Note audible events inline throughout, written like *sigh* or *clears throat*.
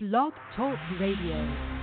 Blog Talk Radio.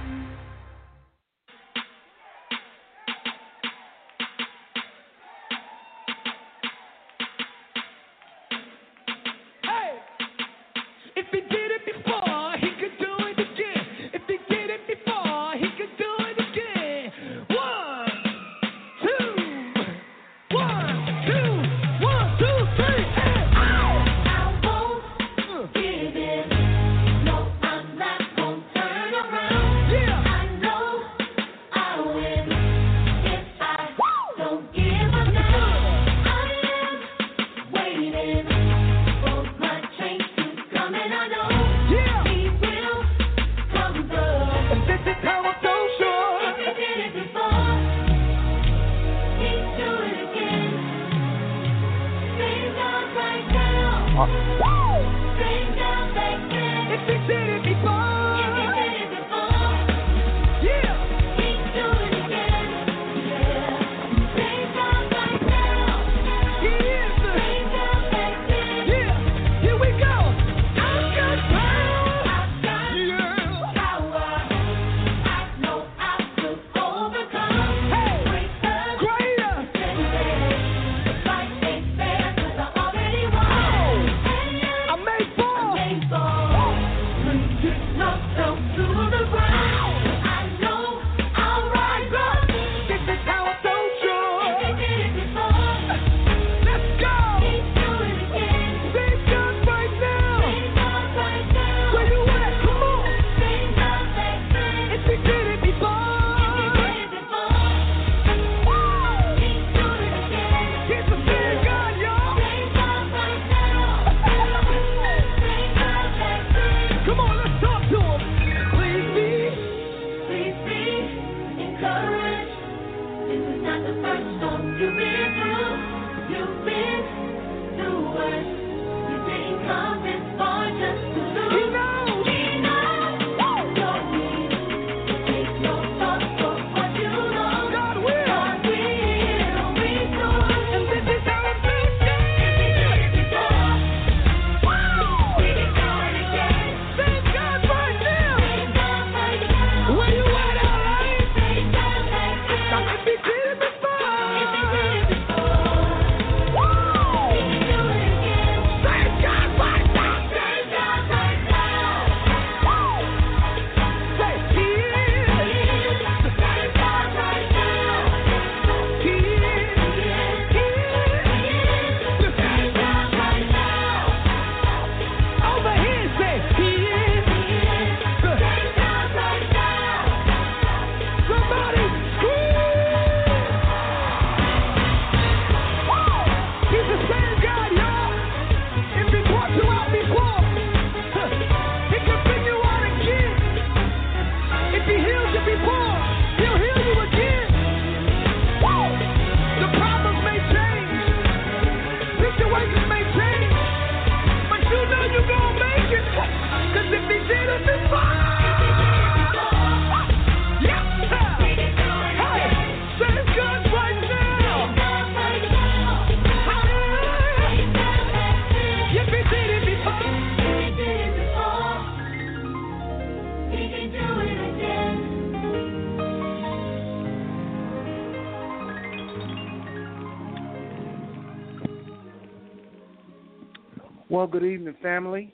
Well, good evening, family.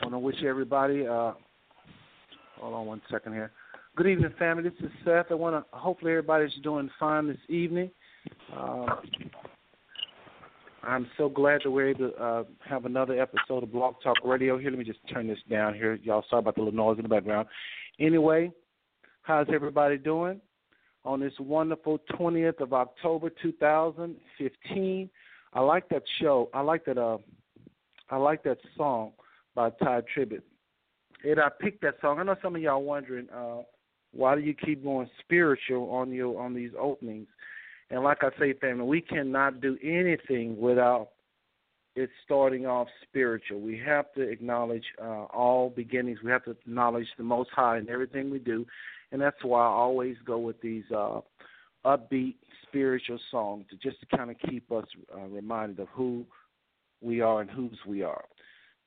I want to wish everybody. Uh, hold on one second here. Good evening, family. This is Seth. I want to. Hopefully, everybody's doing fine this evening. Uh, I'm so glad that we're able to uh, have another episode of Blog Talk Radio here. Let me just turn this down here. Y'all, sorry about the little noise in the background. Anyway, how's everybody doing on this wonderful 20th of October 2015? I like that show. I like that. Uh, I like that song by Tye Tribbett. And I picked that song. I know some of y'all wondering uh, why do you keep going spiritual on your on these openings. And like I say, family, we cannot do anything without it starting off spiritual. We have to acknowledge uh, all beginnings. We have to acknowledge the Most High in everything we do, and that's why I always go with these uh, upbeat spiritual song to just to kind of keep us uh, reminded of who we are and whose we are.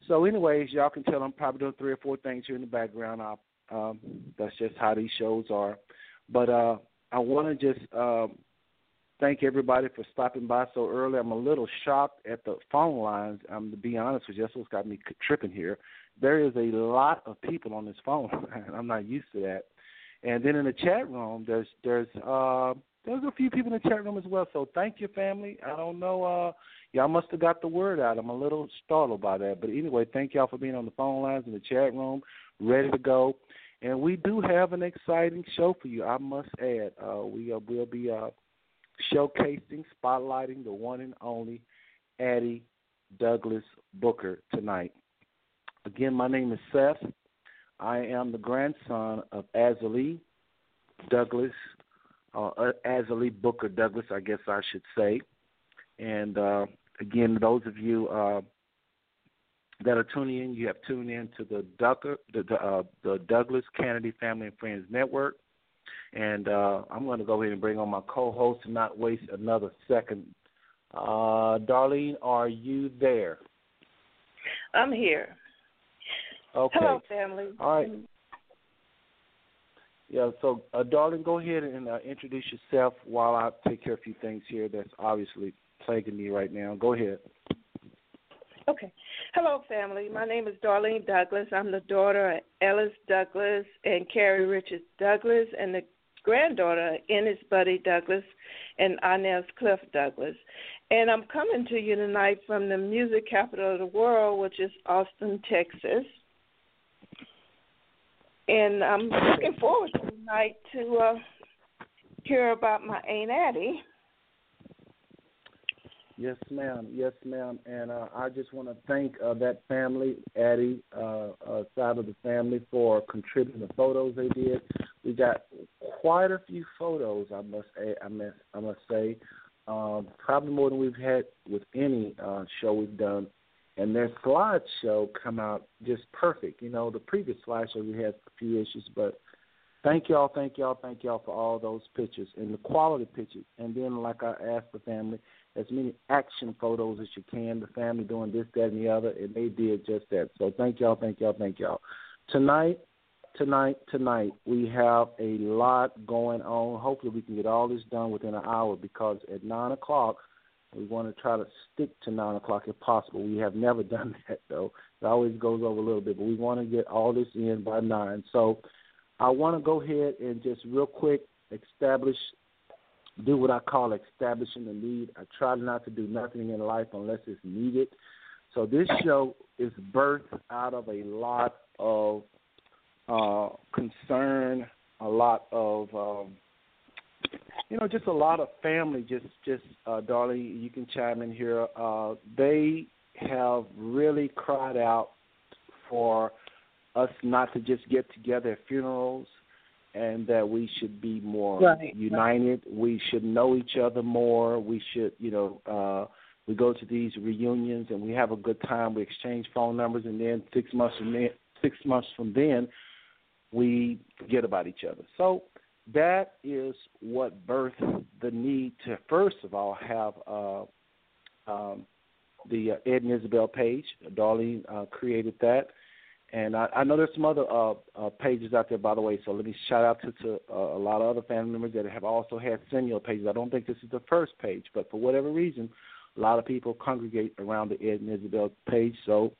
So, anyways, y'all can tell I'm probably doing three or four things here in the background. I, um, that's just how these shows are. But uh, I want to just uh, thank everybody for stopping by so early. I'm a little shocked at the phone lines. I'm to be honest with you, that's what's got me tripping here. There is a lot of people on this phone. *laughs* I'm not used to that. And then in the chat room, there's there's uh, there's a few people in the chat room as well. So thank you, family. I don't know, uh, y'all must have got the word out. I'm a little startled by that, but anyway, thank y'all for being on the phone lines in the chat room, ready to go. And we do have an exciting show for you. I must add, uh, we uh, will be uh, showcasing, spotlighting the one and only Addie Douglas Booker tonight. Again, my name is Seth. I am the grandson of Azalee Douglas, uh, Azalee Booker Douglas, I guess I should say. And uh, again, those of you uh, that are tuning in, you have tuned in to the, Ducker, the, uh, the Douglas Canady Family and Friends Network. And uh, I'm going to go ahead and bring on my co-host and not waste another second. Uh, Darlene, are you there? I'm here. Okay. Hello, family. All right. Yeah, so uh, darling, go ahead and uh, introduce yourself while I take care of a few things here that's obviously plaguing me right now. Go ahead. Okay. Hello, family. My name is Darlene Douglas. I'm the daughter of Ellis Douglas and Carrie Richards Douglas, and the granddaughter of Ennis Buddy Douglas and Inez Cliff Douglas. And I'm coming to you tonight from the music capital of the world, which is Austin, Texas. And I'm looking forward tonight to uh, hear about my Aunt Addie. Yes, ma'am. Yes, ma'am. And uh, I just want to thank uh, that family, Addie, uh, uh, side of the family, for contributing the photos they did. We got quite a few photos. I must, I must, I must say, um, probably more than we've had with any uh, show we've done. And their slideshow come out just perfect. You know, the previous slideshow we had a few issues, but thank y'all, thank y'all, thank y'all for all those pictures and the quality pictures. And then, like I asked the family, as many action photos as you can. The family doing this, that, and the other, and they did just that. So thank y'all, thank y'all, thank y'all. Tonight, tonight, tonight, we have a lot going on. Hopefully, we can get all this done within an hour because at nine o'clock. We want to try to stick to nine o'clock if possible. We have never *laughs* done that though. It always goes over a little bit, but we want to get all this in by nine. So I want to go ahead and just real quick establish do what I call establishing the need. I try not to do nothing in life unless it's needed. So this show is birthed out of a lot of uh, concern, a lot of um, you know, just a lot of family. Just, just, uh, darling, you can chime in here. Uh, they have really cried out for us not to just get together at funerals, and that we should be more Right. united. We should know each other more. We should, you know, uh, we go to these reunions and we have a good time. We exchange phone numbers, and then six months from then, six months from then, we forget about each other. So that is what birthed the need to first of all have uh, um, the uh, Ed and Isabel page. Darlene uh, created that, and I, I know there's some other uh, uh, pages out there, by the way. So let me shout out to, to uh, a lot of other family members that have also had senior pages. I don't think this is the first page, but for whatever reason, a lot of people congregate around the Ed and Isabel page. So,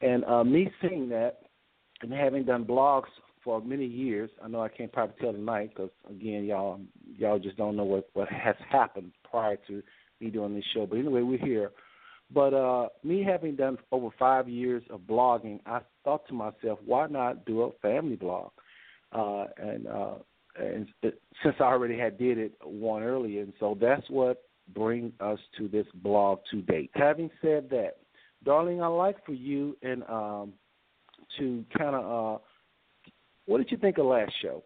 and me seeing that and having done blogs for many years, I know I can't probably tell tonight because again, y'all y'all just don't know what what has happened prior to me doing this show. But anyway, we're here. But uh, me having done over five years of blogging, I thought to myself, why not do a family blog? Uh, and uh, and it, since I already had did it one earlier, and so that's what brings us to this blog to date. Having said that, darling, I'd like for you and um, to kind of uh, what did you think of last show?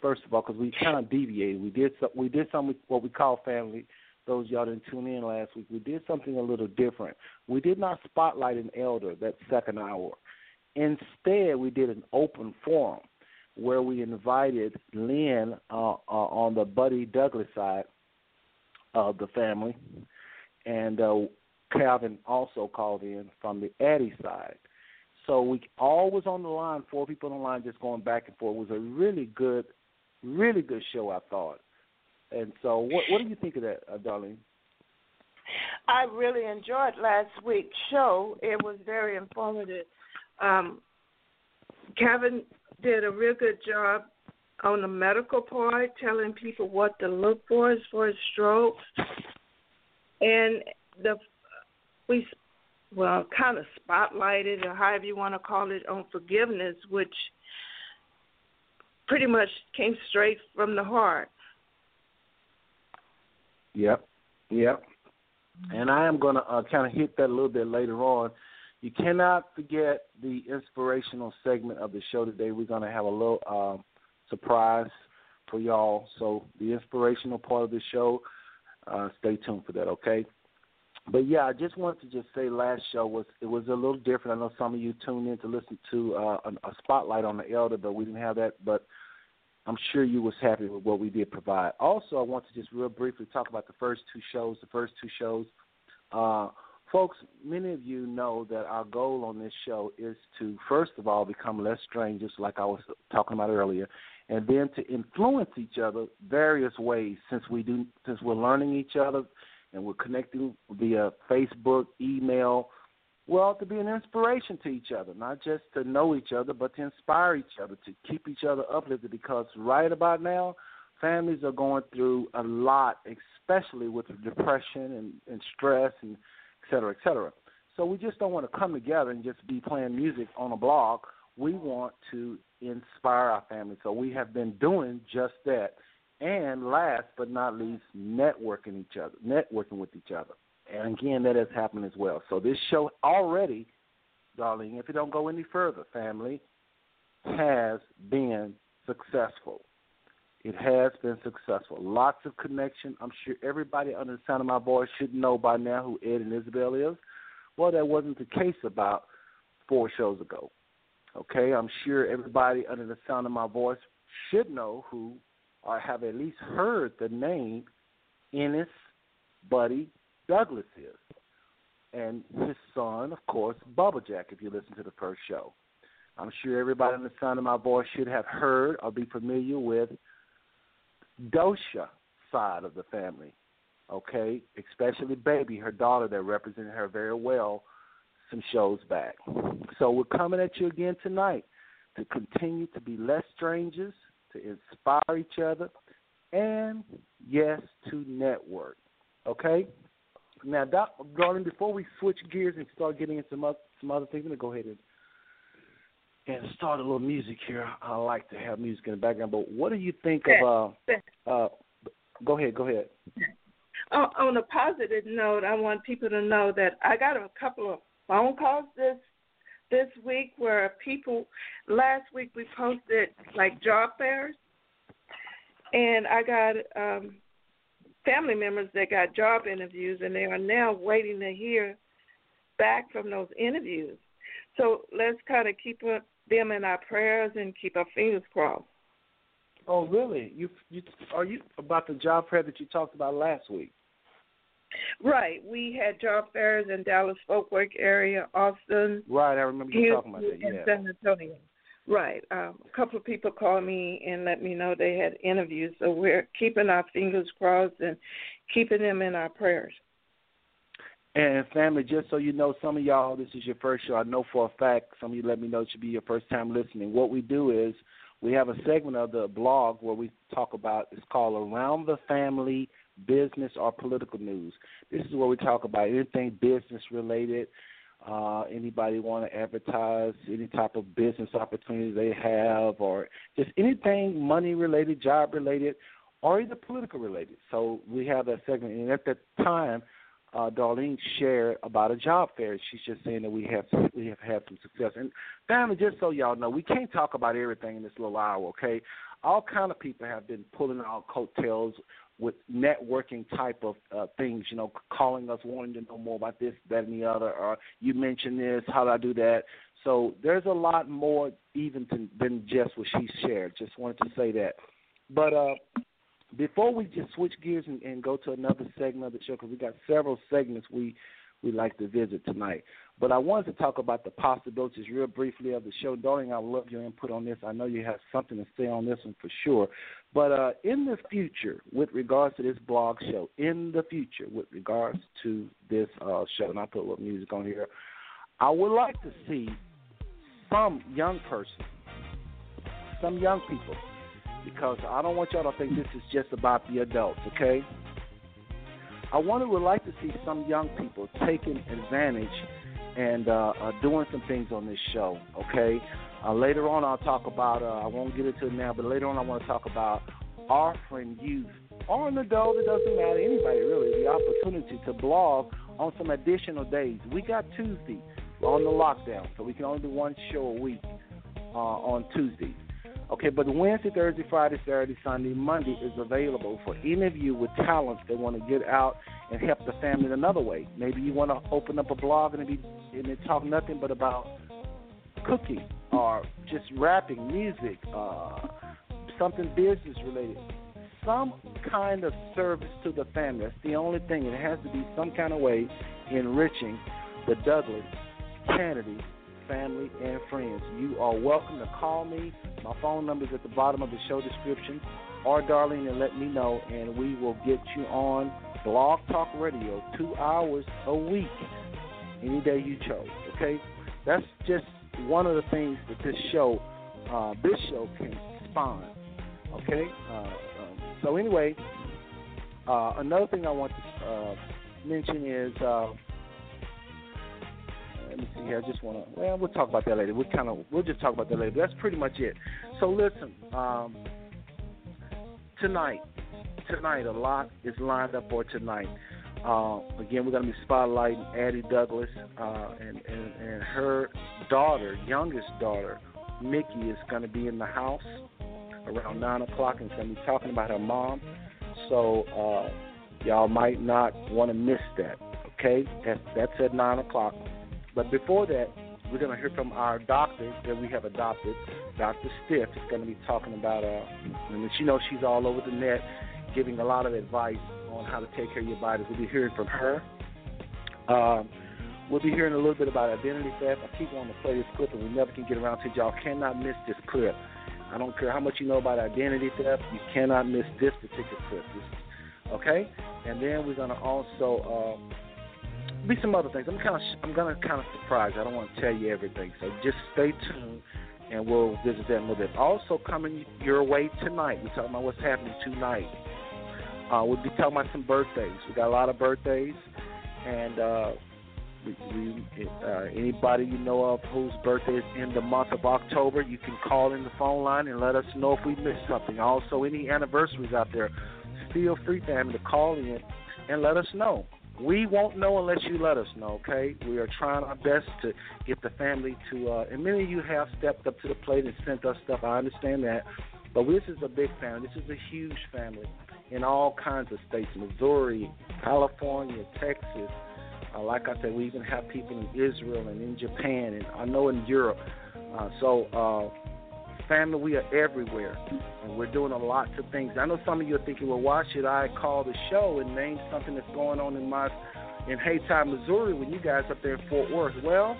First of all, because we kind of deviated. We did some, we did something what we call family. Those y'all didn't tune in last week. We did something a little different. We did not spotlight an elder that second hour. Instead, we did an open forum where we invited Lynn uh, uh, on the Buddy Douglas side of the family, and uh, Calvin also called in from the Addie side. So we all was on the line, four people on the line, just going back and forth. It was a really good, really good show, I thought. And so, what what do you think of that, uh, Darlene? I really enjoyed last week's show. It was very informative. Um, Kevin did a real good job on the medical part, telling people what to look for as far as strokes, and the we well kind of spotlighted or however you want to call it on forgiveness, which pretty much came straight from the heart. Yep, yep. And I am going to uh, kind of hit that a little bit later on. You cannot forget the inspirational segment of the show today. We're going to have a little um, surprise for y'all. So the inspirational part of the show, uh, stay tuned for that, okay? But yeah, I just wanted to just say last show was it was a little different. I know some of you tuned in to listen to uh, a, a spotlight on the elder, but we didn't have that. But I'm sure you was happy with what we did provide. Also, I want to just real briefly talk about the first two shows. The first two shows, uh, folks, many of you know that our goal on this show is to first of all become less strangers, like I was talking about earlier, and then to influence each other various ways. Since we do, since we're learning each other and we're connecting via Facebook, email. Well, to be an inspiration to each other, not just to know each other, but to inspire each other, to keep each other uplifted. Because right about now, families are going through a lot, especially with depression and, and stress and et cetera, et cetera. So we just don't want to come together and just be playing music on a blog. We want to inspire our families. So we have been doing just that and last but not least, networking each other, networking with each other. And again, that has happened as well. So this show already, darling, if you don't go any further, family, has been successful. It has been successful. Lots of connection. I'm sure everybody under the sound of my voice should know by now who Ed and Isabel is. Well, that wasn't the case about four shows ago. Okay, I'm sure everybody under the sound of my voice should know who or have at least heard the name Ennis Buddy Douglas is. And his son, of course, Bubba Jack, if you listen to the first show. I'm sure everybody in the sound of my voice should have heard or be familiar with Dosha side of the family. Okay, especially baby, her daughter that represented her very well some shows back. So we're coming at you again tonight to continue to be less strangers, to inspire each other, and yes, to network. Okay? Now, Doc, darling, before we switch gears and start getting into some other, some other things, I'm going to go ahead and and start a little music here. I like to have music in the background, but what do you think of? Uh, uh, go ahead, go ahead. On a positive note, I want people to know that I got a couple of phone calls this this week where people last week we posted like job fairs and I got um family members that got job interviews and they are now waiting to hear back from those interviews. So let's kind of keep them in our prayers and keep our fingers crossed. Oh, really? You you are you about the job fair that you talked about last week? Right. We had job fairs in Dallas Fort Worth area, Austin. Right, I remember you talking about that. Yeah. San Antonio. Right. Um, a couple of people called me and let me know they had interviews. So we're keeping our fingers crossed and keeping them in our prayers. And family, just so you know, some of y'all, this is your first show. I know for a fact some of you let me know it should be your first time listening. What we do is we have a segment of the blog where we talk about it's called Around the Family business or political news. This is where we talk about anything business related. Uh, anybody want to advertise any type of business opportunity they have, or just anything money related, job related, or either political related. So we have that segment, and at that time, uh, Darlene shared about a job fair. She's just saying that we have we have had some success. And family, just so y'all know, we can't talk about everything in this little hour. Okay, all kind of people have been pulling our coattails with networking type of uh, things, you know, calling us wanting to know more about this, that, and the other, or you mentioned this, how do I do that? So there's a lot more even to, than just what she shared. Just wanted to say that. But uh, before we just switch gears and, and go to another segment of the show, because we got several segments we we'd like to visit tonight. But I wanted to talk about the possibilities real briefly of the show. Darling, I love your input on this. I know you have something to say on this one for sure. But uh, in the future, with regards to this blog show, in the future, with regards to this uh, show, and I put a little music on here, I would like to see some young person, some young people, because I don't want y'all to think this is just about the adults, okay? I want to would like to see some young people taking advantage and uh, uh, doing some things on this show. Okay. Uh, later on, I'll talk about. Uh, I won't get into it now, but later on, I want to talk about offering youth or an adult. It doesn't matter. Anybody really the opportunity to blog on some additional days. We got Tuesday on the lockdown, so we can only do one show a week uh, on Tuesdays. Okay, but Wednesday, Thursday, Friday, Saturday, Sunday, Monday is available for any of you with talents that want to get out and help the family in another way. Maybe you want to open up a blog and be and they talk nothing but about cooking or just rapping, music, uh, something business related, some kind of service to the family. That's the only thing. It has to be some kind of way enriching the Douglas Canady family, and friends. You are welcome to call me. My phone number is at the bottom of the show description. Or Darlene and let me know, and we will get you on Blog Talk Radio two hours a week, any day you chose. Okay, that's just one of the things that this show, uh, this show can spawn. Okay, uh, um, so anyway, uh, another thing I want to uh, mention is uh, let me see here. I just want to. Well, we'll talk about that later. We'll kind of. We'll just talk about that later. That's pretty much it. So listen. Um, tonight, tonight, a lot is lined up for tonight. Uh, again, we're going to be spotlighting Addie Douglas uh, and, and and her daughter, youngest daughter, Mickey, is going to be in the house around nine o'clock and is going to be talking about her mom. So uh, y'all might not want to miss that. Okay, that's that's at nine o'clock. But before that, we're going to hear from our doctor that we have adopted, Dr. Stiff. is going to be talking about, uh, and she knows she's all over the net, giving a lot of advice on how to take care of your body. We'll be hearing from her. Um, we'll be hearing a little bit about identity theft. I keep wanting to play this clip, and we never can get around to it. Y'all cannot miss this clip. I don't care how much you know about identity theft, you cannot miss this particular clip. This, okay? And then we're going to also. Uh, be some other things. I'm kind of I'm gonna kind of surprise. I don't want to tell you everything, so just stay tuned, and we'll visit that a little bit. Also coming your way tonight. We're talking about what's happening tonight. Uh, we'll be talking about some birthdays. We got a lot of birthdays, and uh, we, we uh, anybody you know of whose birthday is in the month of October, you can call in the phone line and let us know if we missed something. Also, any anniversaries out there, feel free, family, to call in and let us know. We won't know unless you let us know, okay? We are trying our best to get the family to, uh, and many of you have stepped up to the plate and sent us stuff. I understand that. But this is a big family. This is a huge family in all kinds of states Missouri, California, Texas. Uh, like I said, we even have people in Israel and in Japan, and I know in Europe. Uh, so, uh, family, we are everywhere, and we're doing a lot of things. I know some of you are thinking, well, why should I call the show and name something that's going on in my in Haytime, Missouri, when you guys up there in Fort Worth? Well,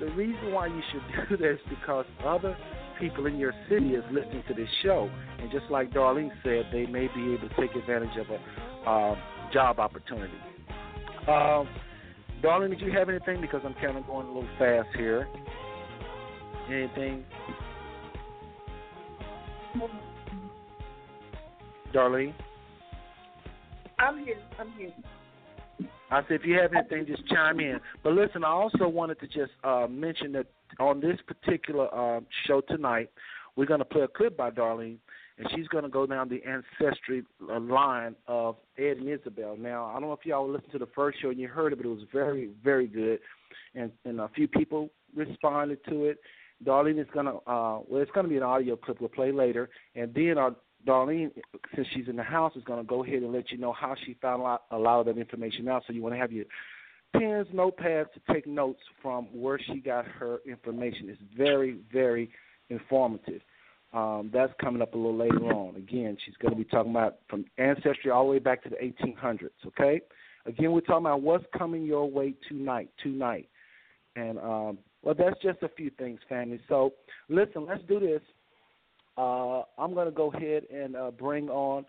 the reason why you should *laughs* do this is because other people in your city is listening to this show, and just like Darlene said, they may be able to take advantage of a uh, job opportunity. Uh, Darlene, did you have anything? Because I'm kind of going a little fast here. Anything? Darlene? I'm here. I'm here. I said, if you have anything, just chime in. But listen, I also wanted to just uh, mention that on this particular uh, show tonight, we're going to play a clip by Darlene, and she's going to go down the ancestry uh, line of Ed and Isabel. Now, I don't know if y'all listened to the first show and you heard it, but it was very, very good, and and a few people responded to it. Darlene is gonna uh well it's gonna be an audio clip we'll play later and then our Darlene, since she's in the house, is going to go ahead and let you know how she found a lot of that information out. So you want to have your pens, notepads to take notes from where she got her information. It's very, very informative. Um, that's coming up a little later on. Again, she's going to be talking about from ancestry all the way back to the 1800s. Okay, Again, we're talking about what's coming your way tonight. Tonight, and um, well, that's just a few things, family. So listen, let's do this. Uh, I'm going to go ahead and uh, bring on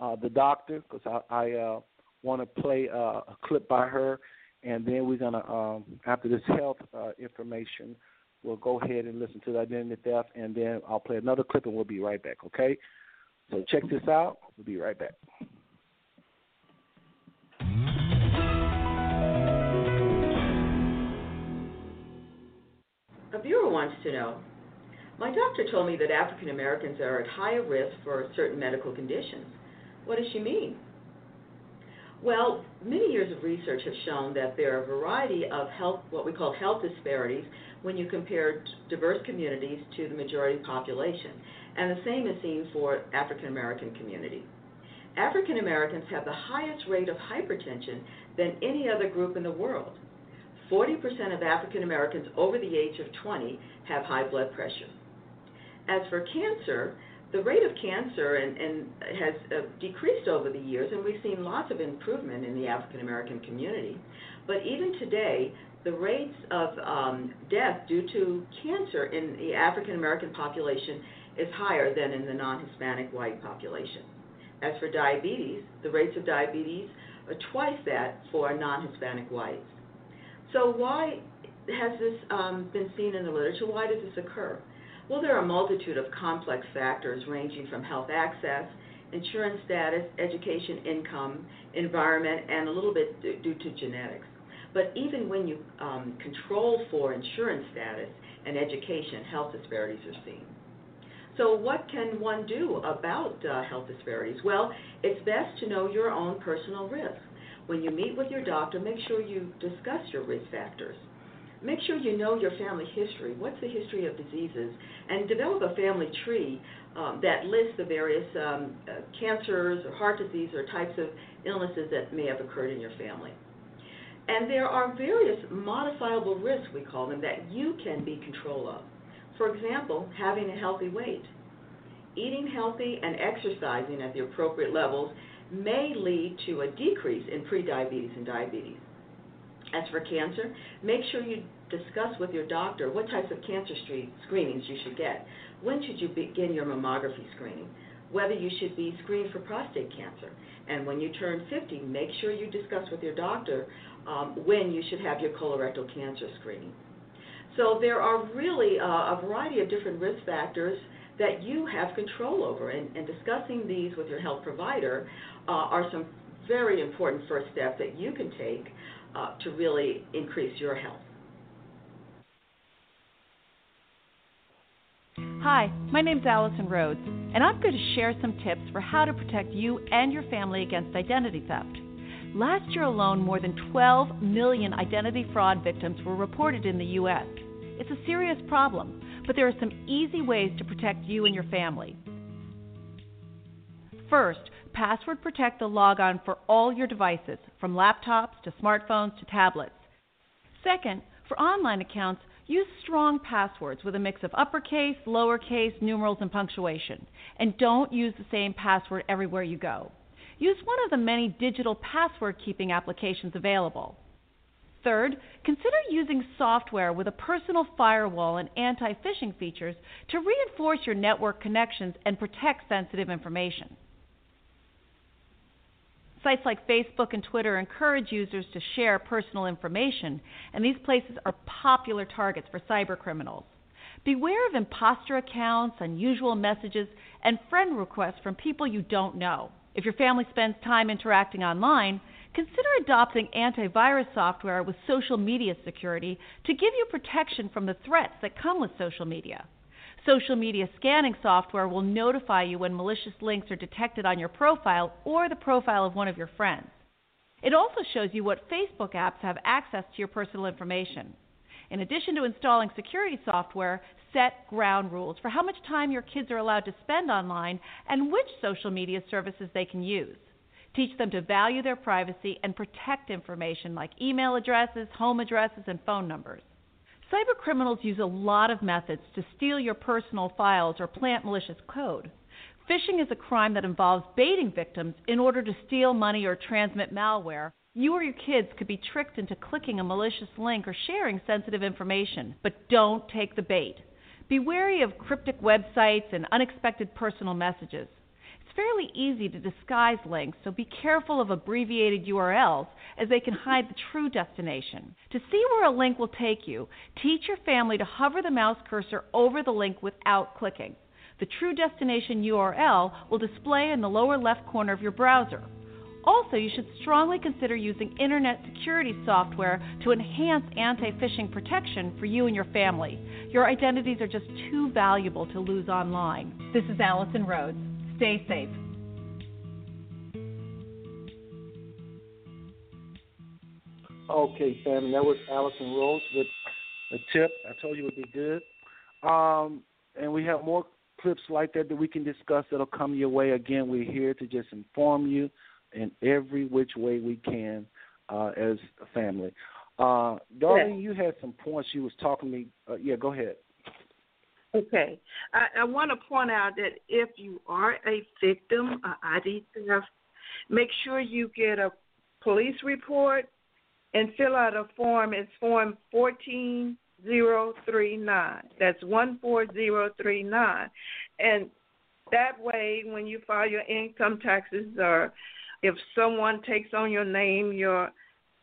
uh, the doctor because I, I uh, want to play uh, a clip by her, and then we're going to, um, after this *laughs* health uh, information, we'll go ahead and listen to the identity theft, and then I'll play another clip, and we'll be right back. Okay? So check this out. We'll be right back. A viewer wants to know My doctor told me that African Americans are at higher risk for certain medical conditions. What does she mean? Well, many years of research have shown that there are a variety of health, what we call health disparities, when you compare diverse communities to the majority population. And the same is seen for African American community. African Americans have the highest rate of hypertension than any other group in the world. 40% of African Americans over the age of 20 have high blood pressure. As for cancer, the rate of cancer and, and has uh, decreased over the years, and we've seen lots of improvement in the African American community. But even today, the rates of um, death due to cancer in the African American population is higher than in the non Hispanic white population. As for diabetes, the rates of diabetes are twice that for non Hispanic whites. So, why has this um, been seen in the literature? Why does this occur? Well, there are a multitude of complex factors ranging from health access, insurance status, education, income, environment, and a little bit due to genetics. But even when you um, control for insurance status and education, health disparities are seen. So, what can one do about uh, health disparities? Well, it's best to know your own personal risk. When you meet with your doctor, make sure you discuss your risk factors. Make sure you know your family history. What's the history of diseases? And develop a family tree um, that lists the various um, uh, cancers or heart disease or types of illnesses that may have occurred in your family. And there are various modifiable risks, we call them, that you can be control of. For example, having a healthy weight. Eating healthy and exercising at the appropriate levels may lead to a decrease in prediabetes and diabetes. As for cancer, make sure you discuss with your doctor what types of cancer screenings you should get. When should you begin your mammography screening? Whether you should be screened for prostate cancer. And when you turn 50, make sure you discuss with your doctor um, when you should have your colorectal cancer screening. So there are really uh, a variety of different risk factors that you have control over, and, and discussing these with your health provider uh, are some very important first steps that you can take uh, to really increase your health. Hi, my name's Allison Rhodes, and I'm going to share some tips for how to protect you and your family against identity theft. Last year alone, more than 12 million identity fraud victims were reported in the U.S. It's a serious problem, but there are some easy ways to protect you and your family. First, password protect the logon for all your devices, from laptops to smartphones to tablets. Second, for online accounts, use strong passwords with a mix of uppercase, lowercase, numerals, and punctuation. And don't use the same password everywhere you go. Use one of the many digital password keeping applications available. Third, consider using software with a personal firewall and anti phishing features to reinforce your network connections and protect sensitive information. Sites like Facebook and Twitter encourage users to share personal information, and these places are popular targets for cybercriminals. Beware of imposter accounts, unusual messages, and friend requests from people you don't know. If your family spends time interacting online, consider adopting antivirus software with social media security to give you protection from the threats that come with social media. Social media scanning software will notify you when malicious links are detected on your profile or the profile of one of your friends. It also shows you what Facebook apps have access to your personal information. In addition to installing security software, set ground rules for how much time your kids are allowed to spend online and which social media services they can use. Teach them to value their privacy and protect information like email addresses, home addresses, and phone numbers. Cybercriminals use a lot of methods to steal your personal files or plant malicious code. Phishing is a crime that involves baiting victims in order to steal money or transmit malware, You or your kids could be tricked into clicking a malicious link or sharing sensitive information, but don't take the bait. Be wary of cryptic websites and unexpected personal messages. Fairly easy to disguise links, so be careful of abbreviated URLs as they can hide the true destination. To see where a link will take you, teach your family to hover the mouse cursor over the link without clicking. The true destination URL will display in the lower left corner of your browser. Also, you should strongly consider using internet security software to enhance anti phishing protection for you and your family. Your identities are just too valuable to lose online. This is Allison Rhodes. Stay safe. Okay, family, that was Allison Rose with a tip. I told you it would be good. Um, and we have more clips like that that we can discuss that'll come your way. Again, we're here to just inform you in every which way we can uh, as a family. Uh, Darlene, you had some points you was talking to me. Uh, yeah, go ahead. Okay. I, I want to point out that if you are a victim of ID theft, make sure you get a police report and fill out a form. It's Form 14039. That's 14039. And that way, when you file your income taxes or if someone takes on your name, your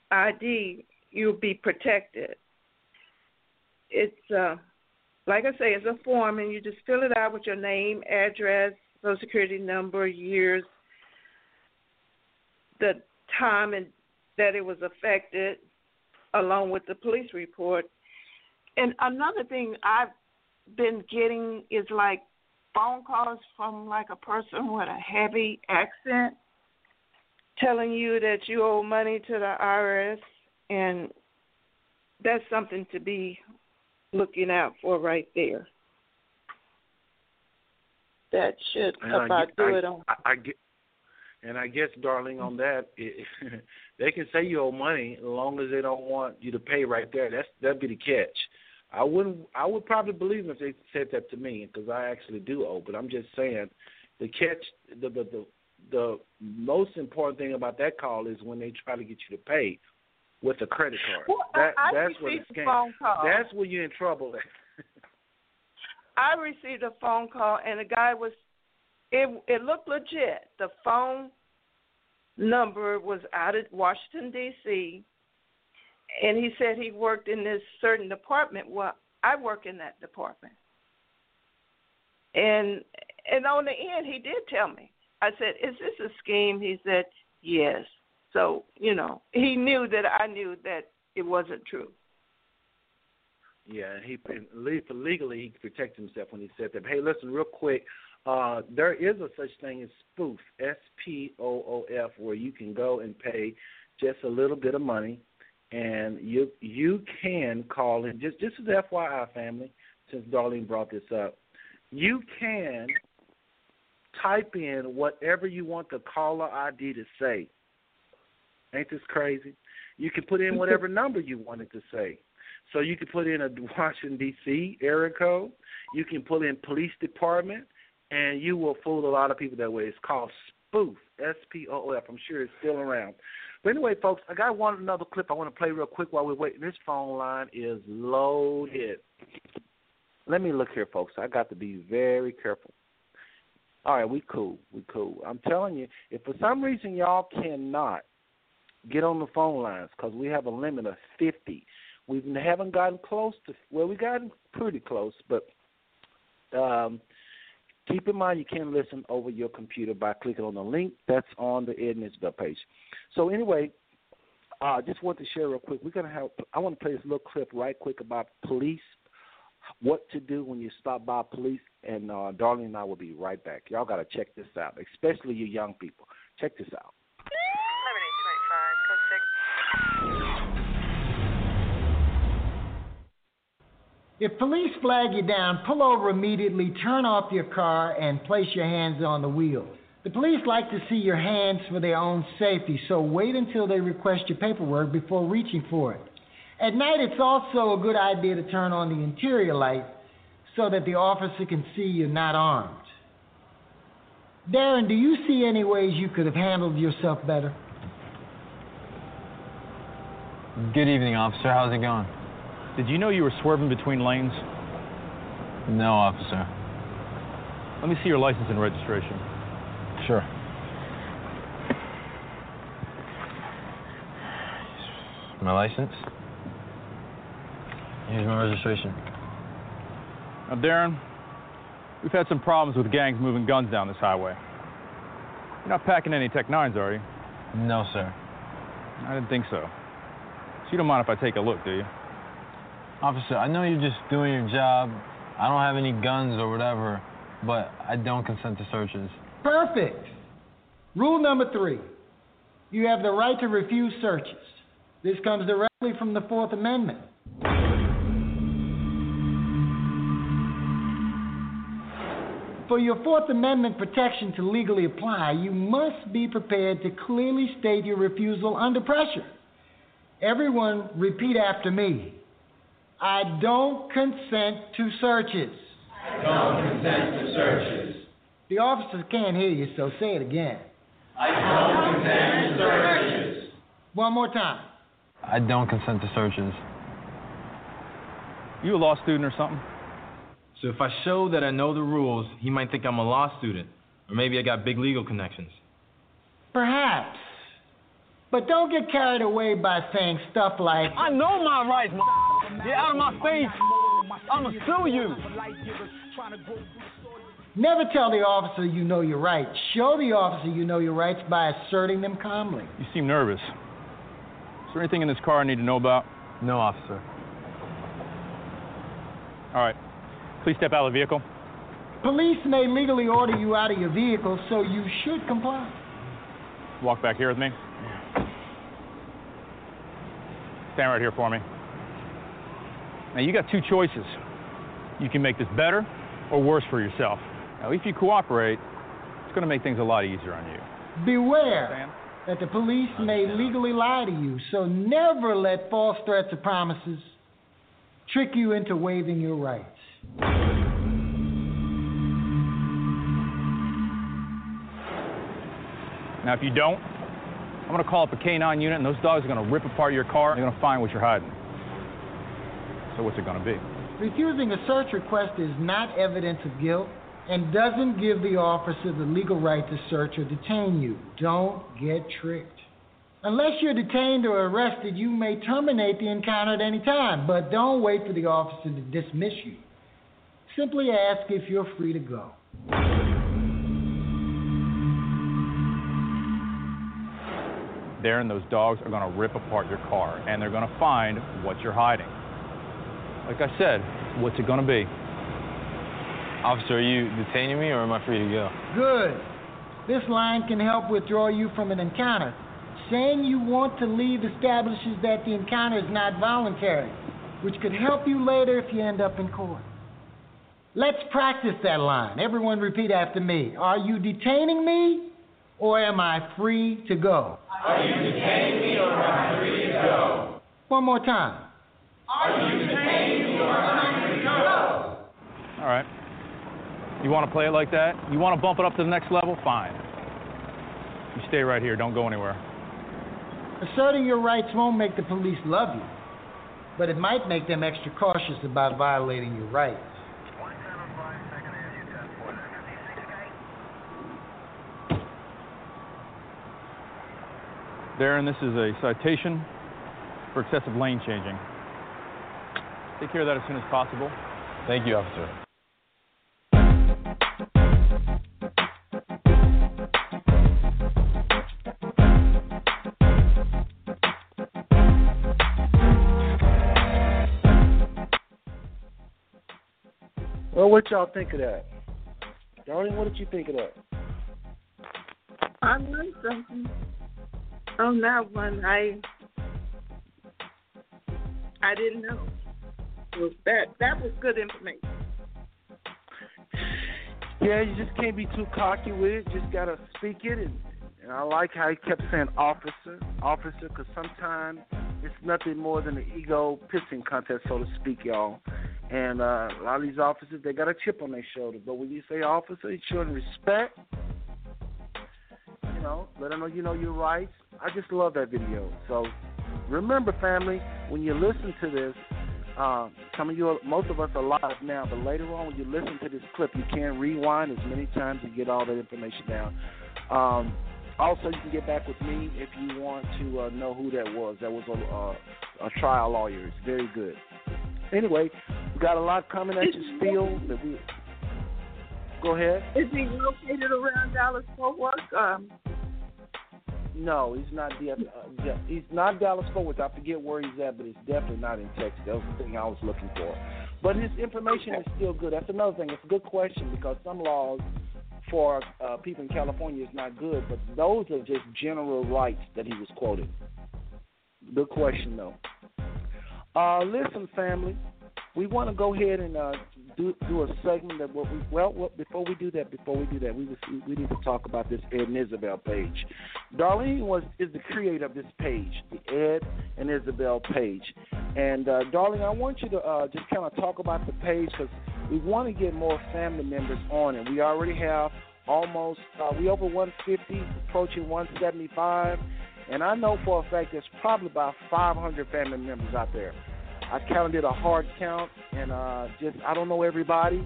ID, you'll be protected. It's uh, like I say, it's a form, and you just fill it out with your name, address, social security number, years, the time and that it was affected, along with the police report. And another thing I've been getting is like phone calls from like a person with a heavy accent telling you that you owe money to the IRS, and that's something to be looking out for right there. That should And about get- do I- it on. I, I get, and I guess, darling, on that, *laughs* it, they can say you owe money as long as they don't want you to pay right there. That's that'd be the catch. I wouldn't. I would probably believe them if they said that to me because I actually do owe. But I'm just saying, the catch, the the the, the most important thing about that call is when they try to get you to pay with a credit card. Well, that I, I that's where the a scam. phone call. That's where you're in trouble. *laughs* I received a phone call, and the guy was. It it looked legit. The phone number was out of Washington D.C. and he said he worked in this certain department. Well, I work in that department, and and on the end he did tell me. I said, "Is this a scheme?" He said, "Yes." So you know, he knew that I knew that it wasn't true. Yeah, he legally he could protect himself when he said that. Hey, listen, real quick. Uh, there is a such thing as spoof, S P O O F, where you can go and pay just a little bit of money, and you you can call in. Just just as FYI, family, since Darlene brought this up, you can type in whatever you want the caller ID to say. Ain't this crazy? You can put in *laughs* whatever number you wanted to say. So you can put in a *laughs* Washington D.C. area code. You can put in police department, and you will fool a lot of people that way. It's called spoof, S P O O F. I'm sure it's still around. But anyway, folks, I got one another clip I want to play real quick while we're waiting. This phone line is loaded. Let me look here, folks. I got to be very careful. All right, we cool. We cool. I'm telling you, if for some reason y'all cannot get on the phone lines because we have a limit of 50. We haven't gotten close to, well, we gotten pretty close, but um, keep in mind you can listen over your computer by clicking on the link that's on the Ed web page. So anyway, I uh, just want to share real quick. We're gonna have. I want to play this little clip right quick about police, what to do when you stop by police, and uh, Darlene and I will be right back. Y'all got to check this out, especially you young people. Check this out. If police flag you down, pull over immediately, turn off your car, and place your hands on the wheel. The police like to see your hands for their own safety, so wait until they request your paperwork before reaching for it. At night, it's also a good idea to turn on the interior light so that the officer can see you're not armed. Darren, do you see any ways you could have handled yourself better? Good evening, officer. How's it going? Did you know you were swerving between lanes? No, officer. Let me see your license and registration. Sure. My license. Here's my registration. Now, Darren, we've had some problems with gangs moving guns down this highway. You're not packing any Tech 9s, are you? No, sir. I didn't think so. So you don't mind if I take a look, do you? Officer, I know you're just doing your job. I don't have any guns or whatever, but I don't consent to searches. Perfect. Rule number three you have the right to refuse searches. This comes directly from the Fourth Amendment. For your Fourth Amendment protection to legally apply, you must be prepared to clearly state your refusal under pressure. Everyone, repeat after me. I don't consent to searches. I don't consent to searches. The officers can't hear you, so say it again. I don't consent to searches. One more time. I don't consent to searches. You a law student or something? So if I show that I know the rules, he might think I'm a law student. Or maybe I got big legal connections. Perhaps. But don't get carried away by saying stuff like, I know my rights, man. Get out of my face. I'ma sue you. Never tell the officer you know your rights. Show the officer you know your rights by asserting them calmly. You seem nervous. Is there anything in this car I need to know about? No, officer. All right. Please step out of the vehicle. Police may legally order you out of your vehicle, so you should comply. Walk back here with me. Stand right here for me. Now, you got two choices. You can make this better or worse for yourself. Now, if you cooperate, it's going to make things a lot easier on you. Beware that the police may legally lie to you, so never let false threats or promises trick you into waiving your rights. Now, if you don't, I'm going to call up a K9 unit, and those dogs are going to rip apart your car, and they're going to find what you're hiding. So, what's it going to be? Refusing a search request is not evidence of guilt and doesn't give the officer the legal right to search or detain you. Don't get tricked. Unless you're detained or arrested, you may terminate the encounter at any time, but don't wait for the officer to dismiss you. Simply ask if you're free to go. There and those dogs are going to rip apart your car, and they're going to find what you're hiding. Like I said, what's it going to be? Officer, are you detaining me or am I free to go? Good. This line can help withdraw you from an encounter. Saying you want to leave establishes that the encounter is not voluntary, which could help you later if you end up in court. Let's practice that line. Everyone repeat after me. Are you detaining me or am I free to go? Are you detaining me or am I free to go? One more time. Are you detaining All right. You want to play it like that? You want to bump it up to the next level? Fine. You stay right here. Don't go anywhere. Asserting your rights won't make the police love you, but it might make them extra cautious about violating your rights. Darren, this is a citation for excessive lane changing. Take care of that as soon as possible. Thank you, officer. Y'all think of that? Darling, what did you think of that? I learned something on that one. I I didn't know. Was that that was good information. Yeah, you just can't be too cocky with it. Just gotta speak it, and, and I like how he kept saying officer, officer, because sometimes it's nothing more than an ego pissing contest, so to speak, y'all. And uh, a lot of these officers, they got a chip on their shoulder. But when you say officer, it's showing respect. You know, let them know you know your rights. I just love that video. So Remember, family, when you listen to this, uh, some of you, most of us are live now, but later on when you listen to this clip, you can rewind as many times and get all that information down. Um, also, you can get back with me if you want to uh, know who that was. That was a, uh, a trial lawyer. It's very good. Anyway, got a lot coming at your still. That we go ahead. Is he located around Dallas Fort Worth? Um, no, he's not. Uh, he's not Dallas Fort Worth. I forget where he's at, but he's definitely not in Texas. That was the thing I was looking for. But his information is still good. That's another thing. It's a good question because some laws for uh, people in California is not good, but those are just general rights that he was quoting. Good question, though. Uh, listen, family, we want to go ahead and uh, do do a segment that what we well, well before we do that before we do that we we need to talk about this Ed and Isabel page. Darlene was is the creator of this page, the Ed and Isabel page, and uh, Darlene, I want you to uh, just kind of talk about the page because we want to get more family members on it. We already have almost uh, we over 150, approaching 175, and I know for a fact there's probably about 500 family members out there. I counted a hard count, and uh, just I don't know everybody,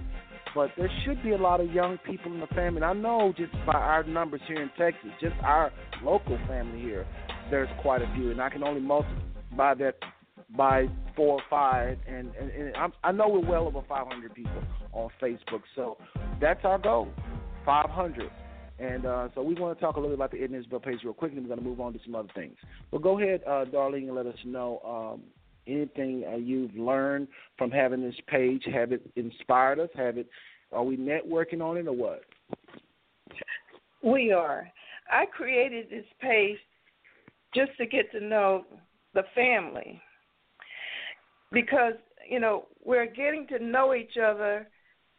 but there should be a lot of young people in the family. And I know just by our numbers here in Texas, just our local family here, there's quite a few, and I can only multiply that by four or five, and, and, and I'm, I know we're well over 500 people on Facebook, so that's our goal, 500. And uh, so we want to talk a little bit about the Ed page real quick, and we're going to move on to some other things. But go ahead, uh, Darlene, and let us know um, anything uh, you've learned from having this page? Have it inspired us? Have it? Are we networking on it or what? We are. I created this page just to get to know the family because you know we're getting to know each other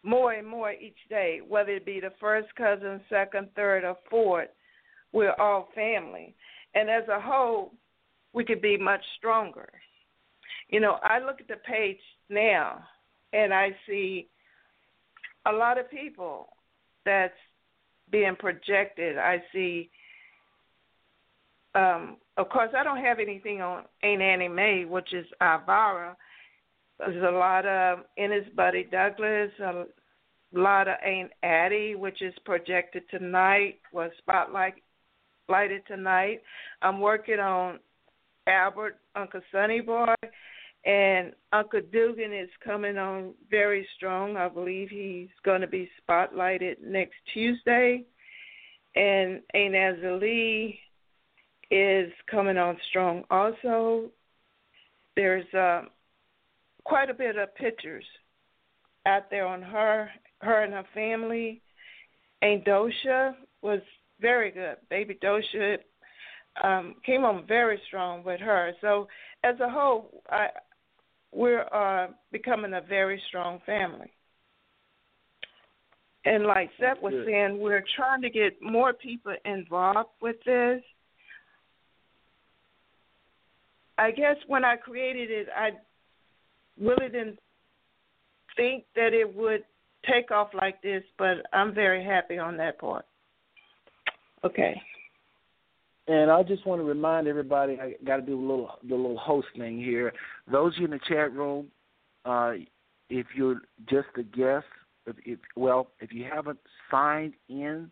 more and more each day, whether it be the first cousin, second, third, or fourth. We're all family, and as a whole, we could be much stronger. You know, I look at the page now and I see a lot of people that's being projected. I see um of course I don't have anything on Ain't Annie Mae, which is Ivara. There's a lot of Ennis Buddy Douglas, a lot of Ain't Addie, which is projected tonight, was spotlight lighted tonight. I'm working on Albert, Uncle Sonny Boy, and Uncle Dugan is coming on very strong. I believe he's going to be spotlighted next Tuesday. And Aunt Azalee is coming on strong also. There's uh, quite a bit of pictures out there on her, her and her family. Aunt Dosha was very good. Baby Dosha um, came on very strong with her. So as a whole, I we're uh, becoming a very strong family. And like Seth was saying, we're trying to get more people involved with this. I guess when I created it, I really didn't think that it would take off like this, but I'm very happy on that part. Okay. And I just want to remind everybody, I got to do a little the little host thing here. Those of you in the chat room, uh, if you're just a guest, if, if well, if you haven't signed in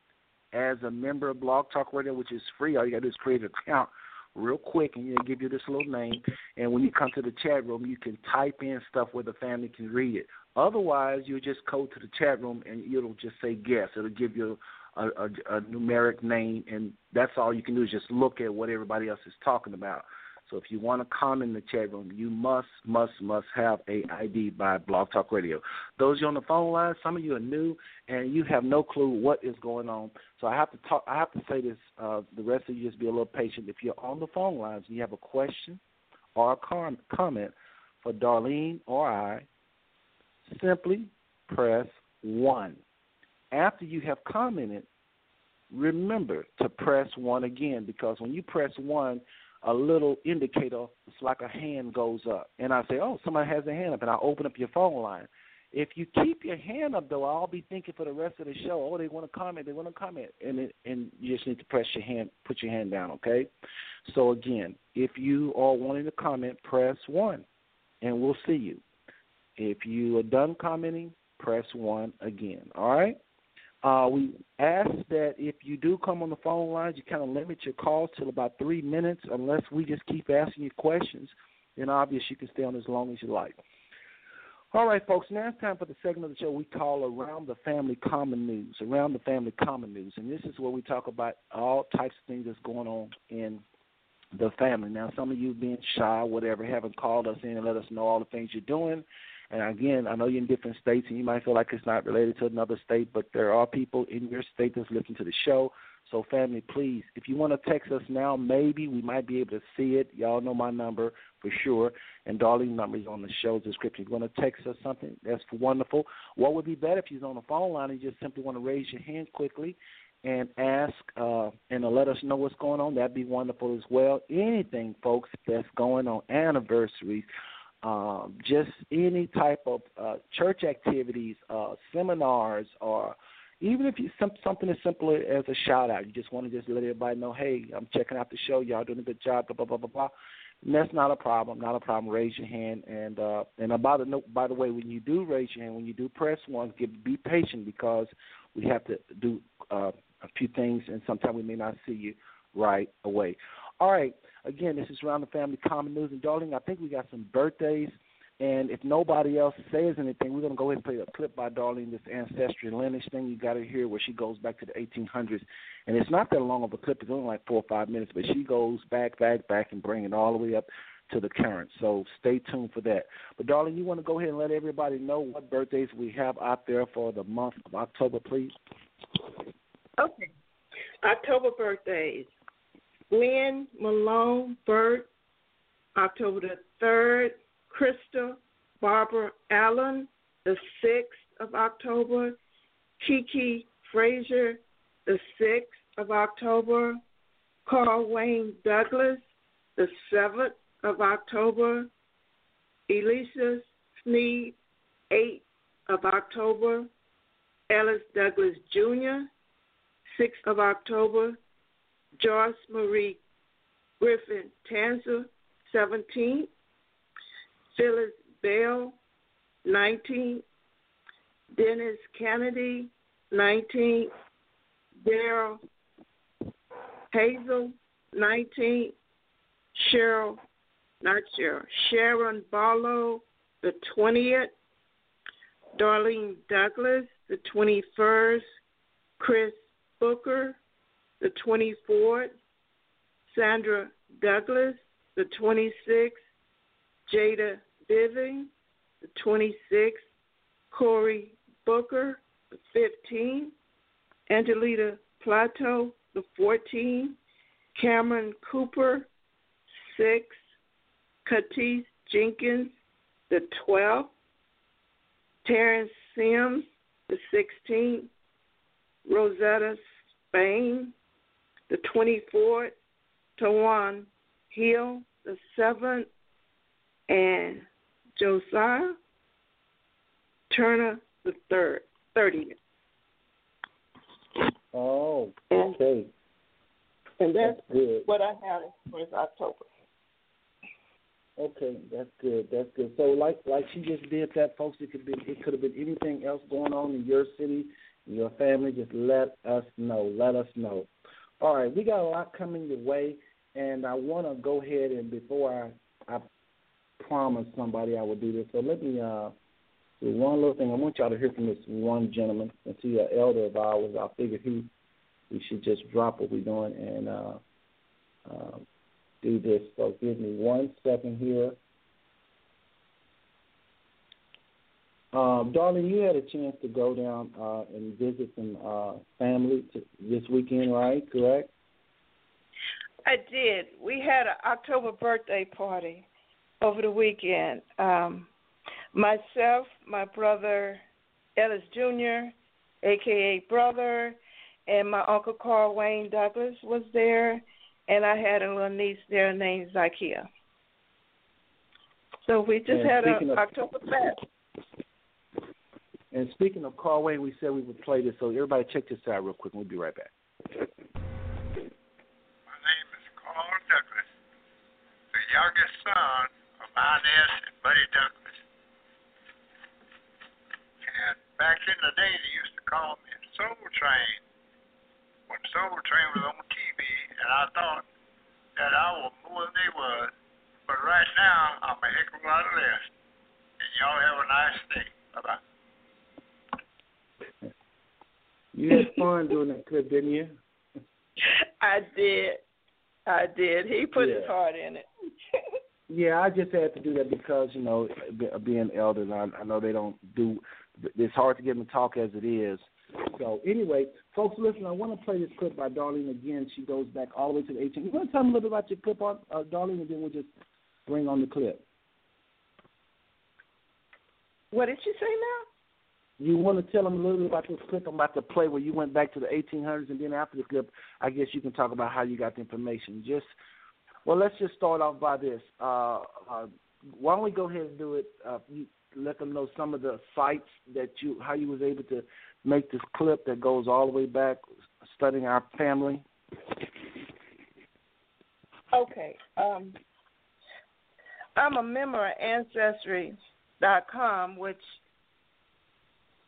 as a member of Blog Talk Radio, which is free, all you got to do is create an account real quick, and you give you this little name. And when you come to the chat room, you can type in stuff where the family can read it. Otherwise, you'll just go to the chat room and it'll just say guest. It'll give you a, a, a numeric name, and that's all you can do is just look at what everybody else is talking about. So if you want to comment in the chat room, you must, must, must have a ID by Blog Talk Radio. Those you on the phone line, some of you are new and you have no clue what is going on. So I have to talk. I have to say this. Uh, the rest of you just be a little patient. If you're on the phone lines and you have a question or a com- comment for Darlene or I, simply press one. After you have commented, remember to press one again because when you press one, a little indicator, it's like a hand goes up. And I say, oh, somebody has a hand up, and I open up your phone line. If you keep your hand up, though, I'll be thinking for the rest of the show. Oh, they want to comment. They want to comment, and it, and you just need to press your hand, put your hand down. Okay. So again, if you are wanting to comment, press one, and we'll see you. If you are done commenting, press one again. All right. Uh, we ask that if you do come on the phone lines, you kind of limit your calls to about three minutes, unless we just keep asking you questions. Then obviously you can stay on as long as you like. All right, folks. Now it's time for the segment of the show we call Around the Family Common News. Around the Family Common News, and this is where we talk about all types of things that's going on in the family. Now, some of you being shy, whatever, haven't called us in and let us know all the things you're doing. And again, I know you're in different states and you might feel like it's not related to another state, but there are people in your state that's listening to the show. So, family, please, if you want to text us now, maybe we might be able to see it. Y'all know my number for sure, and number is on the show description. If you want to text us something, that's wonderful. What would be better if you're on the phone line and you just simply want to raise your hand quickly and ask uh, and let us know what's going on? That'd be wonderful as well. Anything, folks, that's going on, anniversaries, um, just any type of uh, church activities, uh, seminars, or even if you some, something as simple as a shout out, you just want to just let everybody know, hey, I'm checking out the show, y'all doing a good job, blah blah blah blah blah. And that's not a problem, not a problem. Raise your hand, and uh, and about the by the way, when you do raise your hand, when you do press one, give, be patient because we have to do uh, a few things, and sometimes we may not see you right away. All right, again, this is around the family common news, and darling, I think we got some birthdays and if nobody else says anything, we're going to go ahead and play a clip by Darlene, this ancestry lineage thing. You got to hear where she goes back to the 1800s. And it's not that long of a clip. It's only like four or five minutes, but she goes back, back, back, and bring it all the way up to the current. So stay tuned for that. But, Darlene, you want to go ahead and let everybody know what birthdays we have out there for the month of October, please? Okay. October birthdays. Glenn Malone Burt, October the 3rd. Krista Barbara Allen, the 6th of October. Kiki Frazier, the 6th of October. Carl Wayne Douglas, the 7th of October. Elisa Sneed, 8th of October. Ellis Douglas Jr., 6th of October. Joyce Marie Griffin Tanzer, 17th. Phyllis Bell, 19. Dennis Kennedy, 19. Daryl Hazel, 19. Cheryl, not Cheryl, Sharon Barlow, the 20th. Darlene Douglas, the 21st. Chris Booker, the 24th. Sandra Douglas, the 26th. Jada Biving, the 26th. Corey Booker, the 15th. Angelita Plato, the 14th. Cameron Cooper, 6th. Katis Jenkins, the 12th. Terrence Sims, the 16th. Rosetta Spain, the 24th. Tawan Hill, the 7th and Josiah Turner the third, thirtieth. Oh, okay. And that's, that's good. what I have for October. Okay, that's good. That's good. So, like like she just did that, folks. It could be it could have been anything else going on in your city, in your family. Just let us know. Let us know. All right, we got a lot coming your way, and I want to go ahead and before I I promised somebody I would do this. So let me uh, do one little thing. I want y'all to hear from this one gentleman. Since he's an elder of ours, I figured he we should just drop what we're doing and uh, uh, do this. So give me one second here. Um, darling, you had a chance to go down uh, and visit some uh, family to, this weekend, right? Correct? I did. We had an October birthday party over the weekend. Um, myself, my brother Ellis Jr., aka brother, and my uncle Carl Wayne Douglas was there, and I had a little niece there named Zykia. So we just and had an October fest. And speaking of Carl Wayne, we said we would play this, so everybody check this out real quick, and we'll be right back. My name is Carl Douglas, the youngest son of Inez and Buddy Douglas. And back in the day, they used to call me Soul Train when Soul Train was on TV, and I thought that I was more than they was. But right now, I'm a heck of a lot less. And y'all have a nice day. Bye bye. You had fun doing that clip, didn't you? *laughs* I did. I did. He put his heart in it. *laughs* Yeah, I just had to do that because you know, being elders, I, I know they don't do. It's hard to get them to talk as it is. So anyway, folks, listen. I want to play this clip by Darlene again. She goes back all the way to the 18. You want to tell me a little bit about your clip, on, uh, Darlene, and then we'll just bring on the clip. What did she say now? You want to tell them a little bit about this clip I'm about to play, where you went back to the 1800s, and then after the clip, I guess you can talk about how you got the information. Just well, let's just start off by this. Uh, uh, why don't we go ahead and do it? Uh, you let them know some of the sites that you, how you was able to make this clip that goes all the way back, studying our family. Okay. Um, I'm a member of Ancestry.com, which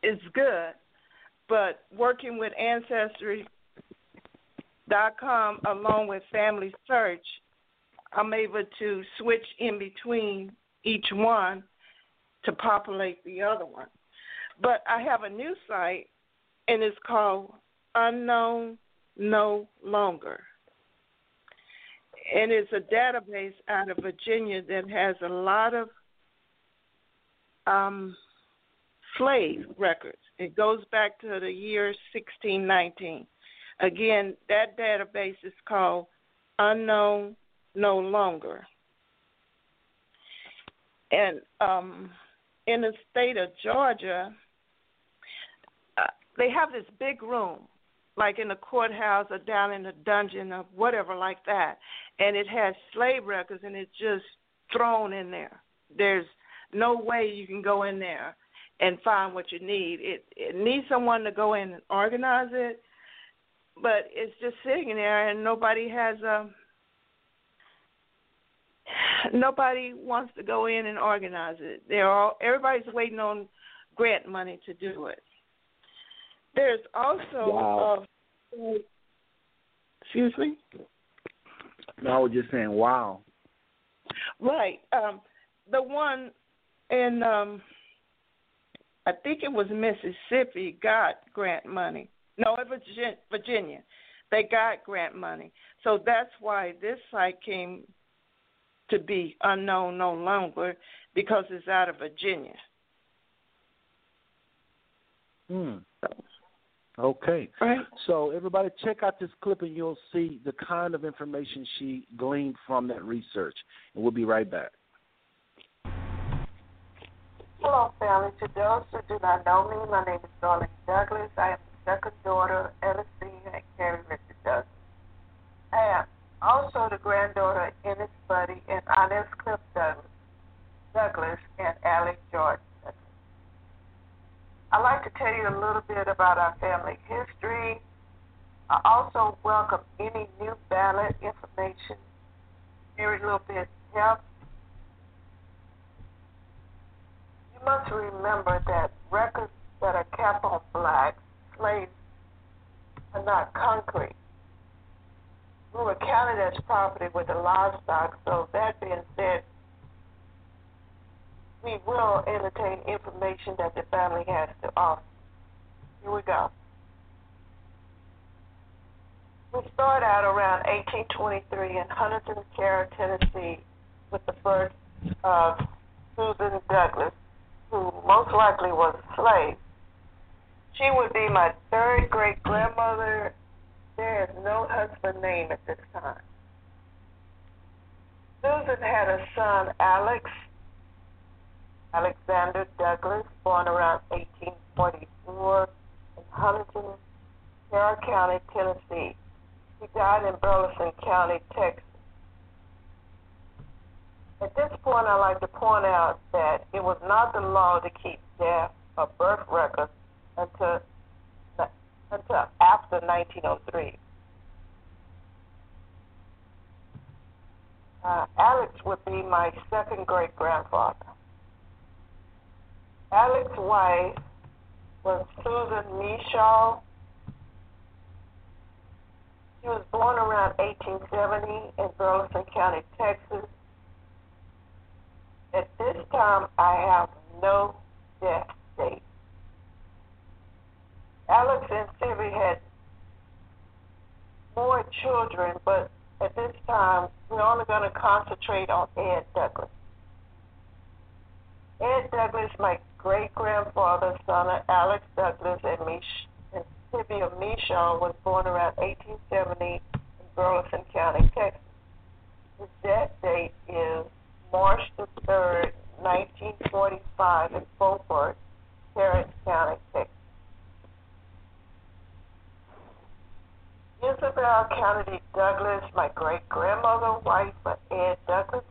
is good, but working with Ancestry.com along with Family Search, I'm able to switch in between each one to populate the other one. But I have a new site, and it's called Unknown No Longer and it's a database out of Virginia that has a lot of um, slave records. It goes back to the year 1619. Again, that database is called Unknown No Longer. And um, in the state of Georgia, uh, they have this big room like in the courthouse or down in the dungeon or whatever like that and it has slave records and it's just thrown in there there's no way you can go in there and find what you need it it needs someone to go in and organize it but it's just sitting there and nobody has a nobody wants to go in and organize it they're all everybody's waiting on grant money to do it there's also Wow. uh, excuse me. No, I was just saying, wow. Right. Um, the one in um, I think it was Mississippi got grant money. No, it was Virginia. They got grant money. So that's why this site came to be unknown no longer because it's out of Virginia. Hmm. Okay. Right. So everybody check out this clip and you'll see the kind of information she gleaned from that research. And we'll be right back. Hello, family. To those who do not know me, my name is Darlene Douglas. I am the second daughter Ella and Carrie Richard Douglas. I am also the granddaughter of Ennis Buddy and Inez Cliff Douglas, Douglas and Alec Jordan. I'd like to tell you a little bit about our family history. I also welcome any new ballot information, every little bit helps. You must remember that records that are kept on blacks, slaves, are not concrete. We were counted as property with the livestock, so that being said, we will entertain information that the family has to offer. Here we go. We start out around 1823 in Huntingdon, Carroll, Tennessee, with the birth of Susan Douglas, who most likely was a slave. She would be my third great grandmother. There is no husband name at this time. Susan had a son, Alex, Alexander Douglas, born around 1844 in Huntingdon, Carroll County, Tennessee. He died in Burleson County, Texas. At this point, I'd like to point out that it was not the law to keep death or birth records until until after 1903. Uh, Alex would be my second great grandfather. Alex's wife was Susan Mishaw. She was born around 1870 in Burleson County, Texas. Time, I have no death date. Alex and Sylvie had more children, but at this time, we're only going to concentrate on Ed Douglas. Ed Douglas, my great grandfather, son of Alex Douglas and, Mish- and Sylvia Mishaw, was born around 1870 in Burleson County, Texas. His death date is March the 3rd, 1945, in Beaufort, Tarrant County, Texas. Isabel Kennedy Douglas, my great grandmother, wife of Ed Douglas,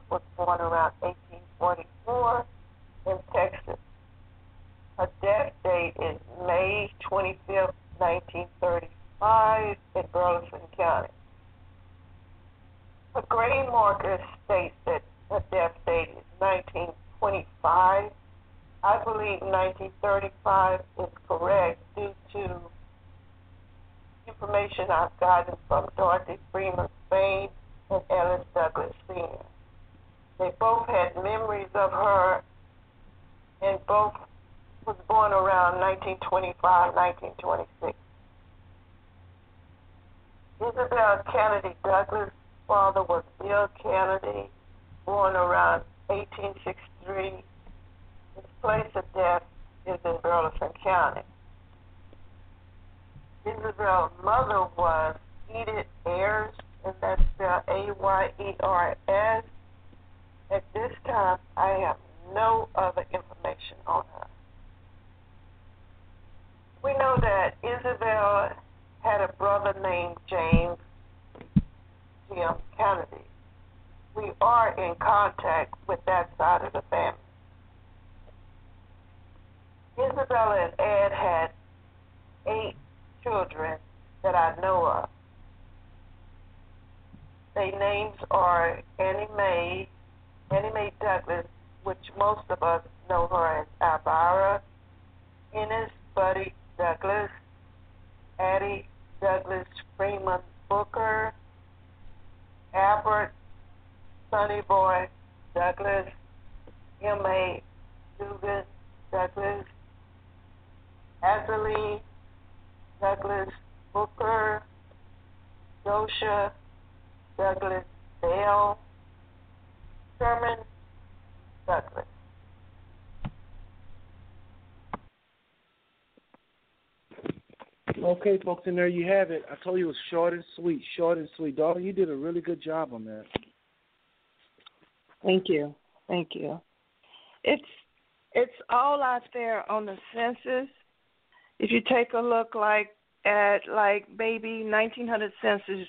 Okay, folks, and there you have it. I told you it was short and sweet, short and sweet. Darling, you did a really good job on that. Thank you. Thank you. It's it's all out there on the census. If you take a look like at like maybe 1900 census,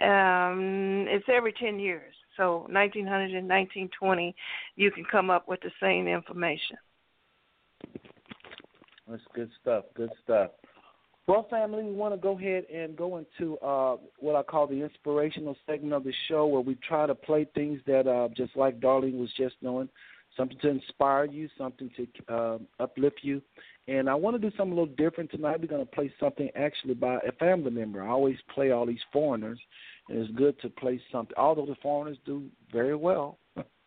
um, it's every 10 years. So 1900 and 1920, you can come up with the same information. That's good stuff. Good stuff. Well, family, we want to go ahead and go into uh, what I call the inspirational segment of the show, where we try to play things that, uh, just like Darlene was just doing, something to inspire you, something to uh, uplift you. And I want to do something a little different tonight. We're going to play something actually by a family member. I always play all these foreigners, and it's good to play something. Although the foreigners do very well,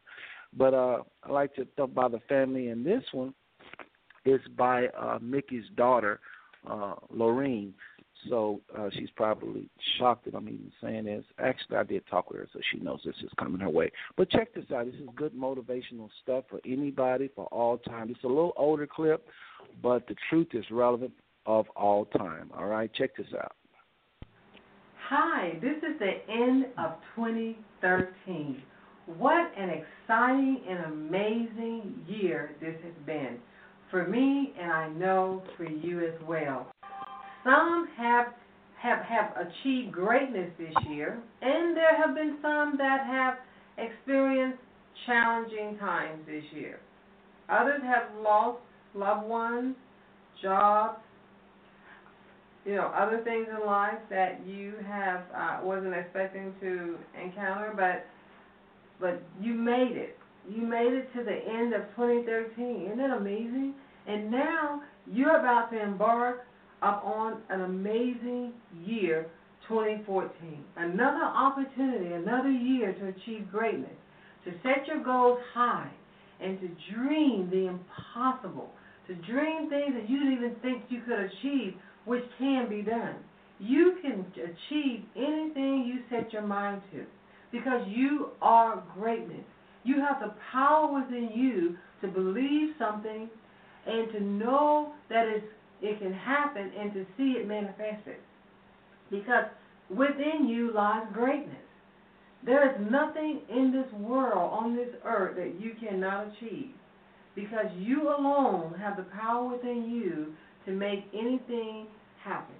*laughs* but uh, I like to talk about the family. And this one is by uh, Mickey's daughter uh, Lorene. So uh, she's probably shocked that I'm even saying this. Actually, I did talk with her, so she knows this is coming her way. But check this out. This is good motivational stuff for anybody, for all time. It's a little older clip, but the truth is relevant of all time. All right, check this out. Hi, this is the end of 2013. What an exciting and amazing year this has been for me, and I know for you as well. Some have have have achieved greatness this year, and there have been some that have experienced challenging times this year. Others have lost loved ones, jobs, you know, other things in life that you have uh, wasn't expecting to encounter, but but you made it. You made it to the end of 2013. Isn't that amazing? And now you're about to embark upon an amazing year, 2014. Another opportunity, another year to achieve greatness, to set your goals high, and to dream the impossible, to dream things that you didn't even think you could achieve, which can be done. You can achieve anything you set your mind to because you are greatness. You have the power within you to believe something and to know that it's, it can happen and to see it manifested. Because within you lies greatness. There is nothing in this world, on this earth, that you cannot achieve. Because you alone have the power within you to make anything happen.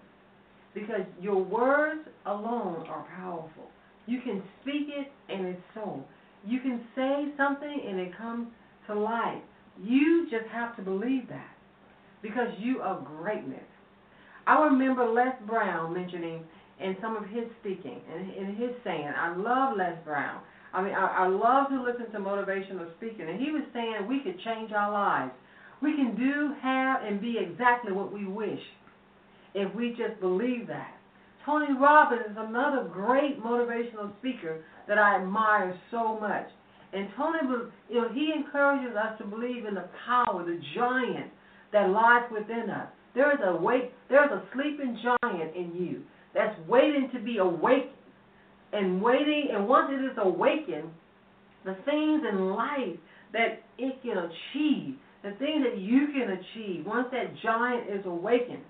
Because your words alone are powerful. You can speak it and it's so. You can say something and it comes to life. You just have to believe that because you are greatness. I remember Les Brown mentioning in some of his speaking and in his saying, I love Les Brown. I mean, I, I love to listen to motivational speaking, and he was saying we could change our lives. We can do, have, and be exactly what we wish if we just believe that. Tony Robbins is another great motivational speaker that I admire so much. And Tony, you know, he encourages us to believe in the power, the giant that lies within us. There is a wait, there is a sleeping giant in you that's waiting to be awakened, and waiting. And once it is awakened, the things in life that it can achieve, the things that you can achieve, once that giant is awakened,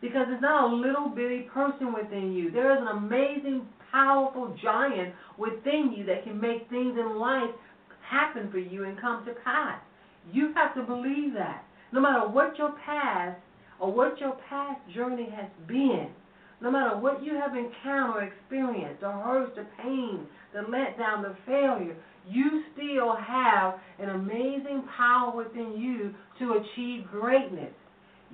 because it's not a little bitty person within you. There is an amazing, powerful giant within you that can make things in life happen for you and come to pass. You have to believe that. No matter what your past or what your past journey has been, no matter what you have encountered, experienced, the hurts, the pain, the letdown, the failure, you still have an amazing power within you to achieve greatness.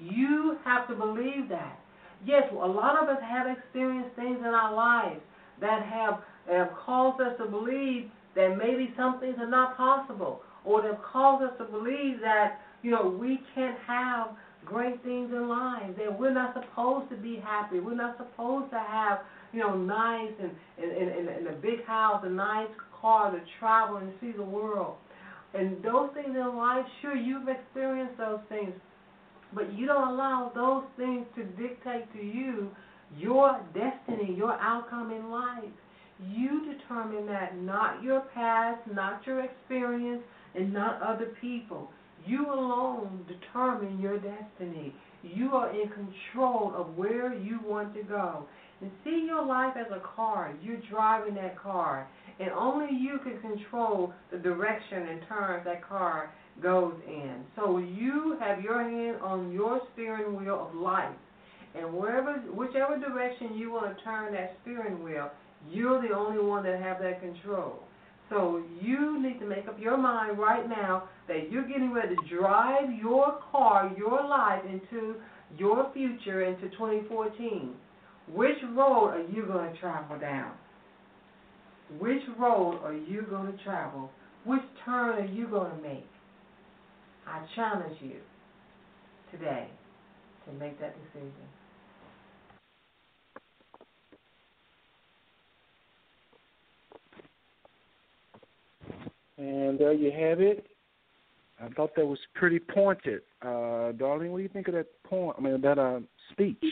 You have to believe that. Yes, a lot of us have experienced things in our lives that have, have caused us to believe that maybe some things are not possible, or that have caused us to believe that you know we can't have great things in life. That we're not supposed to be happy. We're not supposed to have you know nice and and, and, and a big house, a nice car to travel and see the world. And those things in life, sure, you've experienced those things, but you don't allow those things to dictate to you your destiny, your outcome in life. You determine that, not your past, not your experience, and not other people. You alone determine your destiny. You are in control of where you want to go. And see your life as a car. You're driving that car. And only you can control the direction and turns that car goes in. So you have your hand on your steering wheel of life. And wherever whichever direction you want to turn that steering wheel, you're the only one that have that control. So you need to make up your mind right now that you're getting ready to drive your car, your life into your future into 2014. Which road are you going to travel down? Which road are you going to travel? Which turn are you going to make? I challenge you today to make that decision. And there you have it. I thought that was pretty pointed. Uh, Darlene, what do you think of that point? I mean, that uh, speech.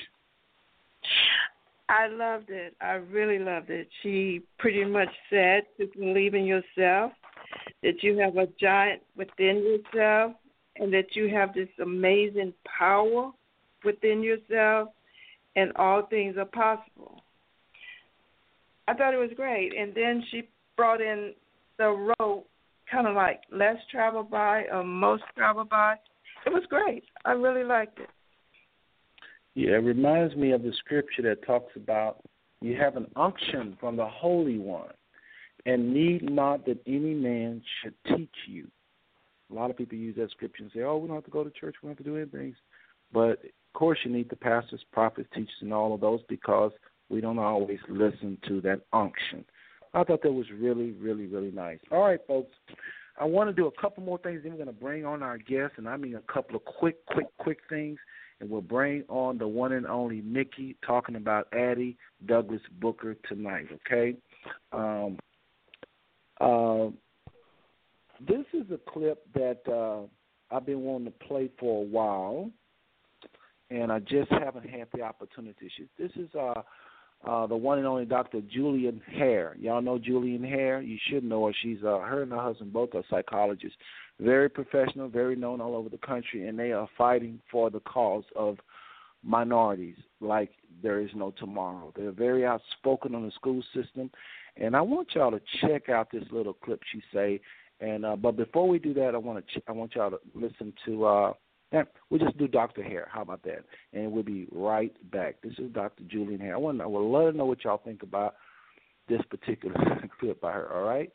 I loved it. I really loved it. She pretty much said to believe in yourself, that you have a giant within yourself, and that you have this amazing power within yourself, and all things are possible. I thought it was great. And then she brought in the road kind of like less traveled by or most traveled by. It was great. I really liked it. Yeah, it reminds me of the scripture that talks about you have an unction from the Holy One, and need not that any man should teach you. A lot of people use that scripture and say, "Oh, we don't have to go to church. We don't have to do anything." But of course, you need the pastors, prophets, teachers, and all of those because we don't always listen to that unction. I thought that was really, really, really nice. All right, folks. I want to do a couple more things. Then we're going to bring on our guests, and I mean a couple of quick, quick, quick things. And we'll bring on the one and only Mickey talking about Addie Douglas Booker tonight. Okay. Um, uh, this is a clip that uh, I've been wanting to play for a while, and I just haven't had the opportunity. This is uh, uh, the one and only Dr. Julia Hare. Y'all know Julia Hare? You should know her. She's uh, her and her husband both are psychologists, very professional, very known all over the country, and they are fighting for the cause of minorities like there is no tomorrow. They're very outspoken on the school system, and I want y'all to check out this little clip she say. And uh, but before we do that, I want to ch- I want y'all to listen to. Uh, yeah, we'll just do Dr. Hare. How about that? And we'll be right back. This is Dr. Julia Hare. I want to, I would love to know what y'all think about this particular *laughs* clip by her. All right.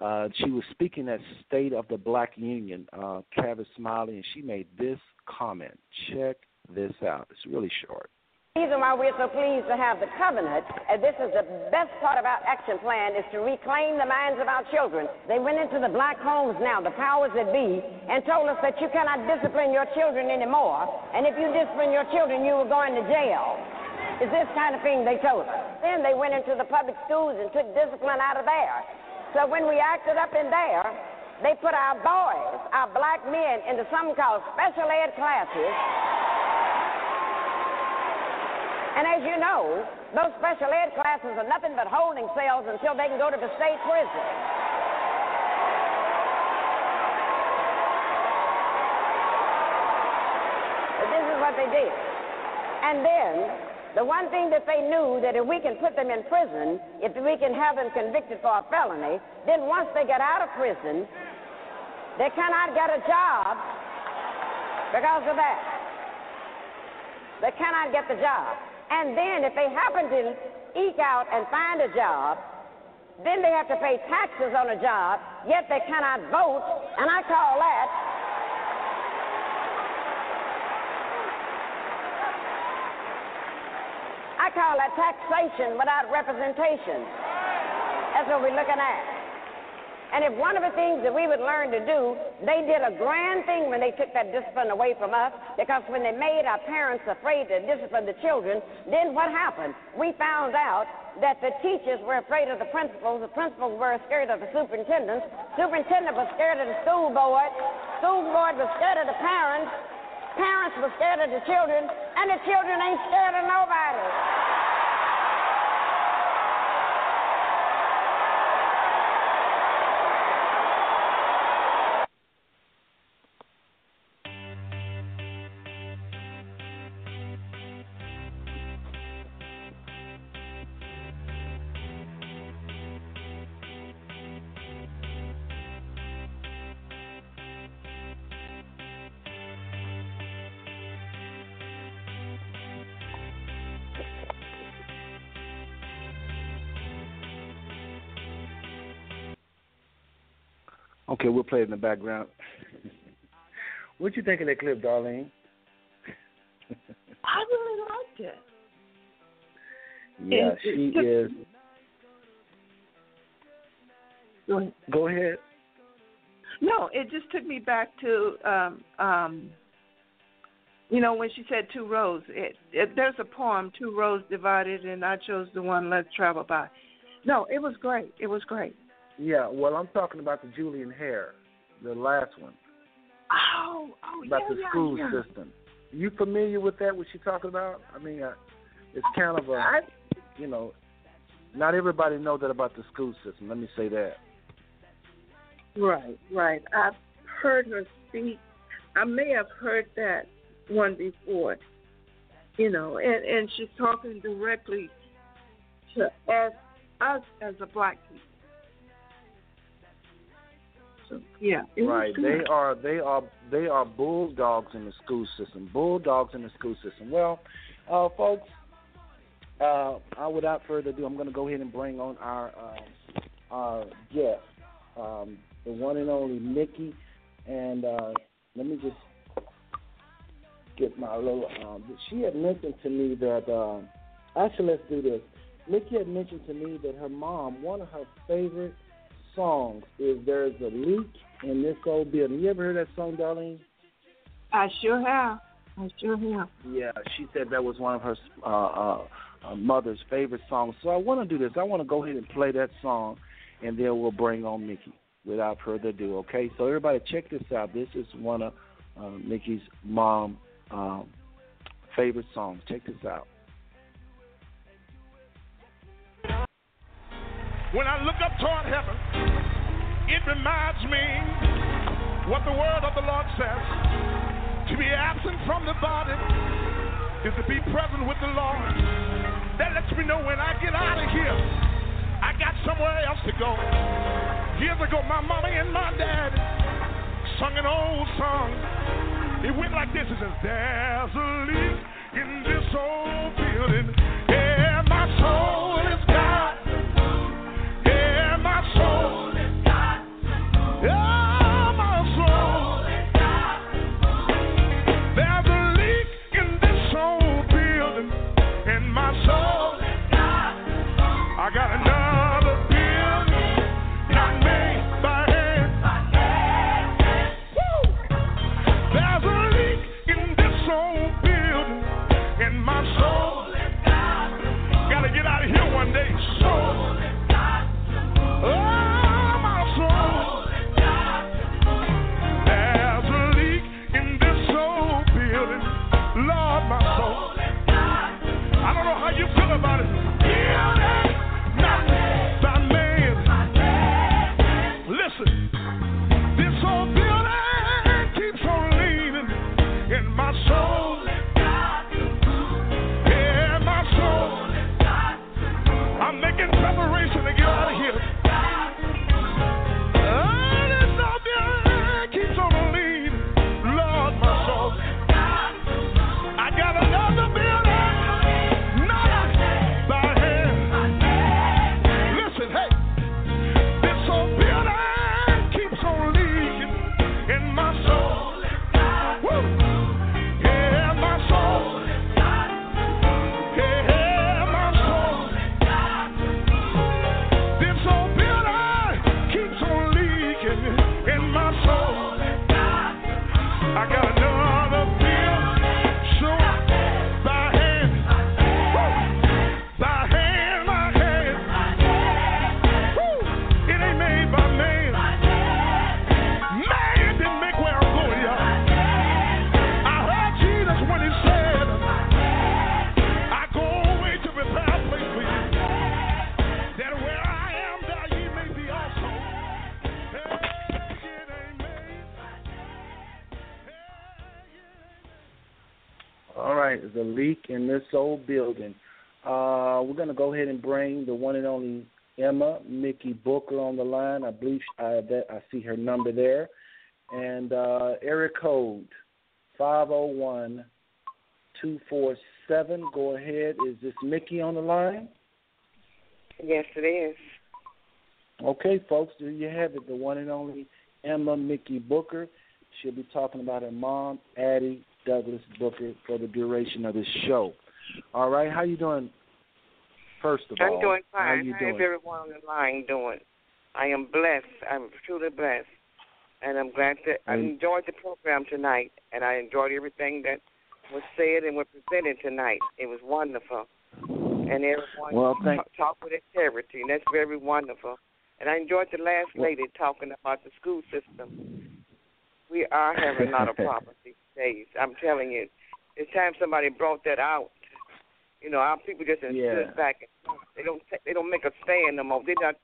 Uh, she was speaking at State of the Black Union, uh, Tavis Smiley, and she made this comment. Check this out. It's really short. Reason why we're so pleased to have the covenant, and this is the best part of our action plan, is to reclaim the minds of our children. They went into the black homes now, the powers that be, and told us that you cannot discipline your children anymore, and if you discipline your children, you will go into jail. Is this kind of thing they told us. Then they went into the public schools and took discipline out of there. So when we acted up in there, they put our boys, our black men, into something called special ed classes. And as you know, those special ed classes are nothing but holding cells until they can go to the state prison. But this is what they did. And then, the one thing that they knew that if we can put them in prison, if we can have them convicted for a felony, then once they get out of prison, they cannot get a job because of that. They cannot get the job. And then if they happen to eke out and find a job, then they have to pay taxes on a job, yet they cannot vote, and I call that I call that taxation without representation. That's what we're looking at. And if one of the things that we would learn to do, they did a grand thing when they took that discipline away from us, because when they made our parents afraid to discipline the children, then what happened? We found out that the teachers were afraid of the principals, the principals were scared of the superintendents, superintendent was scared of the school board, school board was scared of the parents, parents were scared of the children, and the children ain't scared of nobody. Okay, we'll play it in the background. what you think of that clip, Darlene? I really liked it. Yeah, And she is. Go ahead. Go ahead. No, it just took me back to, um, um, you know, when she said two roads. It, it, there's a poem, Two Roads Divided, and I chose the one Let's Travel By. No, it was great. It was great. Yeah, well, I'm talking about the Julia Hare, the last one, Oh, oh, about yeah, the yeah, school yeah. system. You familiar with that? What she talking about? I mean, uh, it's kind of a, I, you know, not everybody know that about the school system. Let me say that. Right, right. I've heard her speak. I may have heard that one before, you know, and and she's talking directly to us, us as a black people. So yeah, right. They are they are they are bulldogs in the school system. Bulldogs in the school system. Well, uh, folks, uh, uh, without further ado, I'm going to go ahead and bring on our uh, our guest, um, the one and only Nikki, and uh, let me just get my little. Um, she had mentioned to me that. Uh, actually, let's do this. Mickey had mentioned to me that her mom, one of her favorite songs is "There's a Leak in This Old Building." You ever heard that song, Darlene? I sure have. I sure have. Yeah, she said that was one of her uh, uh, uh, mother's favorite songs. So I want to do this. I want to go ahead and play that song, and then we'll bring on Mickey. Without further ado, okay? So everybody, check this out. This is one of uh, Mickey's mom um, favorite songs. Check this out. When I look up toward heaven, it reminds me what the word of the Lord says. To be absent from the body is to be present with the Lord. That lets me know when I get out of here, I got somewhere else to go. Years ago, my mama and my dad sung an old song. It went like this: It says, "There's a leak in this old building, Emma Mickey Booker on the line. I believe uh, that I see her number there. And uh, area code 501 247. Go ahead. Is this Mickey on the line? Yes, it is. Okay, folks, there you have it. The one and only Emma Mickey Booker. She'll be talking about her mom, Addie Douglas Booker, for the duration of this show. All right, how you doing? First of all, I'm doing How fine. you How doing? is everyone on the line doing? I am blessed. I'm truly blessed. And I'm glad that I enjoyed the program tonight, and I enjoyed everything that was said and was presented tonight. It was wonderful. And everyone Well, thank- ta- talked with integrity, and that's very wonderful. And I enjoyed the last lady talking about the school system. We are having a lot of *laughs* problems these days. I'm telling you. It's time somebody brought that out. You know, our people just Yeah. stood back. And they don't. They don't make a stand no more. They're not.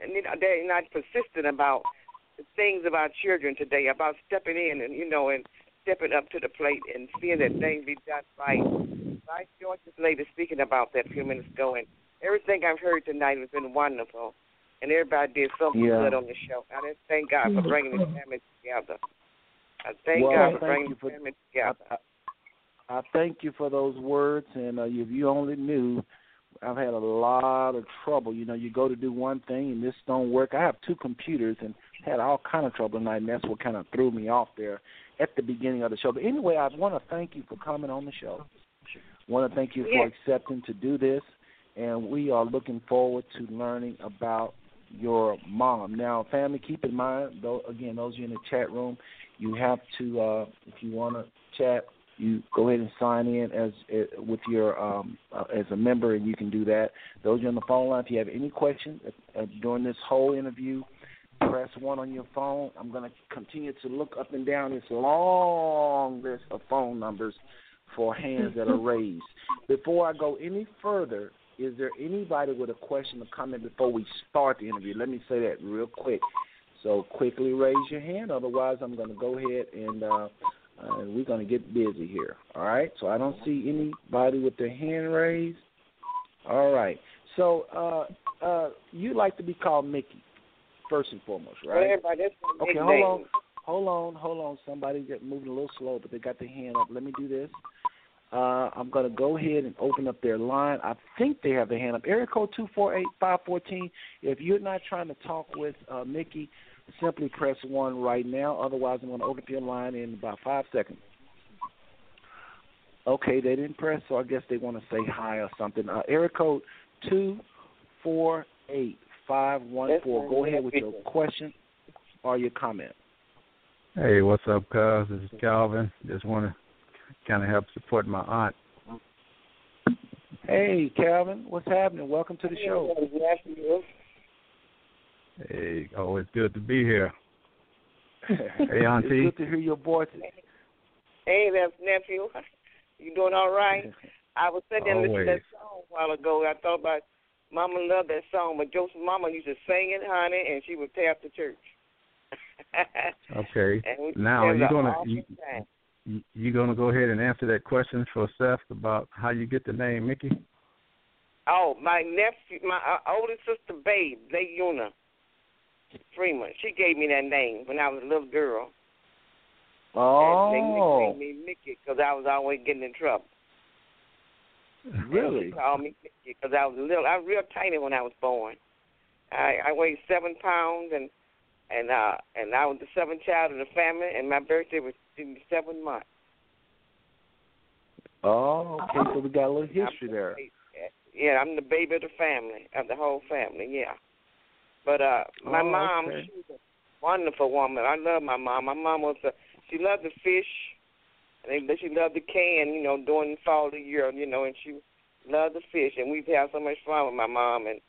They're not- persistent about the things our children today. About stepping in and you know and stepping up to the plate and seeing that things be done right. I enjoyed this lady speaking about that a few minutes ago, and everything I've heard tonight has been wonderful. And everybody did so Yeah. good on the show. I just thank God for mm-hmm. bringing this family together. I thank Well, God for thank bringing for- family together. I thank you for those words, and uh, if you only knew I've had a lot of trouble. You know, you go to do one thing and this don't work. I have two computers and had all kind of trouble tonight, and that's what kind of threw me off there at the beginning of the show. But anyway, I want to thank you for coming on the show. I want to thank you for Yes. accepting to do this, and we are looking forward to learning about your mom. Now, family, keep in mind, though, again, those of you in the chat room, you have to, uh, if you want to chat, you go ahead and sign in as uh, with your um, uh, as a member, and you can do that. Those of you on the phone line, if you have any questions uh, during this whole interview, press one on your phone. I'm going to continue to look up and down this long list of phone numbers for hands that are *laughs* raised. Before I go any further, is there anybody with a question or comment before we start the interview? Let me say that real quick. So quickly raise your hand. Otherwise, I'm going to go ahead and uh, we're going to get busy here. All right. So I don't see anybody with their hand raised. All right. So uh, uh, you like to be called Mickey, first and foremost, right? Everybody, Okay, hold on, hold on, hold on. Somebody get moving a little slow, but they got their hand up. Let me do this. Uh, I'm going to go ahead and open up their line. I think they have their hand up. Area code two four eight five fourteen. If you're not trying to talk with uh, Mickey, simply press one right now. Otherwise, I'm going to open up your line in about five seconds. Okay, they didn't press, so I guess they want to say hi or something. Uh, area code two four eight five one four. Go ahead with your question or your comment. Hey, what's up, cuz? This is Calvin. Just want to kind of help support my aunt. Hey, Calvin, what's happening? Welcome to the show. Hey, always good to be here. *laughs* Hey, Auntie. it's Auntie. good to hear your voice. Hey, that's nephew. You doing all right? I was sitting there listening to that song a while ago. I thought about Mama loved that song, but Joseph's mama used to sing it, honey, and she would tear up the church. *laughs* Okay. And Now, had you an gonna you, time. you you gonna go ahead and answer that question for Seth about how you get the name Mickey? Oh, my nephew, my uh, older sister, Babe, Leuna Freeman. She gave me that name when I was a little girl. Oh. And they Oh, nicknamed me Mickey because I was always getting in trouble. And really? She called me Mickey because I was little. I was real tiny when I was born. I I weighed seven pounds and and uh and I was the seventh child of the family and my birthday was in the seventh month. Oh, okay. So we got a little history there. Yeah, I'm the baby of the family, of the whole family, yeah. But uh my Oh, mom, okay. she was a wonderful woman. I love my mom. My mom was a she loved to fish and she loved to can, you know, during the fall of the year, you know, and she loved to fish and we'd have so much fun with my mom and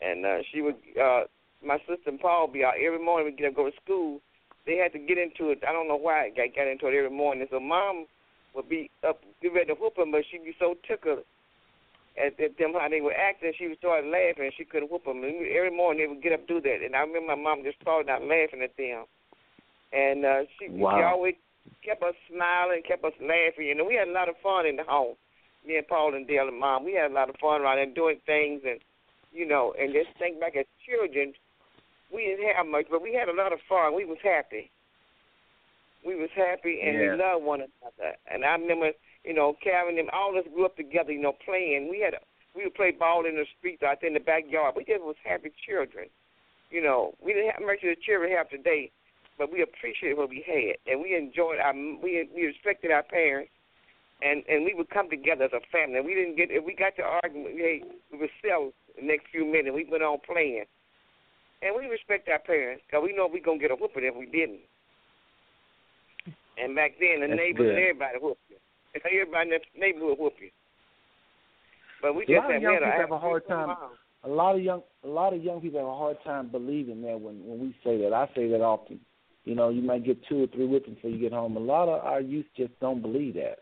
and uh she would uh my sister and Paul be out every morning we get up go to school. They had to get into it. I don't know why I got, got into it every morning. So mom would be up get ready to whoop them, but she'd be so tickled at, at them how they were acting. She would start laughing she couldn't whoop them. And every morning they would get up and do that. And I remember my mom just started out laughing at them. And uh, she, she always kept us smiling, kept us laughing. You know, we had a lot of fun in the home. Me and Paul and Dale and Mom, we had a lot of fun around there doing things and you know, and just think back as children, we didn't have much, but we had a lot of fun. We was happy. We was happy and Yeah. we loved one another. And I remember, you know, Calvin and all of us grew up together, you know, playing. We had a, we would play ball in the streets out there in the backyard. We just was happy children. You know, we didn't have much of the children we have today, but we appreciated what we had, and we enjoyed our we we respected our parents, and and we would come together as a family. We didn't get if we got to argument, hey, we would sell the next few minutes. We went on playing, and we respect our parents because we know we gonna get a whooping if we didn't. And back then, the That's neighbors good. and everybody whooped you. Everybody in the neighborhood whoop you. But we just have had a have a hard time. A lot of young, a lot of young people have a hard time believing that when when we say that. I say that often. You know, you might get two or three whippings before you get home. A lot of our youth just don't believe that.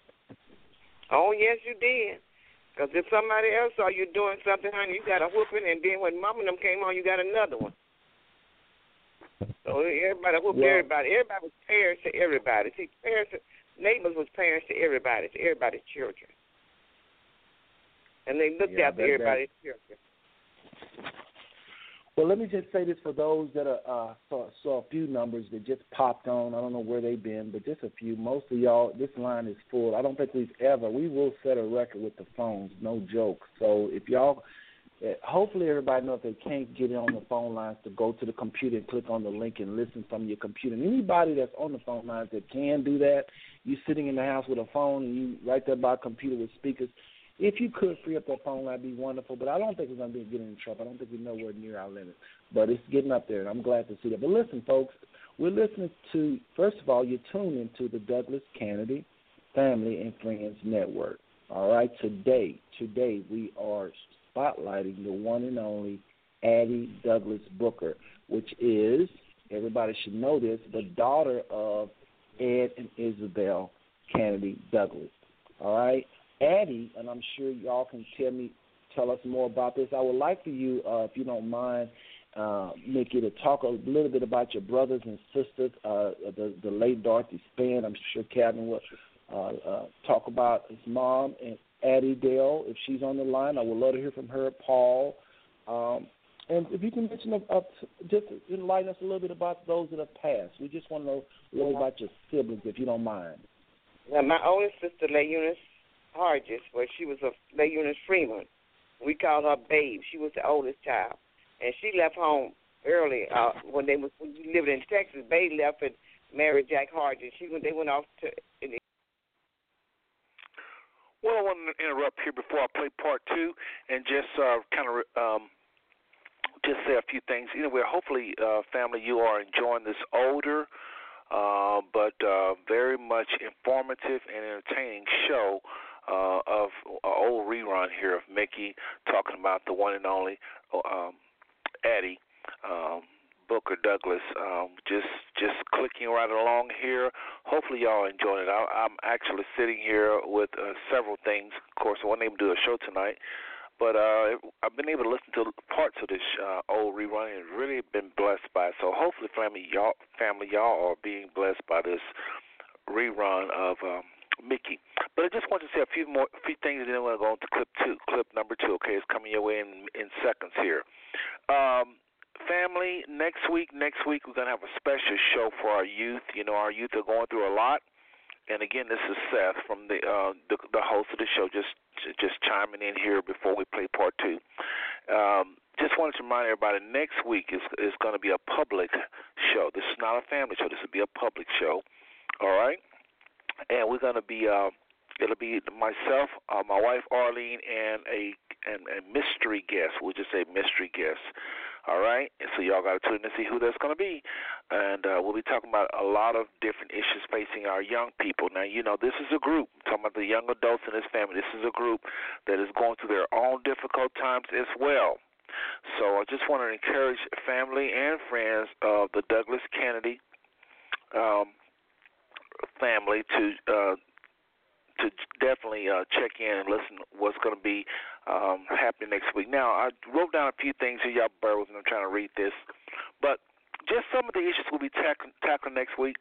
Oh yes, you did. Because if somebody else saw you doing something, honey, you got a whooping, and then when mom and them came on, you got another one. So everybody whooped Well- everybody. Everybody was parents to everybody. See, parents, neighbors was parents to everybody, to everybody's children. And they looked Yeah, after everybody's children. Well, let me just say this for those that are, uh, saw, saw a few numbers that just popped on. I don't know where they've been, but just a few. Most of y'all, this line is full. I don't think we've ever. We will set a record with the phones, no joke. So if y'all, hopefully everybody know if they can't get it on the phone lines to go to the computer and click on the link and listen from your computer. And anybody that's on the phone lines that can do that, you sitting in the house with a phone and you right there by a computer with speakers if you could free up that phone line, be wonderful. But I don't think we're going to be getting in trouble. I don't think we're nowhere near our limit. But it's getting up there, and I'm glad to see that. But listen, folks, we're listening to, first of all, you're tuned into the Douglas Canady Family and Friends Network. All right, today, today we are spotlighting the one and only Addie Douglas Booker, which is, everybody should know this, the daughter of Ed and Isabel Canady Douglas. All right? Addie, and I'm sure y'all can tell me, tell us more about this. I would like for you, uh, if you don't mind, uh, Mickey, to talk a little bit about your brothers and sisters. Uh, the the late Dorothy Span. I'm sure Kevin will uh, uh, talk about his mom and Addie Dale, if she's on the line. I would love to hear from her. Paul. Um, and if you can mention up, up just enlighten us a little bit about those that have passed. We just want to know a little about your siblings, if you don't mind. Now, my oldest sister, Lay Eunice Hargis, where she was a Lay Eunice Freeman. We called her Babe. She was the oldest child, and she left home early uh, when they was when we lived in Texas. Babe left and married Jack Hargis. She when they went off to. In the, Well, I want to interrupt here before I play part two and just uh, kind of um, just say a few things. Anyway, hopefully, uh, family, you are enjoying this older uh, but uh, very much informative and entertaining show uh, of an old rerun here of Mickey talking about the one and only um, Addie. Um, Booker Douglas, um, just just clicking right along here. Hopefully, y'all enjoying it. I, I'm actually sitting here with uh, several things. Of course, I wasn't able to do a show tonight, but uh, I've been able to listen to parts of this uh, old rerun and really been blessed by it. So hopefully, family, y'all, family, y'all are being blessed by this rerun of um, Mickey. But I just want to say a few more, a few things, and then we're going to clip two, clip number two. Okay, it's coming your way in in seconds here. Um, family, next week, next week we're gonna have a special show for our youth. You know, our youth are going through a lot. And again, this is Seth from the uh, the, the host of the show, just just chiming in here before we play part two. Um, just wanted to remind everybody, next week is is going to be a public show. This is not a family show. This will be a public show. All right, and we're going to be. Uh, it'll be myself, uh, my wife Arlene, and a and a mystery guest. We'll just say mystery guest. All right, so y'all got to tune in to see who that's going to be, and uh, we'll be talking about a lot of different issues facing our young people. Now, you know, this is a group I'm talking about the young adults in this family. This is a group that is going through their own difficult times as well. So I just want to encourage family and friends of the Douglas Canady um, family to uh, to definitely uh, check in and listen what's going to be um, happening next week. Now, I wrote down a few things here. Y'all bear with me. I'm trying to read this. But just some of the issues we'll be tackling, tackling next week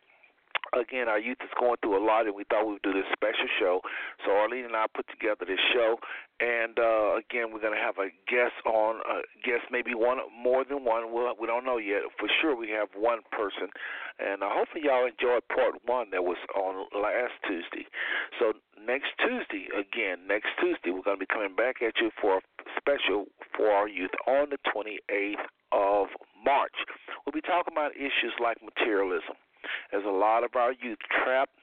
again, our youth is going through a lot, and we thought we would do this special show. So Arlene and I put together this show, and uh, again, we're going to have a guest on, a guest maybe one more than one. We'll, we don't know yet. For sure, we have one person, and uh, hopefully y'all enjoyed part one that was on last Tuesday. So next Tuesday, again, next Tuesday, we're going to be coming back at you for a special for our youth on the 28th of March. We'll be talking about issues like materialism there's a lot of our youth trapped,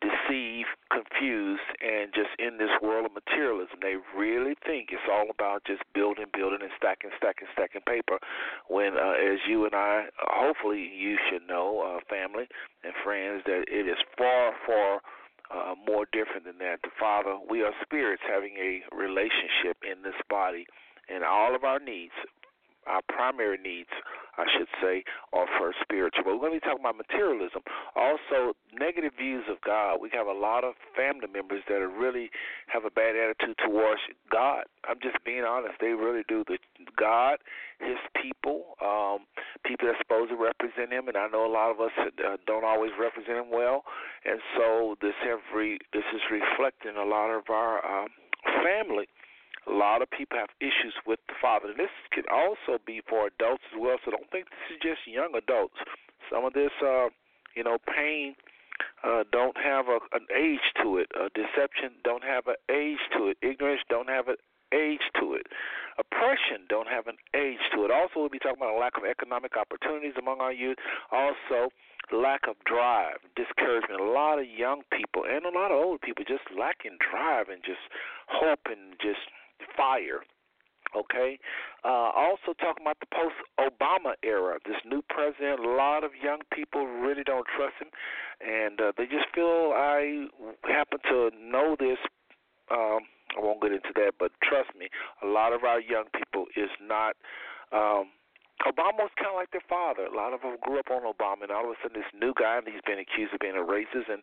deceived, confused, and just in this world of materialism. They really think it's all about just building, building, and stacking, stacking, stacking paper. When, uh, as you and I, hopefully, you should know, uh, family and friends, that it is far, far. Uh, more different than that. The Father, we are spirits having a relationship in this body, and all of our needs our primary needs, I should say, are first spiritual. But we're going to be talking about materialism. Also, negative views of God. We have a lot of family members that are really have a bad attitude towards God. I'm just being honest. They really do. The God, His people, um, people that supposed to represent Him, and I know a lot of us uh, don't always represent Him well. And so this every this is reflecting a lot of our um, family A lot of people have issues with the father. And this can also be for adults as well. So don't think this is just young adults. Some of this, uh, you know, pain uh, don't have a, an age to it. Uh, deception don't have an age to it. Ignorance don't have an age to it. Oppression don't have an age to it. Also, we'll be talking about a lack of economic opportunities among our youth. Also, lack of drive, discouragement. A lot of young people and a lot of old people just lacking drive and just hope and just fire. Okay. Uh, also talking about the post-Obama era. This new president, a lot of young people really don't trust him, and uh, they just feel I happen to know this. Um, I won't get into that, but trust me, a lot of our young people is not. Um, Obama was kind of like their father. A lot of them grew up on Obama, and all of a sudden, this new guy, and he's been accused of being a racist, and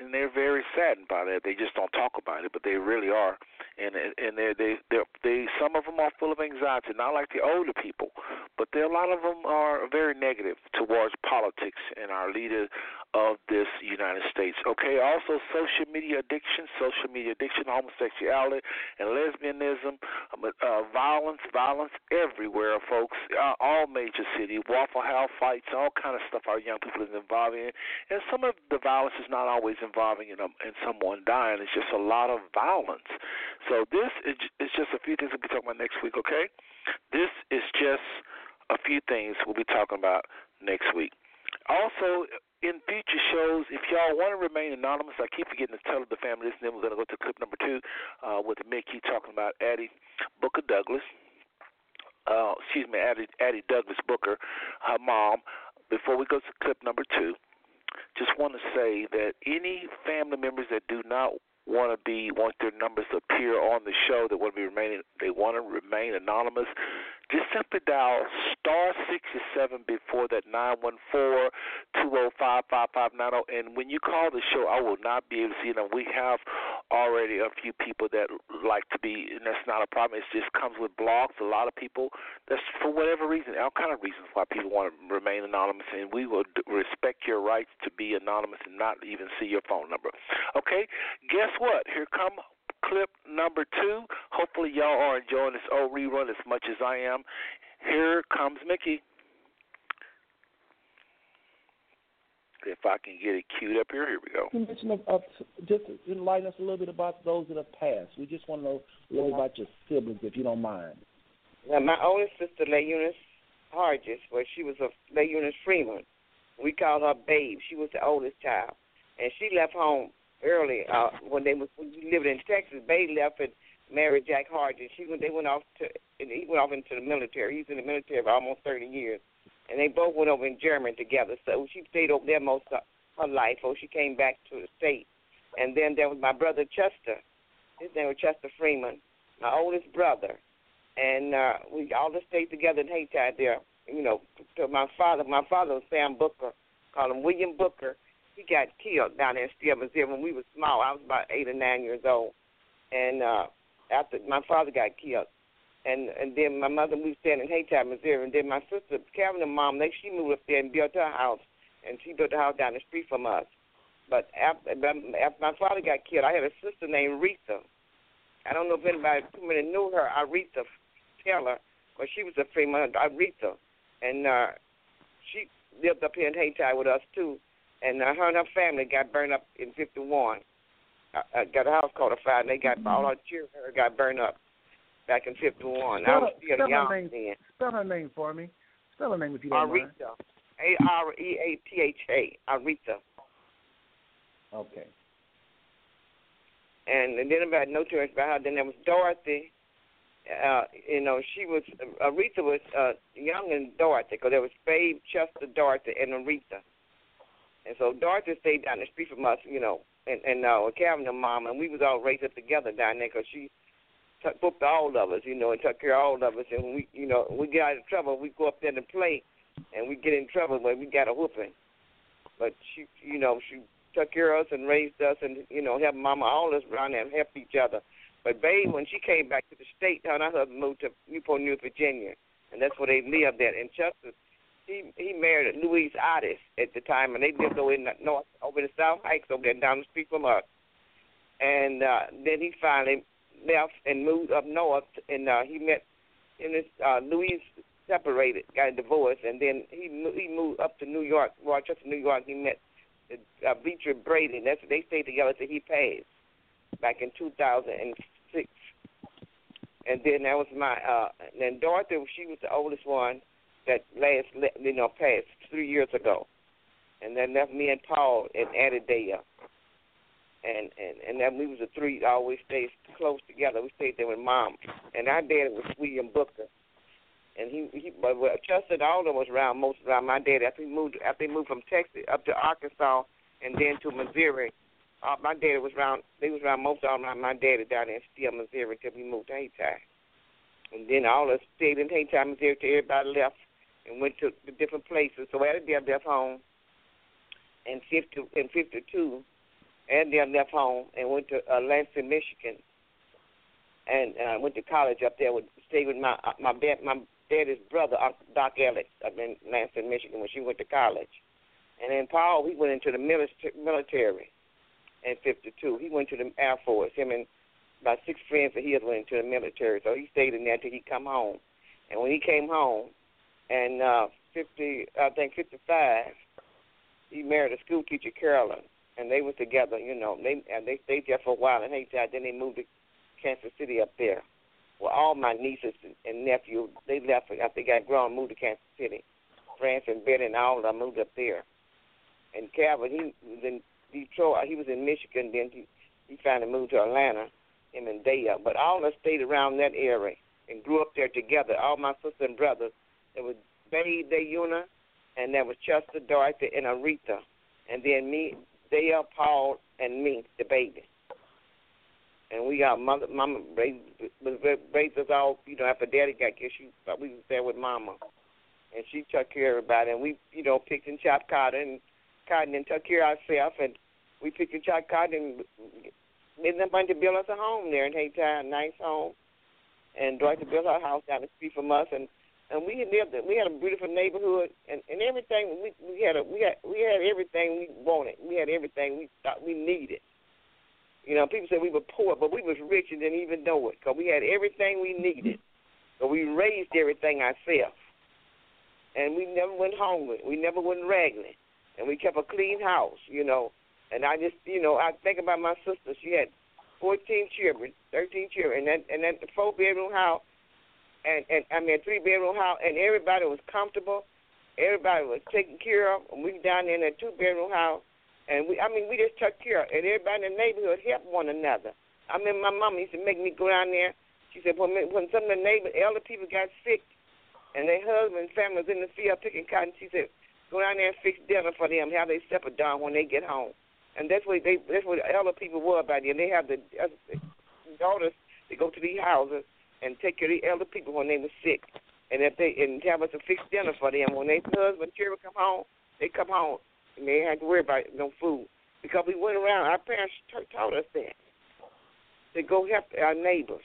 and they're very saddened by that. They just don't talk about it, but they really are, and and they they they they some of them are full of anxiety, not like the older people, but a lot of them are very negative towards politics and our leader of this United States. Okay, also social media addiction, social media addiction, homosexuality, and lesbianism, uh, violence, violence everywhere, folks. Uh, all major cities, Waffle House fights, all kind of stuff our young people is involved in, and some of the violence is not always involving in, a, in someone dying. It's just a lot of violence. So this is, is just a few things we'll be talking about next week. Okay, this is just a few things we'll be talking about next week. Also, in future shows, if y'all want to remain anonymous, I keep forgetting to tell the family this, and then we're going to go to clip number two uh, with Mickey talking about Addie Booker Douglas. Uh, excuse me, Addie, Addie Douglas Booker, her mom. Before we go to clip number two, just want to say that any family members that do not want to be want their numbers to appear on the show that want to be remaining they want to remain anonymous just simply dial star 67 before that 914-205-5590. And when you call the show, I will not be able to see them. We have already a few people that like to be, and that's not a problem. It just comes with blogs. A lot of people, that's for whatever reason, all kind of reasons why people want to remain anonymous. And we will respect your rights to be anonymous and not even see your phone number. Okay, guess what? Here come clip number two. Hopefully, y'all are enjoying this old rerun as much as I am. Here comes Mickey. If I can get it queued up here, here we go. Mention of, of, just enlighten us a little bit about those that have passed. We just want to know a little about your siblings, if you don't mind. Now, my oldest sister, Lay Eunice Hargis, well, she was a Lay Eunice Freeman. We called her Babe. She was the oldest child, and she left home early uh, when they was when you lived in Texas. Bay left and married Jack Hardy. She went. They went off to. And he went off into the military. He's in the military for almost thirty years, and they both went over in Germany together. So she stayed over there most of her life. Before she came back to the state, and then there was my brother Chester. His name was Chester Freeman, my oldest brother, and uh, we all just stayed together in Hayti there. You know, to my father. My father was Sam Booker. Call him William Booker he got killed down there in Steele, Missouri when we were small. I was about eight or nine years old, and uh, after my father got killed, and and then my mother moved there in Hayti, Missouri, and then my sister and mom they she moved up there and built her house, and she built a house down the street from us. But after, after my father got killed, I had a sister named Rita. I don't know if anybody too many knew her, Aretha Taylor, but she was a Fremont, Aretha, and uh, she lived up here in Hayti with us too. And uh, her and her family got burned up in '51. Uh, uh, got a house a fire, and they got all her children got burned up back in '51. I was still spell young her name, then. Spell her name for me. Spell her name if you don't mind. Aretha, A R E A T H A, Aretha. Okay. And, and then about no much about her. Then there was Dorothy. Uh, you know, she was Aretha was uh, young and Dorothy because there was Babe, Chester, Dorothy, and Aretha. And so Dorothy stayed down the street from us, you know, and and uh, Calvin and mom, and we was all raised up together down there because she took booked all of us, you know, and took care of all of us. And we, you know, we get out of trouble, we go up there to play, and we get in trouble when we got a whooping. But she, you know, she took care of us and raised us, and you know, helped mama all us around there and helped each other. But babe, when she came back to the state, her and her husband moved to Newport News, Virginia, and that's where they lived at. And Chester he he married Louise Otis at the time, and they lived over in the north, over in the South Heights, over there down the street from us. And uh, then he finally left and moved up north, and uh, he met in this uh, Louise separated, got a divorce, and then he he moved up to New York, Rochester, New York. He met uh, Beecher Brady. And that's they stayed together till he passed back in 2006. And then that was my uh and then Dorothy she was the oldest one that last you know passed three years ago, and that left me and Paul and Adidea. And and and then we was the three always stayed close together. We stayed there with mom, and our dad was William Booker, and he he but well, Chester Alden was around most around my dad after he moved after he moved from Texas up to Arkansas and then to Missouri. Uh, my dad was around. They was around most of all my my daddy down in Steele, Missouri, until we moved to Hayti. And then all of us stayed in Hayti, Missouri, till everybody left and went to the different places. So Addie left home in fifty in fifty two. Addie left home and went to uh, Lansing, Michigan, and uh, went to college up there. With stayed with my uh, my dad my daddy's brother, Doc Ellis, up in Lansing, Michigan, when she went to college. And then Paul, he went into the military in '52. He went to the Air Force. Him and about six friends of his went into the military. So he stayed in there till he come home. And when he came home, and uh, 50, I think 55, he married a school teacher, Carolyn, and they were together. You know, they and they stayed there for a while, and they then they moved to Kansas City up there. Well, all my nieces and nephews, they left after they got grown, moved to Kansas City. France and Betty and all of them moved up there and Calvin, he was in Detroit. He was in Michigan. Then he he finally moved to Atlanta. Him and Daya. But all of us stayed around that area and grew up there together. All my sisters and brothers. There was Babe Dayuna, and there was Chester, Dorothy, and Aretha, and then me, Daya, Paul, and me, the baby. And we got mother, mama raised, raised us all. You know, after daddy got killed, she we was there with mama, and she took care of everybody. And we, you know, picked and chopped cotton cotton and took care of ourselves. And we picked a shot cotton and them to build us a home there in Hayti, a nice home. And Dwight built our house down the street from us, and and we lived. We had a beautiful neighborhood, and and everything. We we had a we had we had everything we wanted. We had everything we thought we needed. You know, people said we were poor, but we was rich and didn't even know it because we had everything we needed. So we raised everything ourselves, and we never went hungry. We never went raggedy and we kept a clean house, you know. And I just, you know, I think about my sister. She had 14 children, 13 children, and that and that four bedroom house, and and I mean three bedroom house, and everybody was comfortable. Everybody was taken care of. And we down there in that two bedroom house, and we, I mean, we just took care of, and everybody in the neighborhood helped one another. I mean, my mom used to make me go down there. She said when when some of the neighbor elder people got sick, and their husband and family was in the field picking cotton, she said, Go down there and fix dinner for them. Have they supper done when they get home. And that's what they that's what other people were about them. They have the uh, daughters they go to these houses and take care of the elder people when they were sick. And if they and have us a fixed dinner for them when their husband children come home, they come home and they have to worry about no food because we went around. Our parents t- taught us that to go help our neighbors.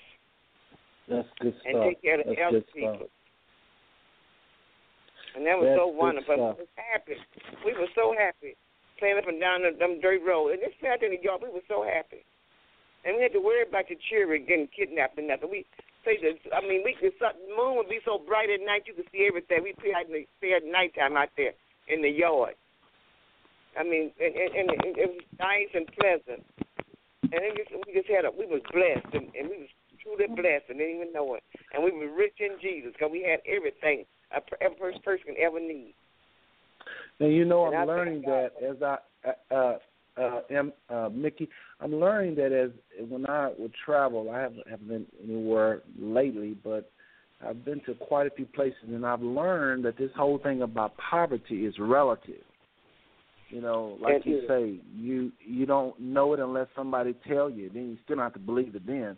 That's good stuff. And take care of the That's elder people. Stuff. And that was That's so wonderful. stuff. We was happy. We were so happy playing up and down them, them dirt roads. And this out in the yard, we were so happy. And we had to worry about the children getting kidnapped and nothing. We say that I mean we could the moon would be so bright at night you could see everything. We play at stay at nighttime out there in the yard. I mean, and, and, and it was nice and pleasant. And it just, we just had a, we was blessed, and, and we was truly blessed, and didn't even know it. And we were rich in Jesus because we had everything a every person can ever need. Now you know And I'm I learning that as I uh uh am uh Mickey, I'm learning that as when I would travel, I haven't haven't been anywhere lately, but I've been to quite a few places and I've learned that this whole thing about poverty is relative. You know, like you say, you you don't know it unless somebody tell you. Then you still have to believe it then.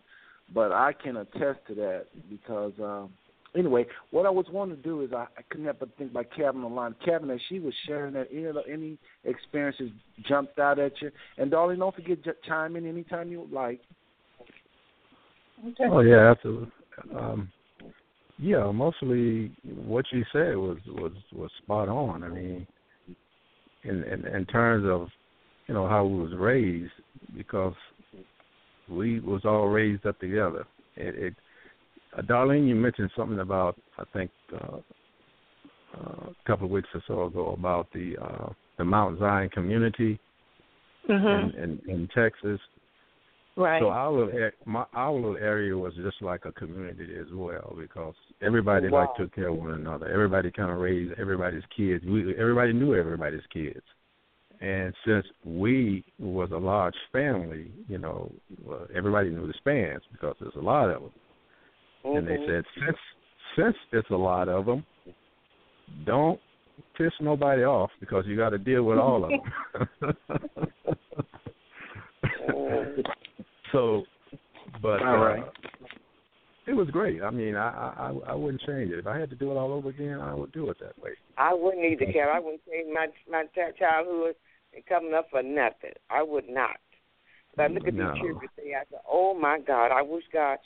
But I can attest to that because um anyway, what I was wanting to do is I, I couldn't help but think about Kevin online. Kevin, as she was sharing that, any, any experiences jumped out at you? And darling, don't forget to chime in anytime you like. Oh yeah, absolutely. Um, yeah, mostly what you said was was was spot on. I mean, in in, in terms of you know how we was raised, because we was all raised up together. It, it uh, Darlene, you mentioned something about I think uh, uh, a couple of weeks or so ago about the uh, the Mount Zion community Mhm. in, in in Texas. Right. So our little my our little area was just like a community as well because everybody Wow. like took care of one another. Everybody kind of raised everybody's kids. We everybody knew everybody's kids. And since we was a large family, you know, everybody knew the Spans because there's a lot of them. And they Mhm. said since since it's a lot of them, don't piss nobody off because you got to deal with all of them. *laughs* so, but All right. uh, it was great. I mean, I, I I wouldn't change it. If I had to do it all over again, I would do it that way. I wouldn't either, Carol. I wouldn't change my my ch- childhood and coming up for nothing. I would not. But I look at No. these children today, I say, oh my God, I wish God,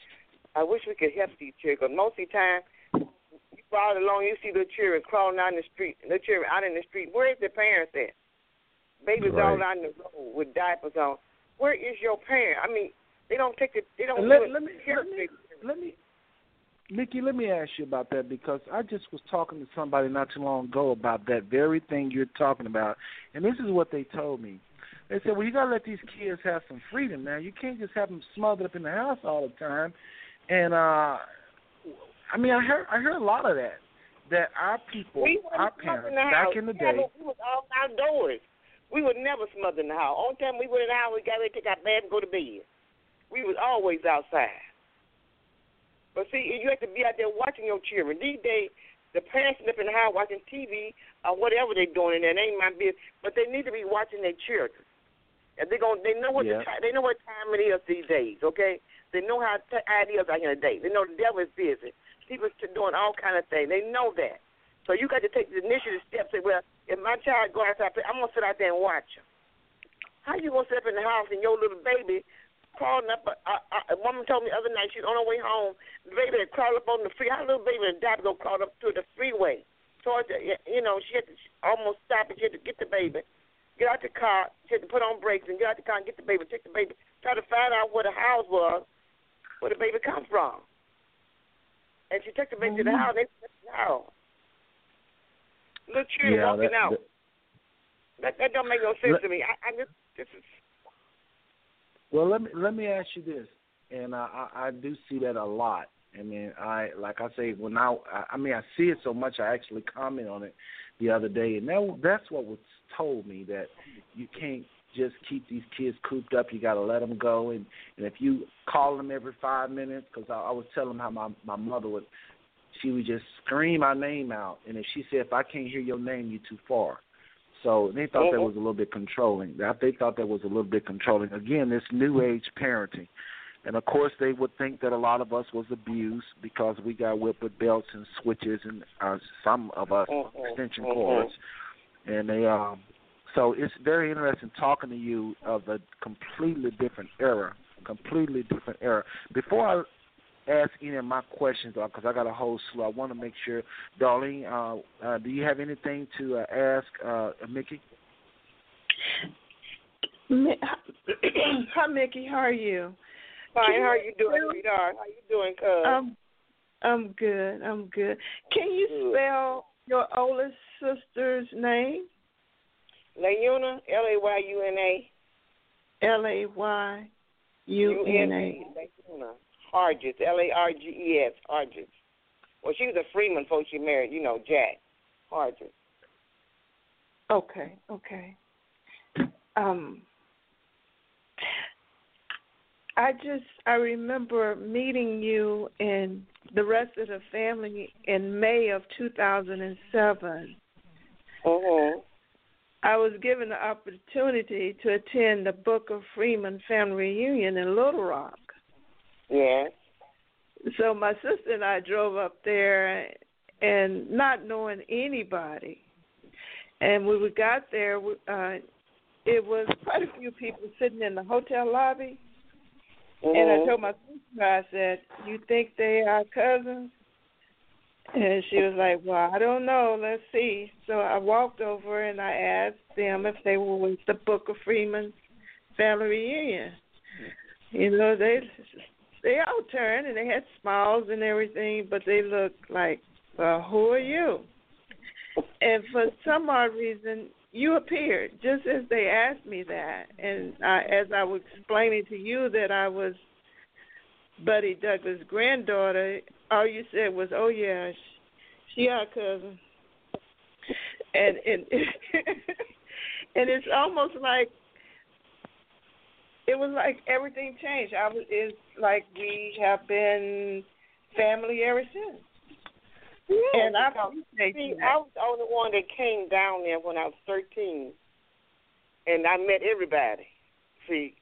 I wish we could help these children. Most of the time, you follow along, you see the children crawling out in the street, the children out in the street. Where is their parents at? Babies all Right. out in the road with diapers on. Where is your parent? I mean, they don't take the, they don't let- it. let me- let me- let me Nikki, let me ask you about that because I just was talking to somebody not too long ago about that very thing you're talking about, and this is what they told me. They said, "Well, you gotta let these kids have some freedom, man. You can't just have them smothered up in the house all the time." And uh I mean, I heard I heard a lot of that. That our people, We our parents, in back in the day, we was all outdoors. We would never smother in the house. Only time we went in the house, we got ready to take our bath and go to bed. We was always outside. But see, you have to be out there watching your children. These days, the parents up in the house watching TV or whatever they're doing in there. It ain't my business. But they need to be watching their children. And they going they know what Yeah. the time, they know what time it is these days. Okay, they know how t- how it is out here today. They know the devil is busy. People are doing all kind of things. They know that. So you got to take the initiative steps. Say, well, if my child go outside, I'm gonna sit out there and watch him. How you gonna sit up in the house and your little baby crawling up? A, a, a, a woman told me the other night she's on her way home. The baby had crawled up on the free. How little baby in a diaper go crawl up to the freeway? Towards the, uh, you know, she had to almost stop and she had to get the baby, get out the car. She had to put on brakes and get out the car and get the baby, take the baby, try to find out where the house was, where the baby come from. And she took the baby to the oh, house. They took the house. Little children Yeah, walking that- out. That that don't make no sense Let- to me. I, I just this is Well, let me let me ask you this, and I, I I do see that a lot. I mean, I like I say when I I mean I see it so much I actually comment on it the other day, and that that's what was told me that you can't just keep these kids cooped up. You got to let them go, and and if you call them every five minutes, because I, I was telling them how my my mother would, she would just scream our name out, and if she said if I can't hear your name, you're too far. So they thought that Mhm. was a little bit controlling. They thought that was a little bit controlling. Again, this new age parenting. And of course, they would think that a lot of us was abused because we got whipped with belts and switches, and uh, some of us Mhm. extension cords. And they, um, so it's very interesting talking to you of a completely different era, completely different era. Before I ask any of my questions, because I got a whole slew, I want to make sure, Darlene, uh, uh, do you have anything to uh, ask uh, Mickey? *coughs* Hi, Mickey. How are you? fine. How are you doing, sweetheart? How are you doing, cuz? Um, I'm good. I'm good. Can you spell your oldest sister's name? Layuna, L A Y U N A. L A Y U N A. Layuna. Hargis, L A R G E S, Hargis. Well, she was a Freeman before she married, you know, Jack. Hargis. Okay. Okay. Um, I just I remember meeting you and the rest of the family in May of 2007. Mhm. I was given the opportunity to attend the Book of Freeman family reunion in Little Rock. Yes. So my sister and I drove up there and not knowing anybody. And when we got there, uh, it was quite a few people sitting in the hotel lobby. And I Mhm. told my sister, I said, "You think they are cousins?" And she was like, "Well, I don't know. Let's see." So I walked over and I asked them if they were with the Book of Freeman family reunion. You know, they they all turned and they had smiles and everything, but they looked like, well, who are you? And for some odd reason, you appeared just as they asked me that, and I, as I was explaining to you that I was Buddy Douglas' granddaughter, all you said was, "Oh yeah, she, she our cousin," and and *laughs* and it's almost like it was like everything changed. I was it's like we have been family ever since. Yeah, and I appreciate see. I was the only one that came down there when I was 13, and I met everybody. See,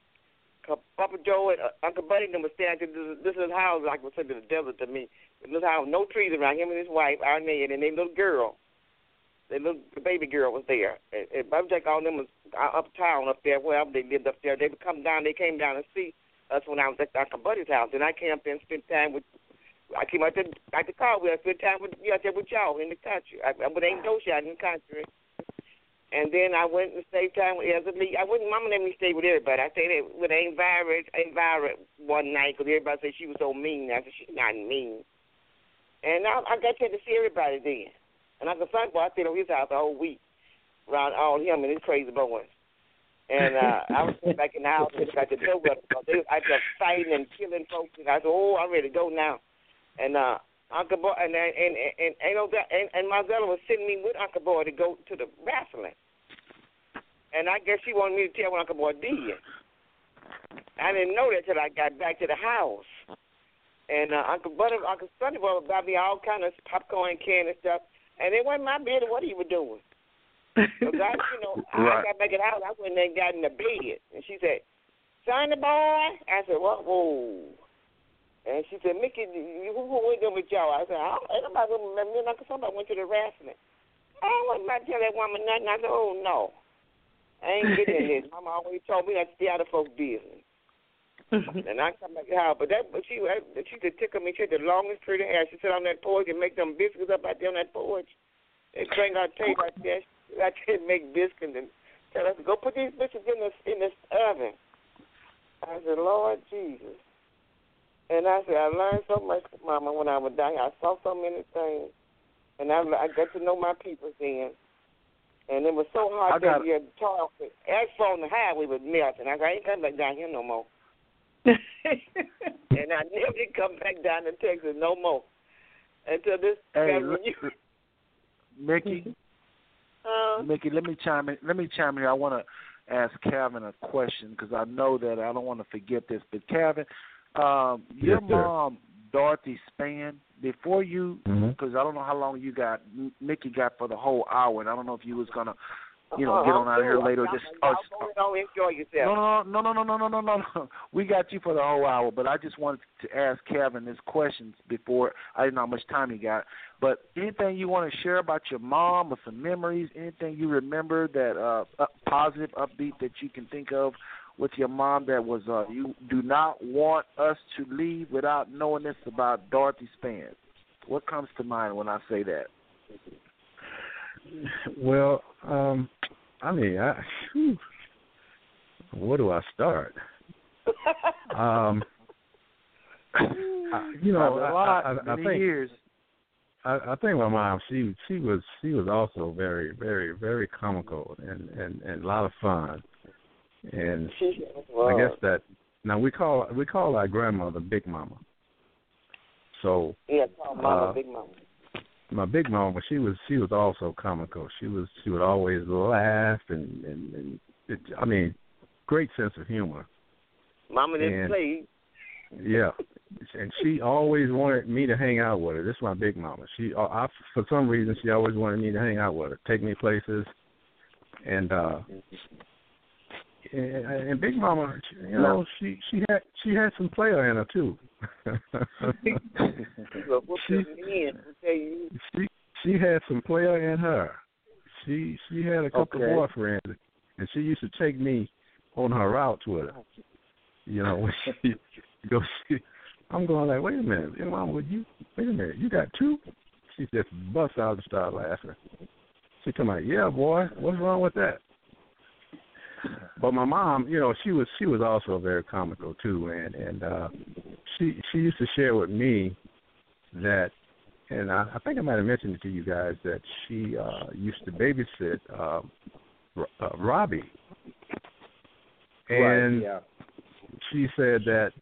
Papa Joe and uh, Uncle Buddy them was standing. This, this is how like was said to the desert to me. This how no trees around him and his wife, our maid, and their little girl. Their little baby girl was there. And, and Bubba Jack, all them was uh, uptown up there, wherever they lived up there. They would come down. They came down and see us when I was at Uncle Buddy's house, and I came up there and spent time with I came out there at the car with I spent time with you out there with y'all in the country. I, I but ain't no shot in the country. And then I went and stayed time with Lee. I wouldn't. Mama let me stay with everybody. I stayed with Aunt Violet one night because everybody said she was so mean. I said she's not mean. And I, I got to see everybody then. And Uncle Son, boy, I stayed on his house the whole week around all him and his crazy boys. And uh, I was sitting back in the house and got the door up. They, I just fighting and killing folks. And I said, oh, I'm ready to go now. And uh, Uncle Boy and and and and, and, and, and Marcella was sending me with Uncle Boy to go to the wrestling. And I guess she wanted me to tell Uncle Boy did. I didn't know that till I got back to the house. And uh, Uncle Buddy, Uncle Sonny Boy would me all kind of popcorn can and stuff. And it wasn't my business what he was doing. Because *laughs* I, you know, Right. I got back in the house. I went and got in the bed, and she said, "Sonny boy," I said, "What? Whoa." And she said, Mickey, who, who went there with y'all? I said, I don't, ain't nobody with me. Me and Uncle Somebody went to the wrestling. I wasn't about to tell that woman nothing. I said, oh, no. I ain't getting in this. Mama always told me not to stay out of folks' business. *laughs* and I come back to the house. But that, but she, she could tickle me. She had the longest pretty hair. She sit on that porch and make them biscuits up out there on that porch. They bring our tape out there. I can't make biscuits and tell us, go put these biscuits in this, in this oven. I said, Lord Jesus. And I said, I learned so much, Mama, when I was down here. I saw so many things. And I, I got to know my people then. And it was so hard I got- that year. Charles, asphalt on the highway was melting. I said, I ain't coming back down here no more. *laughs* and I never did come back down to Texas no more. Until this Hey, got look- Mickey, *laughs* Uh, Mickey, let me chime in. Let me chime in. I want to ask Calvin a question because I know that I don't want to forget this. But Calvin, um, your Yes, sir. Dorothy Span. Before you, mm-hmm. because mm-hmm. I don't know how long you got, Nikki got for the whole hour, and I don't know if you was gonna, you know, oh, get on out of here later. Just oh, go enjoy yourself. No, no, no, no, no, no, no, no. *laughs* We got you for the whole hour, but I just wanted to ask Kevin this questions before I didn't know how much time he got. But anything you want to share about your mom or some memories, anything you remember that uh, positive, upbeat that you can think of with your mom that was uh you do not want us to leave without knowing this about Dorothy Span. What comes to mind when I say that? Well, um, I mean, I, whew, where do I start? *laughs* Um, I, you know, a I, lot, I, I, I think years. I, I think my mom she she was she was also very very very comical and and and a lot of fun, and She I guess that now we call we call our grandmother Big Mama. So Yeah, call Mama Uh, Big Mama. my big mama, she was she was also comical. She was she would always laugh and and, and it, I mean, great sense of humor. Mama didn't and- play. Yeah, and she always wanted me to hang out with her. This is my big mama. She, uh, I, for some reason, she always wanted me to hang out with her, take me places, and uh, and, and Big Mama, you know, she she had she had some player in her too. *laughs* She- your men. I tell you. she she had some player in her. She she had a couple Okay. of boyfriends, and she used to take me on her routes with her. You know, when she *laughs* go see, I'm going like, wait a minute, you know, mom, would you wait a minute, you got two? She just busts out and start laughing. She come out, yeah, boy, what's wrong with that? But my mom, you know, she was she was also very comical too, and and uh, she she used to share with me that, and I, I think I might have mentioned it to you guys that she uh, used to babysit uh, uh, Robbie, and right, yeah. she said that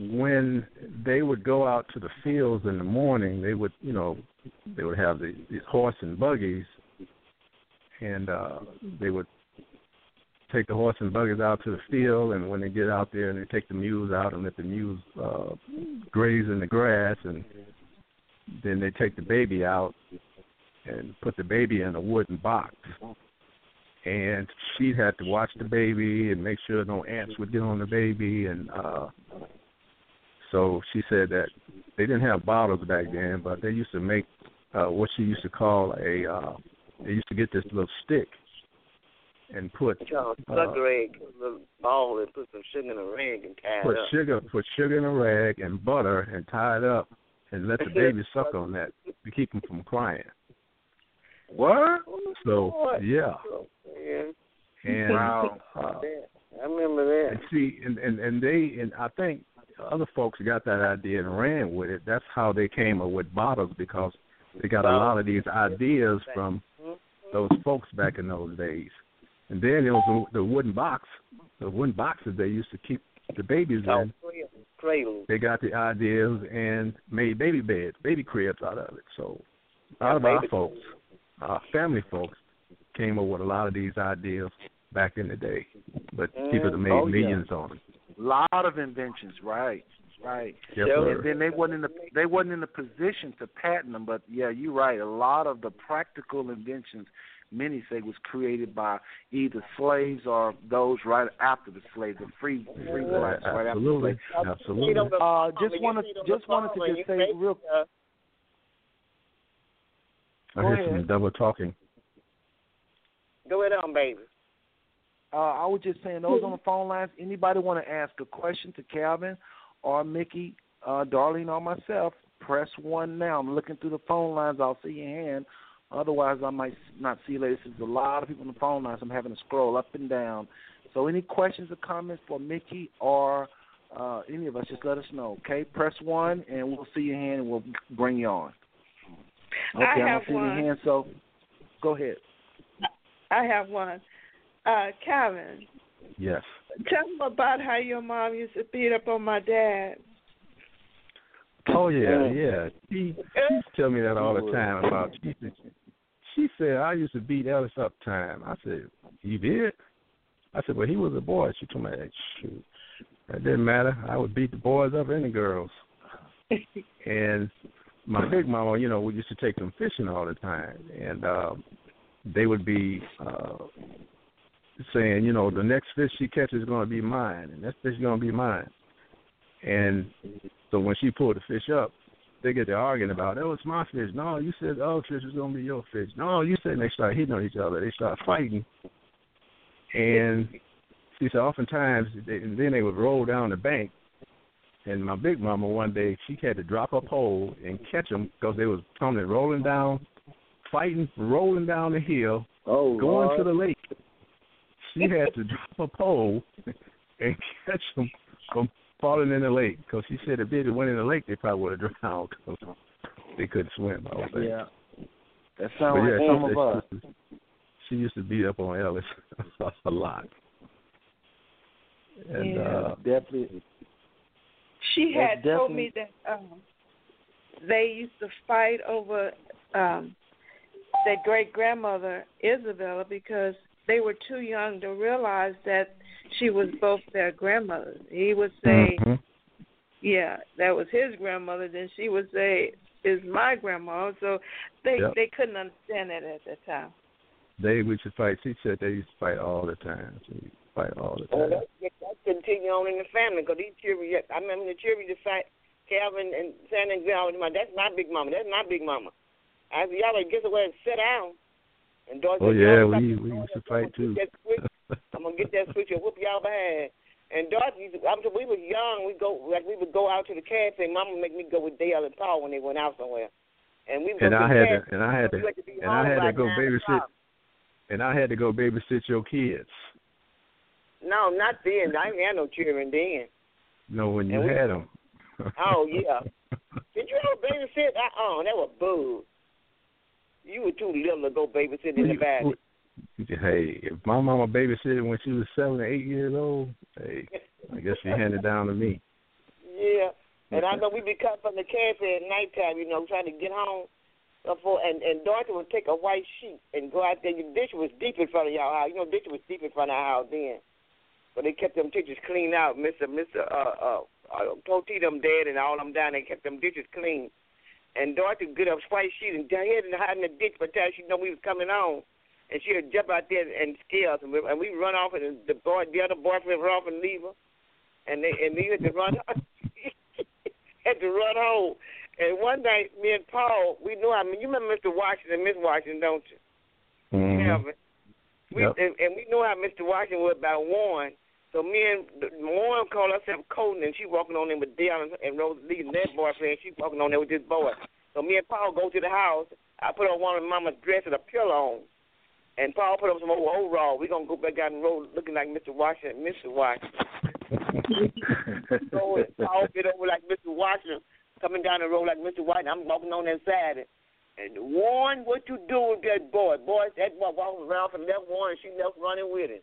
when they would go out to the fields in the morning, they would, you know, they would have the, these horse and buggies, and uh, they would take the horse and buggies out to the field, and when they get out there, and they take the mules out and let the mules uh, graze in the grass, and then they take the baby out and put the baby in a wooden box. And she had to watch the baby and make sure no ants would get on the baby, and uh, so she said that they didn't have bottles back then, but they used to make uh, what she used to call a. Uh, they used to get this little stick and put uh, sugar egg, the ball, and put some sugar in a rag and tie put it up. sugar put sugar in a rag and butter and tie it up and let the baby suck on that to keep him from crying. What? So yeah, Yeah. and Wow. uh, I remember that. and see, and and and they and I think other folks got that idea and ran with it. That's how they came up with bottles because they got a lot of these ideas from those folks back in those days. And then it was the, the wooden box, the wooden boxes they used to keep the babies oh, in. Cradle. They got the ideas and made baby beds, baby cribs out of it. So a lot of our baby- folks, our family folks, came up with a lot of these ideas back in the day. But people that mm, made Oh, yeah. millions on them. A lot of inventions, right, right. Yes, and then they wasn't in the they wasn't in the position to patent them, but yeah, you're right. A lot of the practical inventions, many say, was created by either slaves or those right after the slaves, the free free Yeah, blacks right after the absolutely, slaves. absolutely. Uh, just wanted just wanted to just say real. I hear ahead. some double talking. Go ahead on, baby. Uh, I was just saying, those on the phone lines, anybody want to ask a question to Calvin or Mickey, uh, Darlene, or myself, press one now. I'm looking through the phone lines. I'll see your hand. Otherwise, I might not see you later. There's a lot of people on the phone lines. I'm having to scroll up and down. So, any questions or comments for Mickey or uh, any of us, just let us know. Okay, press one, and we'll see your hand, and we'll bring you on. Okay, I I'm have gonna see your one. hand. So, go ahead. I have one. Uh, Calvin, Yes. tell them about how your mom used to beat up on my dad. Oh yeah, yeah. She she tell me that all the time about she said, she said I used to beat Ellis up time. I said, You did? I said, Well he was a boy. She told me that shoot. That didn't matter. I would beat the boys up and the girls. *laughs* and my big mama, you know, we used to take them fishing all the time and um they would be uh saying, you know, the next fish she catches is gonna be mine and that fish is gonna be mine. And so when she pulled the fish up, they get to arguing about, oh, it's my fish. No, you said the other fish was going to be your fish. No, you said and they start hitting on each other. They start fighting. And she said oftentimes, they, and then they would roll down the bank. And my big mama one day, she had to drop a pole and catch them because they was coming rolling down, fighting, rolling down the hill, oh, going Lord. to the lake. She had to drop a pole *laughs* and catch them from falling in the lake because she said if they had went in the lake, they probably would have *laughs* drowned 'cause they couldn't swim. I was saying. Yeah. That But sounds yeah, like some of us. she, *laughs* she used to beat up on Ellis *laughs* a lot. And yeah, uh definitely. She That's had told me that um, they used to fight over um, their great grandmother Isabella because they were too young to realize that she was both their grandmother. He would say, mhm. "Yeah, that was his grandmother." Then she would say, "Is my grandma?" So they Yep. they couldn't understand it at the time. they used to fight. She said they used to fight all the time. She used to fight all the time. that, that continue on in the family because these children, I remember the children to fight Calvin and Santa and Grandma. That's my big mama. That's my big mama. I said, y'all better get away and sit down. And Oh yeah, we we used to fight too. Get that switch. I'm gonna get that switch and whoop y'all behind. And Dorothy, I'm we was young. We go like we would go out to the cafe. Mama would make me go with Dale and Paul when they went out somewhere. And we would and I had to and I had to to and I had to go babysit and I had to go babysit your kids. No, not then. I didn't have no children then. No, when you we- had them. Oh yeah. *laughs* Did you ever babysit? Uh uh that was boo. You were too little to go babysit in the back. Hey, if my mama babysitted when she was seven or eight years old, hey, I guess she handed down to me. *laughs* Yeah. And I know we'd be cut from the cafe at nighttime, you know, trying to get home. Before, and and Dorothy would take a white sheet and go out there. Your dish was deep in front of y'all house. You know, dish was deep in front of our house then. But they kept them ditches clean out. Mister Mister uh uh, uh Toti them dead and all them down. They kept them ditches clean. And Dorothy would get up sheet and head and hide in the ditch by the time she know we was coming on. And she would jump out there and scare us, and we, and we run off, and the boy, the other boyfriend run off and leave her, and they and we had to run, *laughs* had to run home. And one night, me and Paul, we knew. I mean, you remember Mr. Washington, Miss Washington, don't you? Mhm. Melvin. We Yep. and, and we knew how Mr. Washington was about Warren. So me and Warren called herself Colton, and she walking on there with Dale and, and Rose leaving that boyfriend. She walking on there with this boy. So me and Paul go to the house. I put on one of Mama's dress and a pillow on, and Paul put on some old overall. We gonna go back out and roll looking like Mr. Washington, Mr. Washington. *laughs* so Paul get over like Mr. Washington, coming down the road like Mr. White. I'm walking on that side. And Warren, what you do with that boy? Boy, that boy walking around from left Warren, she left running with him.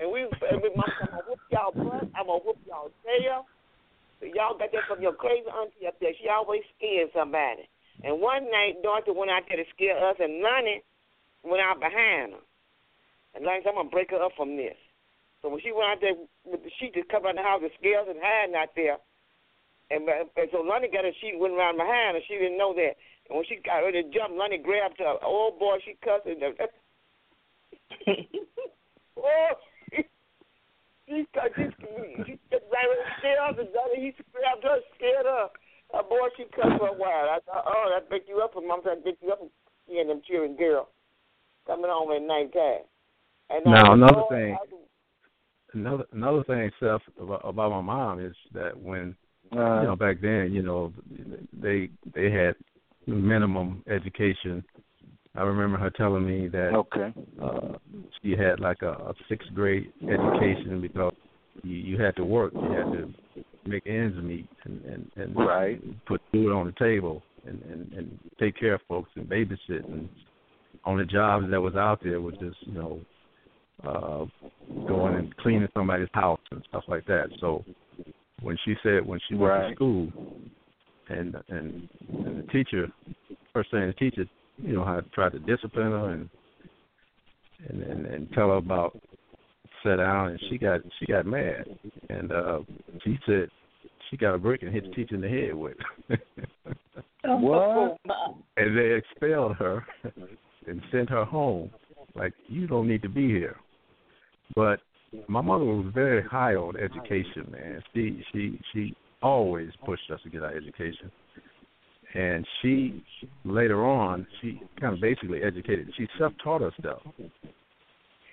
And we, and we mom, I'm gonna whoop y'all butt. I'm gonna whoop y'all tail. So y'all got that from your crazy auntie up there. She always scared somebody. And one night, Dorothy went out there to scare us, and Lonnie went out behind her. And Lonnie said, I'm gonna break her up from this. So when she went out there with the sheet to cover the house, the scales and hiding out there, and, and so Lonnie got her sheet and went around behind her. She didn't know that. And when she got ready to jump, Lonnie grabbed her. Oh boy, she cussed her. *laughs* oh, she, she, cut- she, she got right ready to scare us, and Lonnie, he grabbed her, scared her. Uh, boy, she cussed for a while. I thought, oh, that picked you up from mom trying to pick you up from seeing them cheering girl coming home at nighttime. And Now another thing, I another another thing, Seth, about, about my mom is that when Uh, you know back then, you know, they they had minimum education. I remember her telling me that Okay. uh, she had like a, a sixth grade education because you, you had to work, you had to make ends meet, and and, and Right. put food on the table, and, and and take care of folks and babysit, and on the jobs that was out there was just you know uh going and cleaning somebody's house and stuff like that. So when she said when she went Right. to school and and, and the teacher first thing the teacher you know I tried to discipline her and and and, and tell her about sit down and she got she got mad. And uh she said she got a brick and hit the teacher in the head with. What? and they expelled her and sent her home. Like you don't need to be here. But my mother was very high on education man. She she she always pushed us to get our education and she later on she kind of basically educated she self taught herself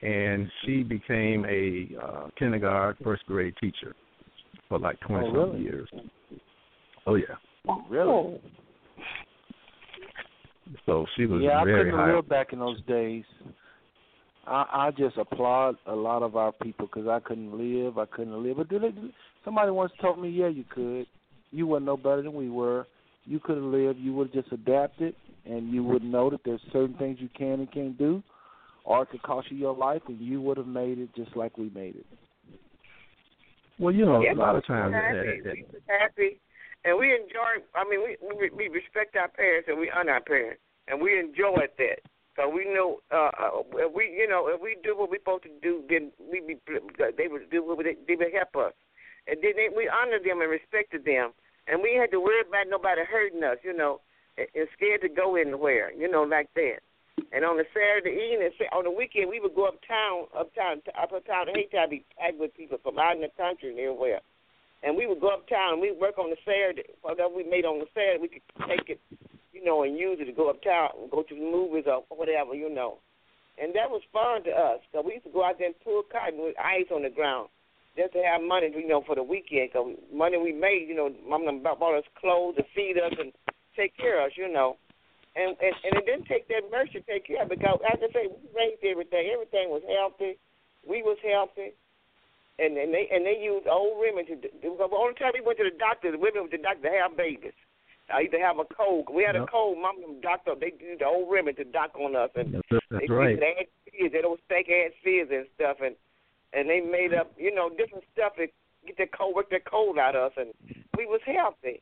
and she became a uh kindergarten first grade teacher for like twenty Oh, really? years oh yeah Really? so she was yeah, I very couldn't high live back in those days. I I just applaud a lot of our people because I couldn't live. I couldn't live. But did it, somebody once told me, yeah, you could. You were no better than we were. You could have lived. You would have just adapted, and you would know that there's certain things you can and can't do, or it could cost you your life, and you would have made it just like we made it. well you know Yeah, a lot of we times was happy. we was happy, and we enjoy. I mean, we we, we respect our parents and we honor our parents, and we enjoyed that. So we know uh, uh, if we, you know, if we do what we're supposed to do, then we be they would do what they, they would help us, and then they, we honor them and respected them, and we had to worry about nobody hurting us, you know, and, scared to go anywhere, you know, like that. And on the Saturday evening, on the weekend, we would go uptown, uptown, uptown, Haytown, be packed with people from out in the country and everywhere. And we would go uptown we work on the Saturday, whatever we made on the Saturday, we could take it, you know, and use it to go uptown and go to the movies or whatever, you know. And that was fun to us because we used to go out there and pull cotton with ice on the ground just to have money, you know, for the weekend. Cause money we made, you know, mom bought us clothes to feed us and take care of us, you know. And, and and it didn't take that much to take care of because as I say, we raised everything. Everything was healthy. We was healthy. and and they and they use old women to. The only time we went to the doctor, the women went to the doctor to have babies. I either have a cold. We had a cold. Mom and doctor, they used the old women to doc on us, and That's, they that's right. they had fears. They don't fake had fears and stuff, and and they made up, you know, different stuff to get that cold, work that cold out of us, and we was healthy,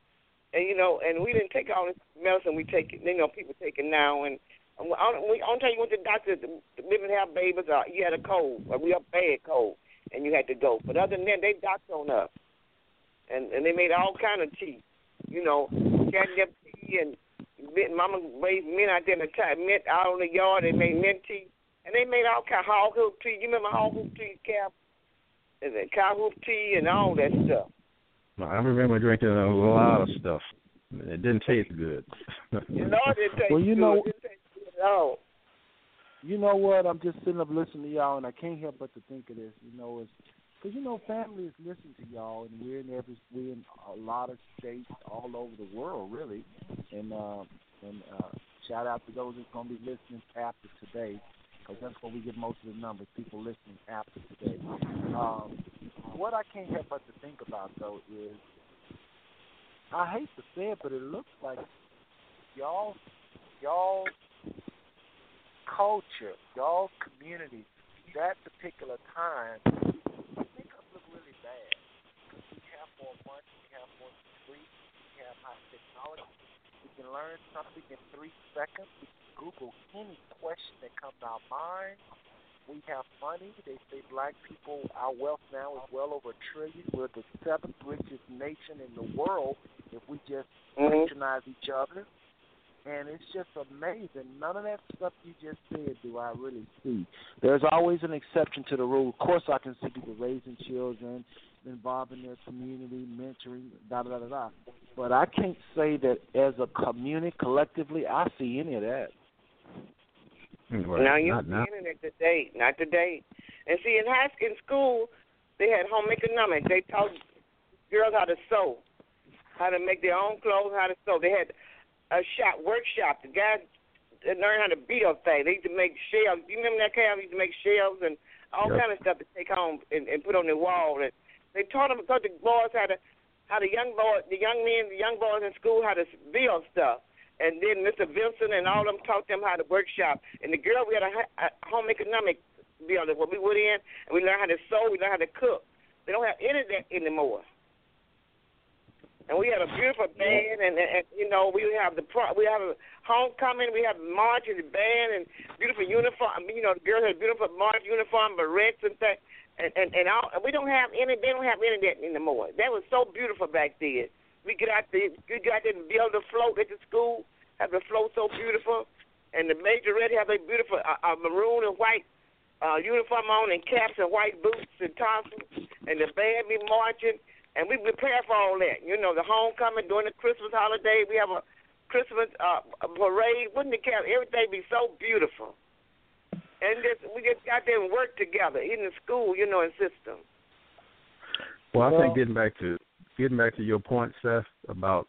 and you know, and we didn't take all this medicine we take, you know, people taking now, and on time you went to the doctor, women have babies, or uh, you had a cold, or we have bad cold, and you had to go. But other than that, they docked on us, and and they made all kind of tea, you know, catnip tea and. Mama raised men out there in the time, mint out on the yard. They made mint tea, and they made all kind of hog hoof tea. You remember hog hoof tea, Cap? And then cow hoof tea and all that stuff. I remember drinking a lot of stuff. It didn't taste good. You know it didn't taste Well, you good. know- It didn't taste good at all. You know what? I'm just sitting up listening to y'all, and I can't help but to think of this. You know, it's because you know families listen to y'all, and we're in every we're in a lot of states all over the world, really. And uh, and uh, shout out to those that's going to be listening after today, because that's where we get most of the numbers. People listening after today. Um, what I can't help but to think about though is, I hate to say it, but it looks like y'all y'all culture, y'all community, that particular time, make us look really bad. We have more money, we have more free, we have high technology. We can learn something in three seconds. We can Google any question that comes to our mind. We have money. They say black people, our wealth now is well over a trillion. We're the seventh richest nation in the world if we just mm-hmm. patronize each other and it's just amazing. None of that stuff you just said do I really see. There's always an exception to the rule. Of course, I can see people raising children, involving their community, mentoring, da da da da da. But I can't say that as a community, collectively, I see any of that. Well, now you not see now. internet today, not today. And see, in high school, in school, they had home economics. They taught girls how to sew, how to make their own clothes, how to sew. They had a shop workshop. The guys learned how to build things. They used to make shelves. You remember that kind? They used to make shelves and all Yep. kind of stuff to take home and, and put on the wall. And they taught them taught the boys how to how the young boys, the young men, the young boys in school how to build stuff. And then Mr. Vincent and all them taught them how to workshop. And the girl, we had a, a home economic building where we went in and we learned how to sew, we learned how to cook. They don't have any of that anymore. And we had a beautiful band, and, and, and you know we have the pro, we have a homecoming, we have march and the band, and beautiful uniform. You know the girls had beautiful march uniform, barrettes and things, and and and all. We don't have any. They don't have that anymore. That was so beautiful back then. We get out there, we get out there and build a float at the school, have the float so beautiful, and the majorette have a beautiful uh, uh, maroon and white uh, uniform on, and caps and white boots and tassels, and the band be marching. And we prepare for all that. You know, the homecoming during the Christmas holiday, we have a Christmas uh, parade. Wouldn't it care? Everything be so beautiful. And just we just got there and worked together in the school, you know, and system. Well, I Well- think getting back to getting back to your point, Seth, about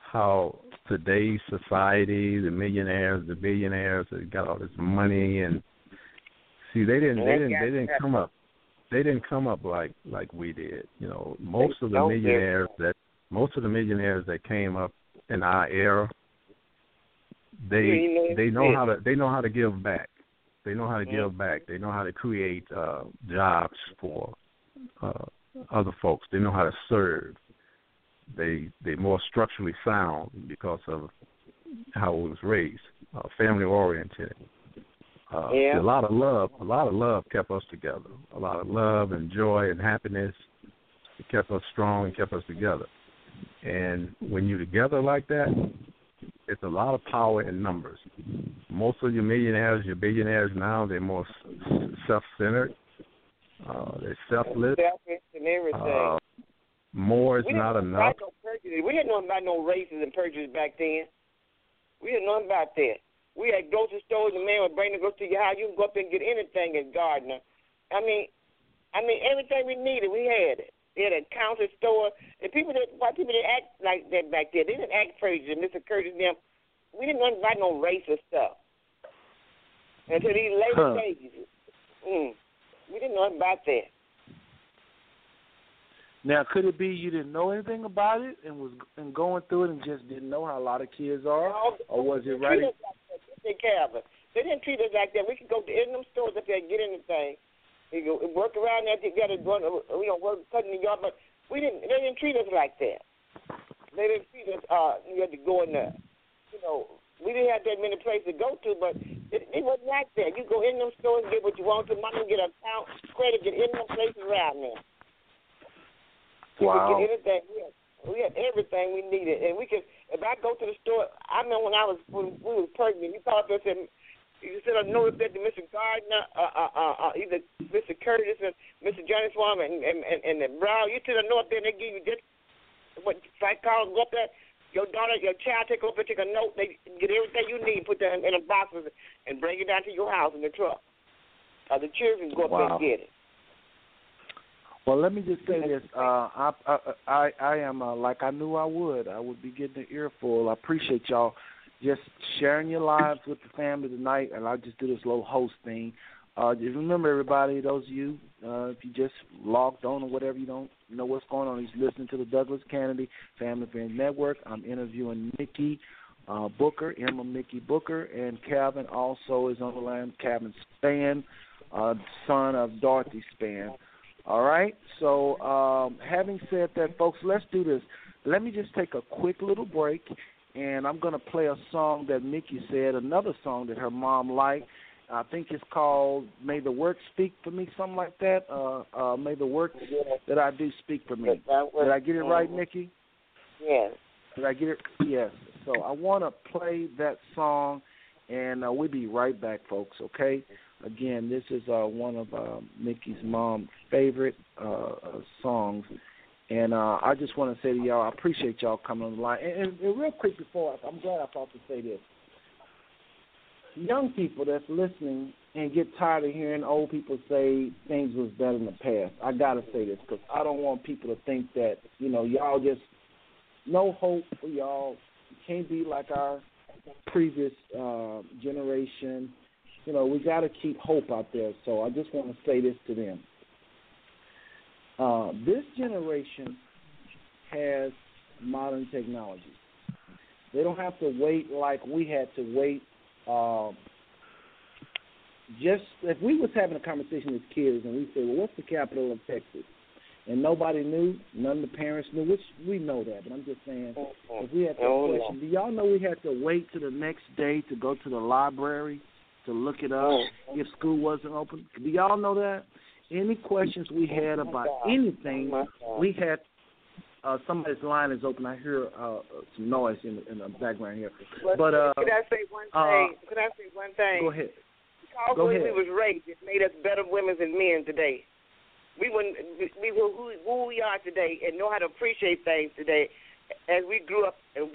how today's society, the millionaires, the billionaires, they got all this money, and see, they didn't, they didn't, they didn't come up, they didn't come up like like we did. You know, most of the millionaires that most of the millionaires that came up in our era, they they know how to they know how to give back. They know how to Mhm. give back. They know how to create uh, jobs for uh, other folks. They know how to serve. They they're more structurally sound because of how it was raised, uh, family oriented. Uh, Yeah. A lot of love, a lot of love kept us together. A lot of love and joy and happiness. It kept us strong and kept us together. And when you're together like that, it's a lot of power in numbers. Most of your millionaires, your billionaires now, they're more self-centered. Uh, they're selfless. Selfish and everything. Uh, more is we not enough. no prejudice. We didn't know about no races and prejudice back then. We didn't know about that. We had grocery stores. The man would bring the groceries to your house. You can go up and get anything at Gardner. I mean, I mean everything we needed, we had it. They had a counter store. And people that white people didn't act like that back then. They didn't act crazy. Mr. Curtis and them. We didn't know about no racist stuff until these later Huh. days. Mm. We didn't know about that. Now, could it be you didn't know anything about it and was and going through it and just didn't know how a lot of kids are, or was it right? Like that. They care of us. They didn't treat us like that. We could go to any of them stores up there and get anything. You work around there together, going, you know, work cutting the yard, but we didn't. They didn't treat us like that. They didn't treat us. Uh, you had to go in there. You know, we didn't have that many places to go to, but it, it wasn't like that. You go in them stores get what you want to. Money, get a account, credit, get in them places around there. We Wow. could get anything. We had, we had everything we needed, and we could. If I go to the store, I remember when I was when we was pregnant. You called us and you said a notice that to Mr. Gardner, uh, uh, uh, uh, either Mr. Curtis and Mr. Johnny Swam and and and, and the Brown. You send a note there, and they give you just what go up there. Your daughter, your child, take over, take a note. They get everything you need, put that in, in a box, and bring it down to your house in the truck. Uh, the children go up there and get it. Well, let me just say this. Uh, I, I I I am uh, like I knew I would. I would be getting an earful. I appreciate y'all just sharing your lives with the family tonight, and I'll just do this little host thing. Uh, just remember, everybody, those of you, uh, if you just logged on or whatever, you don't know what's going on, you're listening to the Douglas Canady Family Friends Network. I'm interviewing Mickey uh, Booker, Emma Mickey Booker, and Calvin also is on the line. Calvin Span, uh, son of Dorothy Span. All right. So, um, having said that, folks, let's do this. Let me just take a quick little break, and I'm going to play a song that Mickey said, another song that her mom liked. I think it's called "May the Work Speak for Me," something like that. Uh, uh, May the work that I do speak for me. Did I get it right, Mickey? Yes. Did I get it? Yes. So I want to play that song, and uh, we'll be right back, folks. Okay. Again, this is uh, one of uh, Mickey's mom's favorite uh, uh, songs, and uh, I just want to say to y'all, I appreciate y'all coming on the line. And, and, and real quick before, I'm glad I thought to say this. Young people that's listening and get tired of hearing old people say things was better in the past. I gotta say this because I don't want people to think that you know y'all just no hope for y'all. You can't be like our previous uh, generation. You know, we got to keep hope out there. So I just want to say this to them. Uh, this generation has modern technology. They don't have to wait like we had to wait. Um, just if we was having a conversation as kids and we said, "Well, what's the capital of Texas?" and nobody knew, none of the parents knew, which we know that, but I'm just saying, if we had that Oh, question, do y'all know we had to wait to the next day to go to the library to look it up if school wasn't open? Do y'all know that? Any questions we had about anything, we had. Uh, somebody's line is open. I hear uh, some noise in, in the background here. But uh, could I say one uh, thing? could I say one thing? go ahead. Because Go ahead. we was raised, it made us better women and men today. We wouldn't we were who, who we are today and know how to appreciate things today. As we grew up in,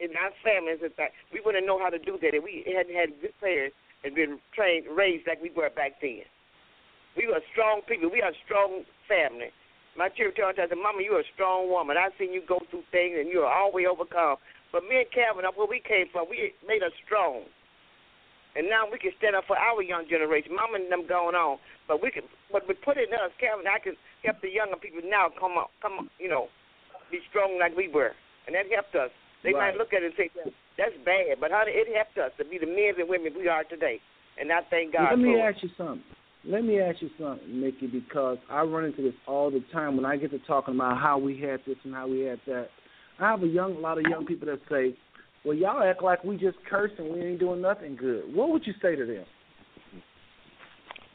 in our families, in fact, we wouldn't know how to do that if we hadn't had good parents and been trained, raised like we were back then. We were strong people. We are a strong family. My church told us, Mama, you're a strong woman. I've seen you go through things and you're always overcome. But me and Calvin, up where we came from, we made us strong. And now we can stand up for our young generation. Mama and them going on. But we can but we put in us, Calvin, I can help the younger people now come up come up, you know, be strong like we were. And that helped us. They Right. might look at it and say, That's bad, but honey, it helped us to be the men and women we are today. And I thank God Let me ask you something. Let me ask you something, Mickey, because I run into this all the time when I get to talking about how we had this and how we had that. I have a young, a lot of young people that say, "Well, y'all act like we just cursing, we ain't doing nothing good." What would you say to them?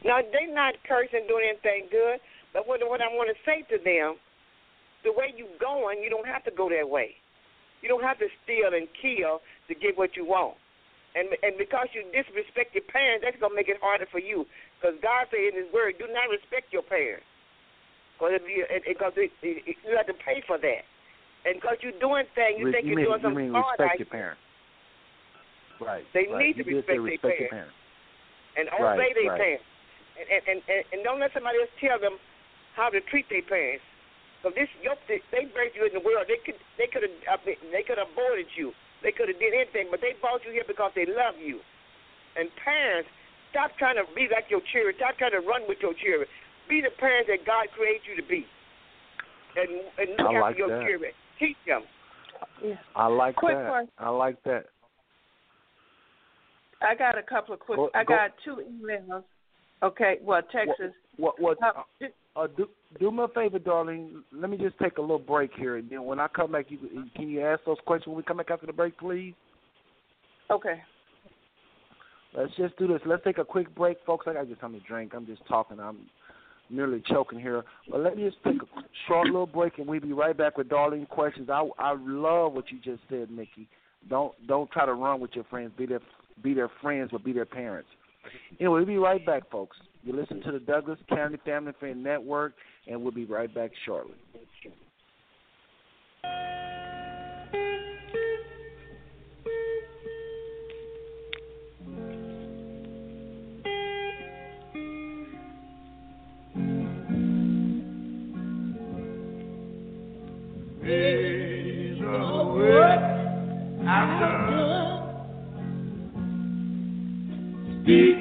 Now they're not cursing, doing anything good. But what what I want to say to them, the way you going, you don't have to go that way. You don't have to steal and kill to get what you want. And and because you disrespect your parents, that's gonna make it harder for you. Because God said in His Word, do not respect your parents. Because you you have to pay for that. And because you're doing things, you Re- think you you're mean, doing you mean hard. respect your parents? Right. They right. need to you say respect their parents. parents. and Right, obey their right. parents. And, and, and, and, don't let somebody else tell them how to treat their parents. Because this, your, they birthed you in the world. They could, they could have, uh, they could have aborted you. They could have did anything, but they brought you here because they love you. And parents, stop trying to be like your children. Stop trying to run with your children. Be the parents that God created you to be. and, and look I after like your that. children. Teach them. I like Quick that. question. I like that. I got a couple of quick. Go- I go- got two emails. Okay, well, Texas. What what Uh, uh, do do me a favor, darling. Let me just take a little break here, and then when I come back, you can you ask those questions when we come back after the break, please? Okay. Let's just do this. Let's take a quick break, folks. I got to get something to drink. I'm just talking. I'm nearly choking here. But let me just take a short little break, and we'll be right back with Darlene questions. I I love what you just said, Nikki. Don't don't try to run with your friends. Be their be their friends, but be their parents. Anyway, we'll be right back, folks. You listen to the Douglas Canady Family Friend Network, and we'll be right back shortly. Done. Speak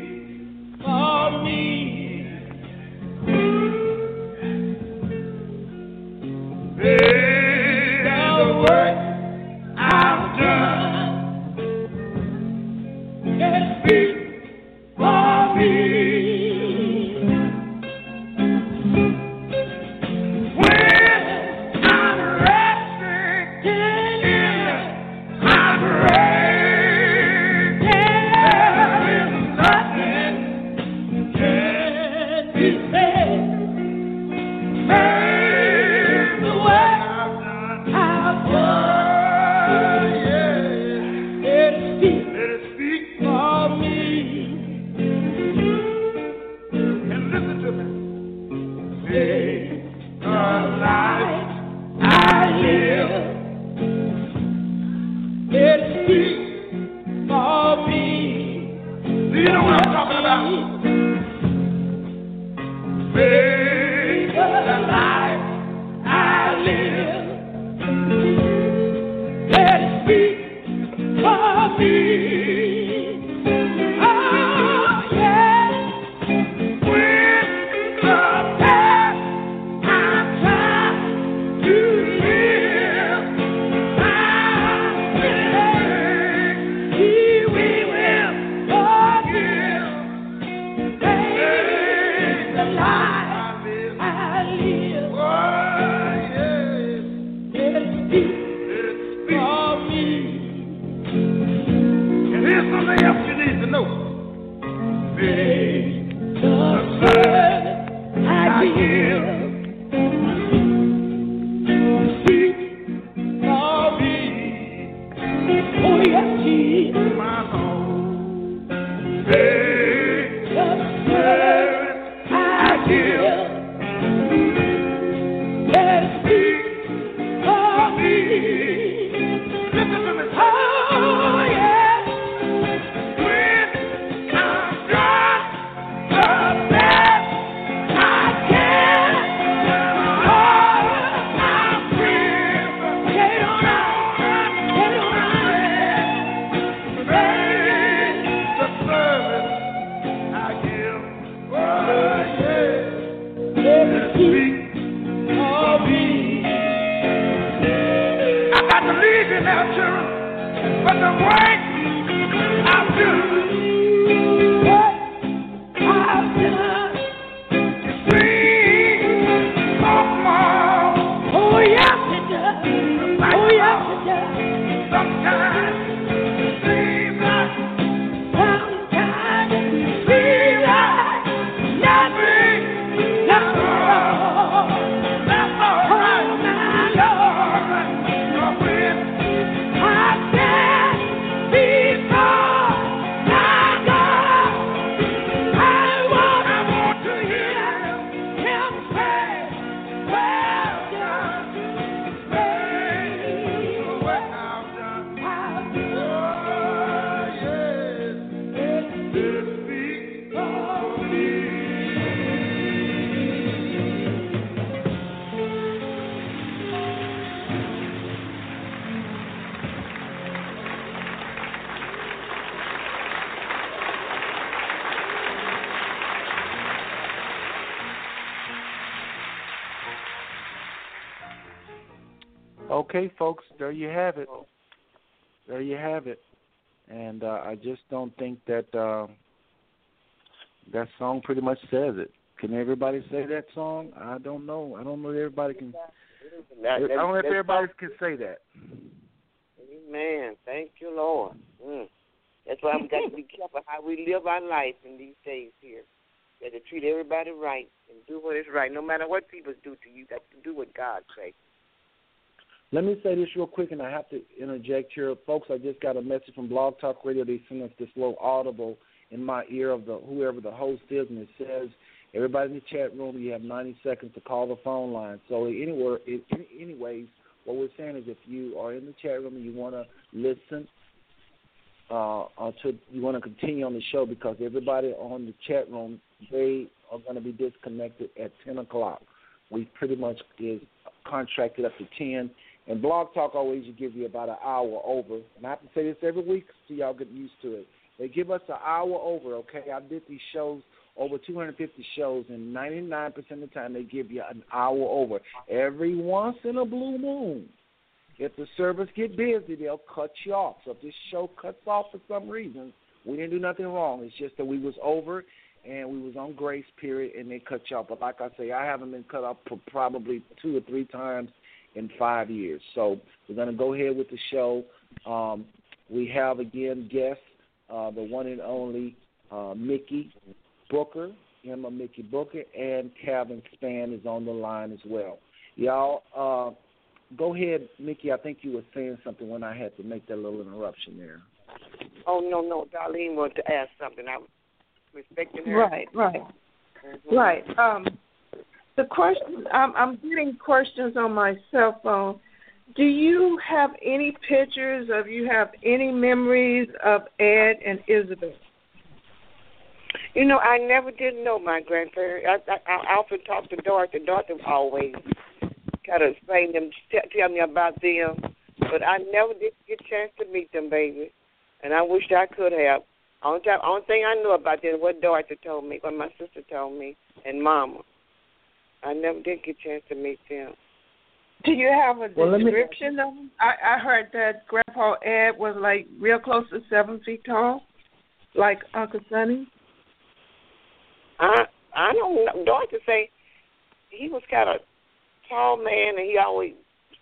Okay, folks, there you have it. There you have it. And uh, I just don't think that uh, that song pretty much says it. Can everybody say that song? I don't know. I don't know if everybody can. I don't know if everybody can say that. Amen. Thank you, Lord. Mm. That's why we've got to be careful how we live our life in these days here. You have to treat everybody right and do what is right. No matter what people do to you, you got to do what God says. Let me say this real quick, and I have to interject here, folks. I just got a message from Blog Talk Radio. They sent us this little audible in my ear of the whoever the host is, and it says, "Everybody in the chat room, you have 90 seconds to call the phone line." So, anywhere, anyways, what we're saying is, if you are in the chat room and you want to listen, uh, uh, to you want to continue on the show because everybody on the chat room they are going to be disconnected at 10 o'clock. We pretty much is contracted up to 10 and Blog Talk always give you about an hour over. And I have to say this every week so y'all get used to it. They give us an hour over, okay? I did these shows, over 250 shows, and 99% of the time they give you an hour over. Every once in a blue moon, if the service get busy, they'll cut you off. So if this show cuts off for some reason, we didn't do nothing wrong. It's just that we was over and we was on grace period and they cut you off. But like I say, I haven't been cut off for probably two or three times in five years. So we're going to go ahead with the show. Um, we have again guests, uh, the one and only uh, Mickey Booker, Emma Mickey Booker, and Calvin Span is on the line as well. Y'all, uh, go ahead, Mickey. I think you were saying something when I had to make that little interruption there. Oh no, no, Darlene wanted to ask something. I was respecting her. Right, right, mm-hmm. right. Um, the question I'm, I'm getting questions on my cell phone. Do you have any pictures of you have any memories of Ed and Isabel? You know, I never did know my grandparents. I, I, I often talk to Dorothy. Dorothy always kind of explain them, tell me about them. But I never did get a chance to meet them, baby. And I wish I could have. Only, time, only thing I knew about them was what Dorothy told me, what my sister told me, and Mama. I never did get a chance to meet them. Do you have a well, description me... of them? I, I heard that Grandpa Ed was like real close to seven feet tall, like Uncle Sonny. I I don't know. Dorothy say he was kind of tall man, and he always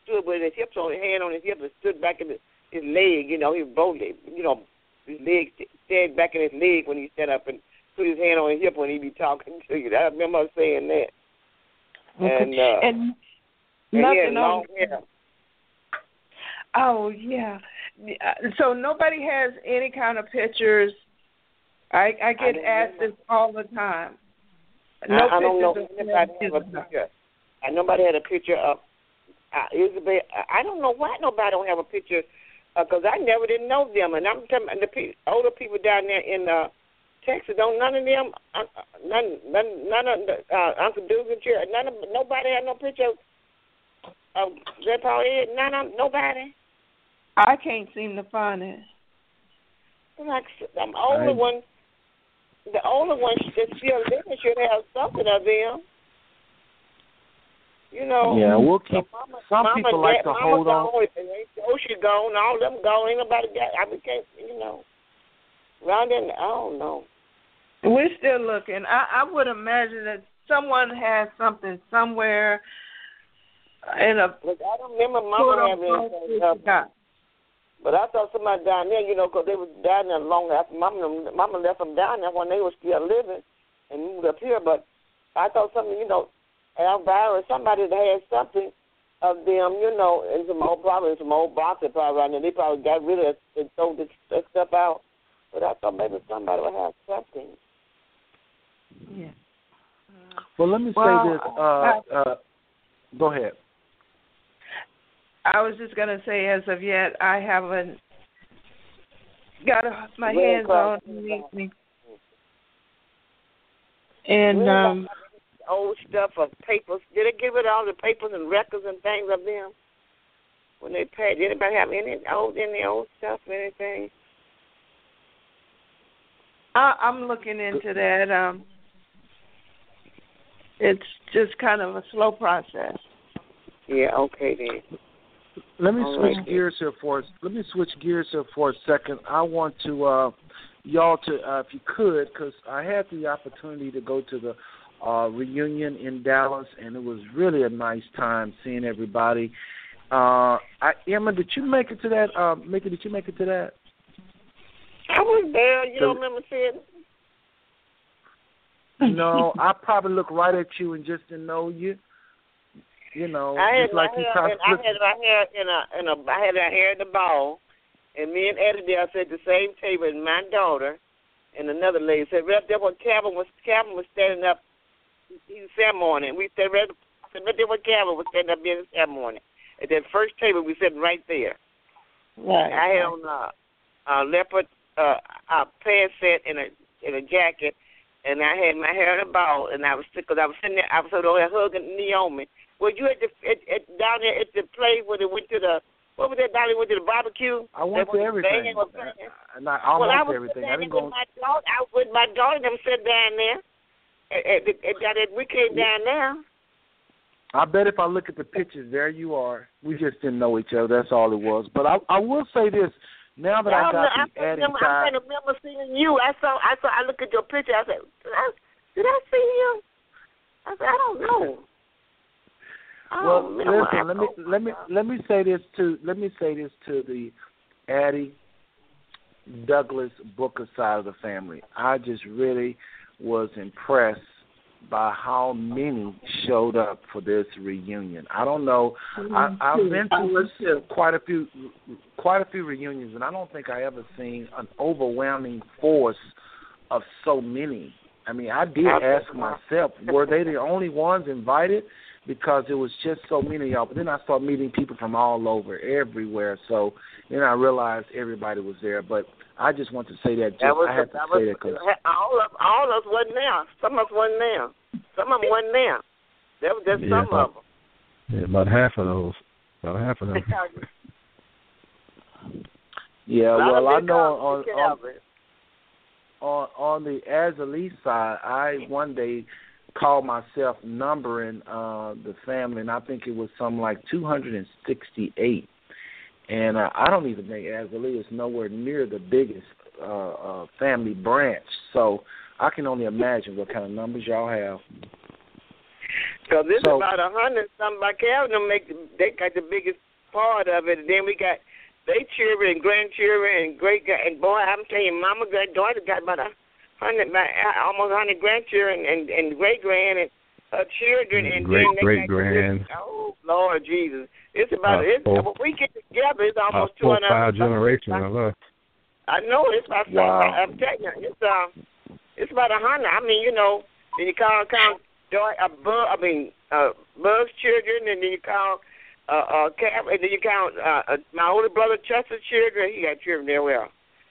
stood with his hips on his hand on his hip and stood back in his, his leg. You know, he both you know his leg stayed back in his leg when he stood up and put his hand on his hip when he be talking to you. I remember saying that. Okay. And, uh, and nothing long hair. Oh yeah. So nobody has any kind of pictures. I I get I asked this all the time. No I, I don't know anybody have a picture. I nobody had a picture of uh, Isabel. I don't know why nobody don't have a picture because uh, I never didn't know them. And I'm telling the pe- older people down there in uh, Texas, don't none of them, uh, none, none, none of the, uh, Uncle Dugan, chair none of nobody had no picture of, of Grandpa Ed. None of nobody. I can't seem to find it. Like I'm older I... one. The older ones that still living should have something of them. You know. Yeah, we'll keep. Mama, some mama, people like dad, to hold gone, on. Oh, she gone. All them gone. Ain't nobody got. I became. You know. Round in. I don't know. We're still looking. I, I would imagine that someone has something somewhere in a. Look, I don't remember Mama having anything. But I thought somebody down there, you know, because they was down there long after Mama, Mama left them down there when they were still living and moved up here. But I thought something, you know, Elvira, somebody that had something of them, you know, and some old probably some old boxes probably around there. They probably got rid of it and throw this, that stuff out. But I thought maybe somebody would have something. Yeah. Well, let me well, say this. Uh, uh, go ahead. I was just going to say, as of yet, I haven't got my Red hands Cross. on anything. And um old stuff of papers. Did they give it all the papers and records and things of them when they passed? Did anybody have any old any old stuff or anything? I, I'm looking into that. Um, it's just kind of a slow process. Yeah. Okay then. Let me All switch right. gears here for let me switch gears here for a second. I want to uh y'all to uh, if you could because I had the opportunity to go to the uh reunion in Dallas and it was really a nice time seeing everybody. Uh I Emma, did you make it to that uh Mickey, did you make it to that? I was there. You don't remember seeing? No, I probably look right at you and just didn't know you. You know, I had just like you I had my hair in a in a I had my hair in the ball, and me and Eddie there sat at the same table, and my daughter and another lady said right there when Calvin was Calvin was standing up, he was ceremony, and we said right, said right there when Calvin was standing up in the ceremony. At that first table, we sitting right there. Right. I had on a, a leopard uh, a pants set and a and a jacket, and I had my hair in a ball, and I was because I was sitting there, I was over there hugging Naomi. Were you at the at, at, down there at the place where they went to the what was that down there went to the barbecue? I went to everything. banging was playing? And I well, I was everything. I didn't go my daughter. I was with my daughter. Them sit down there. At, at, at, we came down there. I bet if I look at the pictures, there you are. We just didn't know each other. That's all it was. But I, I will say this: now that I I, got I, the adding remember, I side, can't remember seeing you. I saw. I saw. I looked at your picture. I said, did I, did I see you? I said, I don't know. I well, don't listen. Let me let me let me say this to let me say this to the Addie Douglas Booker side of the family. I just really was impressed by how many showed up for this reunion. I don't know. I, I've mm-hmm. been to quite a few quite a few reunions, and I don't think I ever seen an overwhelming force of so many. I mean, I did ask myself, were they the only ones invited? Because it was just so many of y'all. But then I started meeting people from all over, everywhere. So then I realized everybody was there. But I just want to say that. Just, That was, I had to that say was, that because all of all of us wasn't there. Some of us wasn't there. Some of them wasn't there. There was just Yeah, some about- of them. Yeah, about half of those. About half of them. *laughs* Yeah, A well, I know on on, care of it. on on the Azalee side, I one day called myself numbering uh the family, and I think it was something like 268. And uh, I don't even think Azalee is nowhere near the biggest uh, uh family branch. So I can only imagine what kind of numbers y'all have. So this So- is about a hundred something by Calvin them make they got the biggest part of it and then we got they children and grandchildren and great and boy I'm telling you, mama got daughter got about a hundred uh, almost a hundred grandchildren and, and great grand and her children and Great then they great got grand. big- Oh Lord Jesus. It's about Uh, it's four- when we get together it's Uh, almost two four, hundred five generations of us. I know it's about Wow. I'm telling you, it's uh it's about a hundred. I mean, you know, then you call count joy uh, Bug I mean uh Bug's children and then you call uh uh Cap and then you count uh, uh my older brother Chester's children, he got children there well.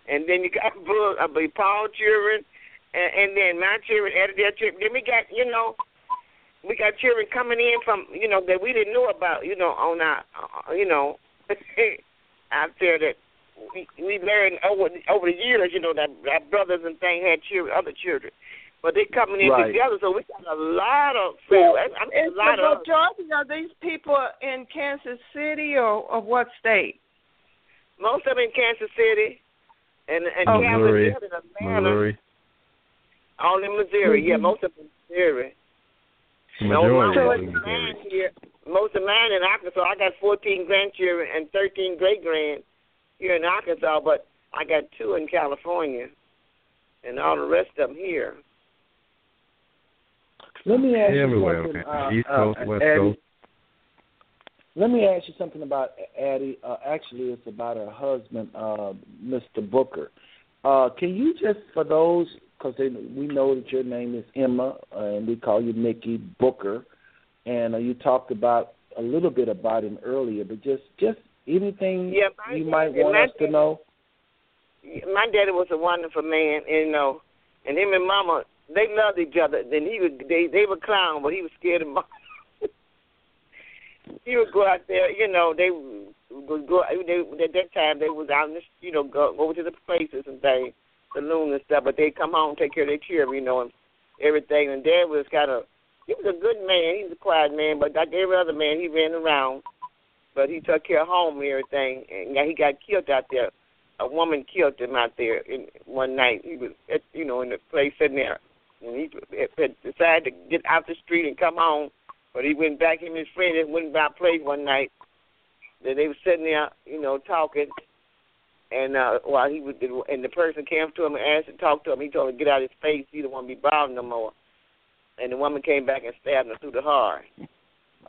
And then you got *laughs* Bug I mean Paul children and, and then my children added their children. Then we got, you know, we got children coming in from, you know, that we didn't know about, you know, on our, uh, you know, *laughs* out there that we we learned over over the years, you know, that our brothers and things had children, other children, but they coming in Right. together, so we got a lot of. Well, I mean, a lot the of. majority of these people in Kansas City or, or what state? Most of them in Kansas City, and and Oh. Kansas Missouri, City, Atlanta, Missouri. all in Missouri. Yeah, Mhm. most of them in Missouri. No, Majority mine of was mine here. Most of mine in Arkansas. I got 14 grandchildren and 13 great grand here in Arkansas, but I got two in California, and all the rest of them here. Let me ask Everywhere, you something. okay. Uh, East uh, Coast, West Addie. Coast. Let me ask you something about Addie. Uh, actually, it's about her husband, uh, Mr. Booker. Uh, can you just, for those, because we know that your name is Emma, uh, and we call you Mickey Booker, and uh, you talked about a little bit about him earlier, but just just anything Yeah, my- you might want us to know. My daddy was a wonderful man, you know, and him and Mama they loved each other. Then he would they they were clown, but he was scared of Mama. *laughs* he would go out there, you know. They would go. They, at that time, they was out in the, you know, go over to the places and things, saloon and stuff. But they'd come home, take care of their children, you know, and everything. And Dad was kind of, he was a good man. He was a quiet man, but like every other man, he ran around. but he took care of home and everything, and he got killed out there. A woman killed him out there in one night. He was, at, you know, in the place sitting there, and he had decided to get out the street and come home, but he went back. Him and his friend went by a place one night. Then they were sitting there, you know, talking, and uh while he was, and the person came to him and asked to talk to him. He told him to get out of his face. He didn't want to be bothered no more. And the woman came back and stabbed him through the heart.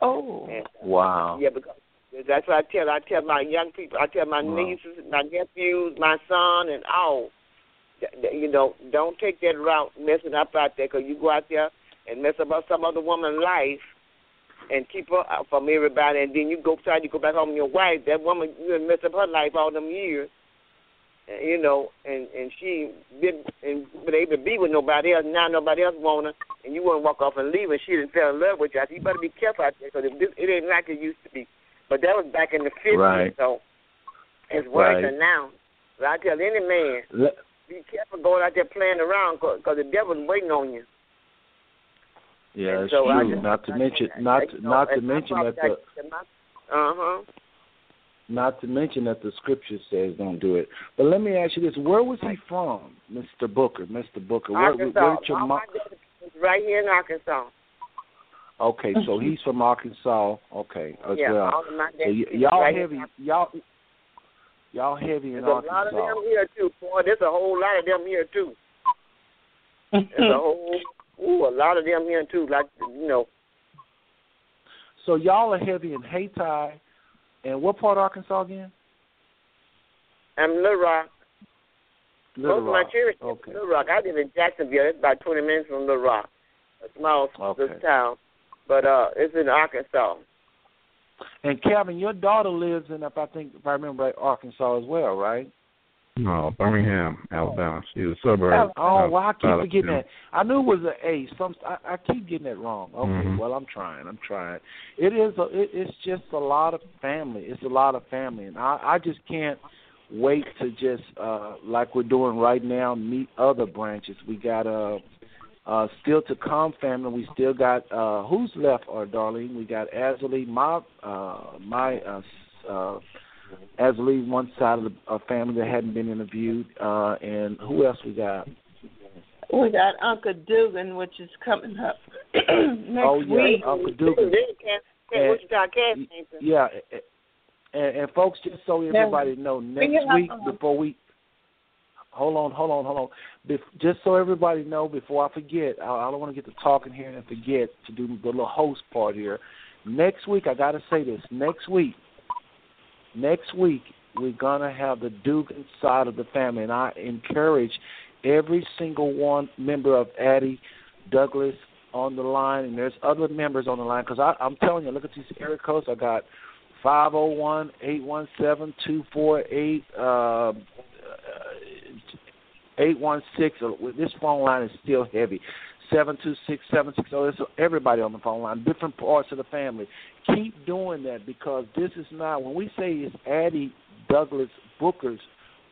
Oh. And, Wow. yeah, because that's what I tell. I tell my young people. I tell my Wow. nieces, my nephews, my son, and all. th- th- You know, don't take that route messing up out there because you go out there and mess up some other woman's life, and keep her out from everybody, and then you go try to go back home with your wife. That woman, you done mess up her life all them years. You know, and and she been and been able to be with nobody else. Now nobody else want her, and you want to walk off and leave, and she didn't fell in love with you. I you better be careful out there, 'cause it, it ain't like it used to be. But that was back in the fifties, Right. so it's worse Right. than now. But I tell any man, Le- be careful going out there playing around because the devil's waiting on you. Yeah, And it's so true. just- not to mention, not to, not to mention that the Uh huh. Not to mention that the scripture says don't do it. But let me ask you this: Where was he from, Mr. Booker? Mr. Booker, where, where Arkansas. your mom? my daddy was right here in Arkansas. Okay, so *laughs* he's from Arkansas. Okay, as yeah, well. all of my So y- y'all right heavy, y'all y'all heavy in There's a lot of them here too, boy. There's a whole lot of them here too. There's a *laughs* whole, ooh, a lot of them here too. Like you know, So y'all are heavy in Hayti, and what part of Arkansas again? I'm Little Rock. Little Most Rock. of my church Okay. Little Rock. I live in Jacksonville. It's about 20 minutes from Little Rock, a small Okay. little town. But uh, it's in Arkansas. And Calvin, your daughter lives in, if I think, if I remember right, Arkansas as well, right? No, Birmingham, Alabama. She's a suburb. Oh, of well, I keep Alabama. forgetting that. I knew it was an A. Some I, I keep getting that wrong. Okay, Mhm. well, I'm trying. I'm trying. It is. A, it, it's just a lot of family. It's a lot of family, and I, I just can't wait to just uh like we're doing right now meet other branches. We got uh uh still to come family. We still got uh who's left, or Darlene? We got Azali, my uh my uh, uh Azali, one side of the uh, family that hadn't been interviewed, uh, and who else we got? We got Uncle Dugan, which is coming up *clears throat* next oh yeah, week. Uncle Dugan. Can't, what you got, Cass? Yeah, and, and folks, just so everybody know, next week before we hold on, hold on, hold on, Bef- just so everybody know, before I forget, I, I don't want to get to talking here and forget to do the little host part here. Next week, I got to say this. Next week, next week we're gonna have the Dugan side of the family, and I encourage every single one member of Addie Douglas on the line, and there's other members on the line because I'm telling you, look at these area codes. I got five zero one eight one seven two four eight uh, eight one six. This phone line is still heavy. Seven two six seven six zero. It's everybody on the phone line, different parts of the family. Keep doing that because this is not when we say it's Addie Douglas Booker's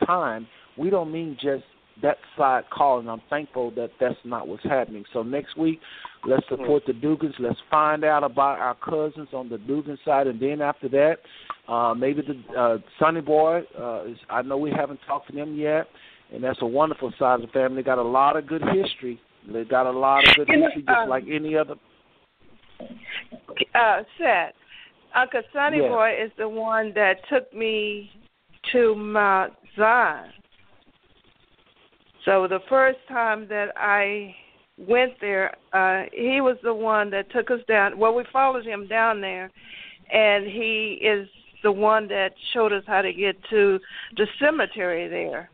time. We don't mean just that side calling. I'm thankful that that's not what's happening. So next week, let's support the Dugans. Let's find out about our cousins on the Dugan side, and then after that, uh, maybe the uh, Sonny Boy. Uh, is, I know we haven't talked to them yet, and that's a wonderful side of the family. They got a lot of good history. They got a lot of good just um, like any other. uh, Seth, Uncle Sonny Yeah. Boy is the one that took me to Mount Zion. So the first time that I went there, uh, he was the one that took us down. Well, we followed him down there, and he is the one that showed us how to get to the cemetery there.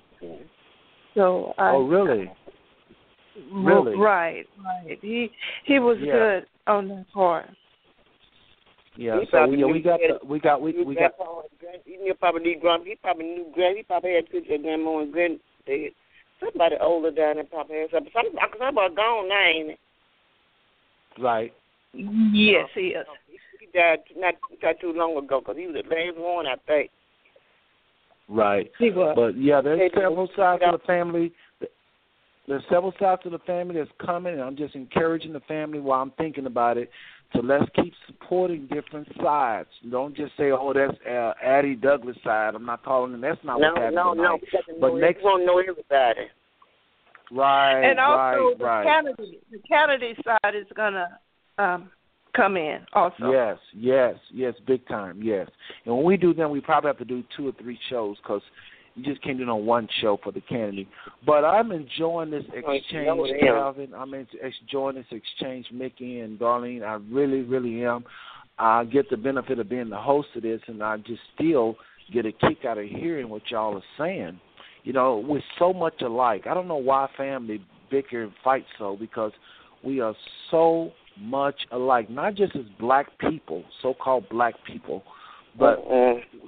So I, oh, really? Really? Right, right. He he was Yeah. good on that part. Yeah. He So probably yeah, we got the, we got we He we got grandpa and grand, he knew probably knew grand, he probably knew grand, he probably had pictures of grandma and grand, they, somebody older down there probably had something. Some, somebody gone now, ain't it? right. Yes, he is. He died not, not too long ago because he was the last one, I think. Right. He was. But yeah, there's several sides of the family. There's several sides of the family that's coming, and I'm just encouraging the family while I'm thinking about it So let's keep supporting different sides. Don't just say, "Oh, that's uh, Addie Douglas side." I'm not calling them. That's not no, what's happening no, tonight. no. because But know, next, you won't know everybody. right, and also right, the right. Canady the Canady side is gonna um come in also. Yes, yes, yes, big time, yes. And when we do them, we probably have to do two or three shows because you just can't do no one show for the Canady. But I'm enjoying this exchange. Calvin. I'm enjoying this exchange, Mickey and Darlene. I really, really am. I get the benefit of being the host of this, and I just still get a kick out of hearing what y'all are saying. You know, we're so much alike. I don't know why family bicker and fight so because we are so much alike. Not just as black people, so-called black people, but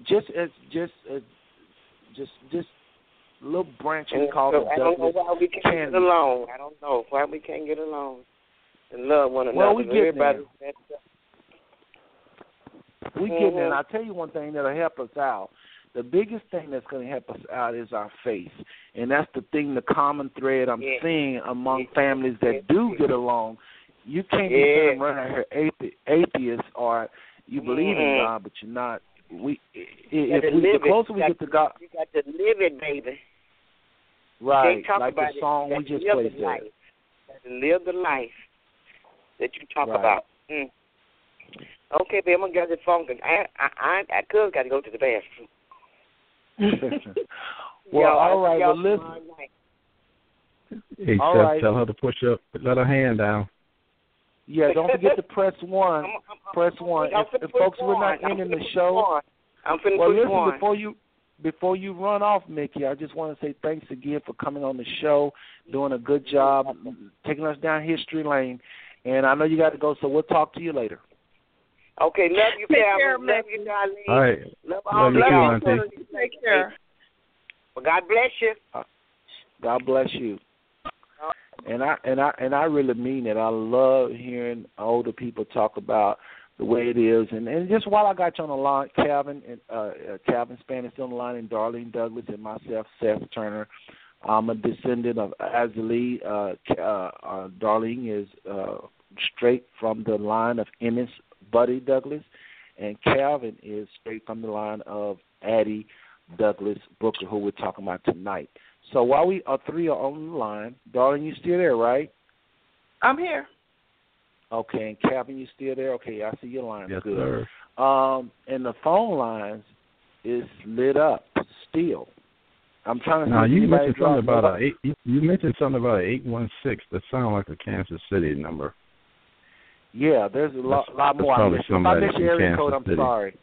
just as just as just just little branch we And so the I don't know why we can't Canady. get along. I don't know why we can't get along and love one another. Well, we getting Everybody, We getting there. And. I'll tell you one thing that'll help us out. The biggest thing that's going to help us out is our faith, and that's the thing, the common thread I'm Yeah. seeing among families that do get along. You can't be Yeah. sitting running here athe- atheist or you believe in Mhm. God, but you're not. We if we the live it. closer we get to God, You got to live it, baby. right? Talk Like about the song it. we just gotta played live the there. life. You got to live the life that you talk Right. about. Mm. Okay, baby, I'm gonna get the phone. 'cause I, I, I, I could got to go to the bathroom. *laughs* well, Yo, all right. y'all Well, listen. tomorrow night. Hey, All tell, right. tell her to push up, let her hand down. Yeah, don't forget to press one. press one. I'm If, finna if push folks were one. not I'm ending the show. I'm finna well, listen one. before you before you run off, Mickey. I just want to say thanks again for coming on the show, doing a good job, taking us down history lane. And I know you got to go, so we'll talk to you later. Okay, love you, Take Calvin. care, Love you, Darlene. All right. Love Love all you love too, y'all. Auntie. Take care. Well, God bless you. Uh, God bless you. And I and I and I really mean it. I love hearing older people talk about the way it is. And and just while I got you on the line, Calvin and uh, uh Calvin Span is on the line, and Darlene Douglas and myself, Seth Turner. I'm a descendant of Azali. Uh, uh, uh, Darlene is uh, straight from the line of Ennis Buddy Douglas, and Calvin is straight from the line of Addie Douglas Booker, who we're talking about tonight. So while we are three are on the line, Darling, you still there, right? I'm here. Okay, and Calvin, you still there? Okay, I see your line. Yes, Good. sir. Um, and the phone lines is lit up still. I'm trying to Now see if you mentioned something dropped- about a eight. You you mentioned something about an eight one six. That sounds like a Kansas City number. Yeah, there's a lot, That's- lot more. I probably missed. If I somebody missed your from area code, I'm City. sorry.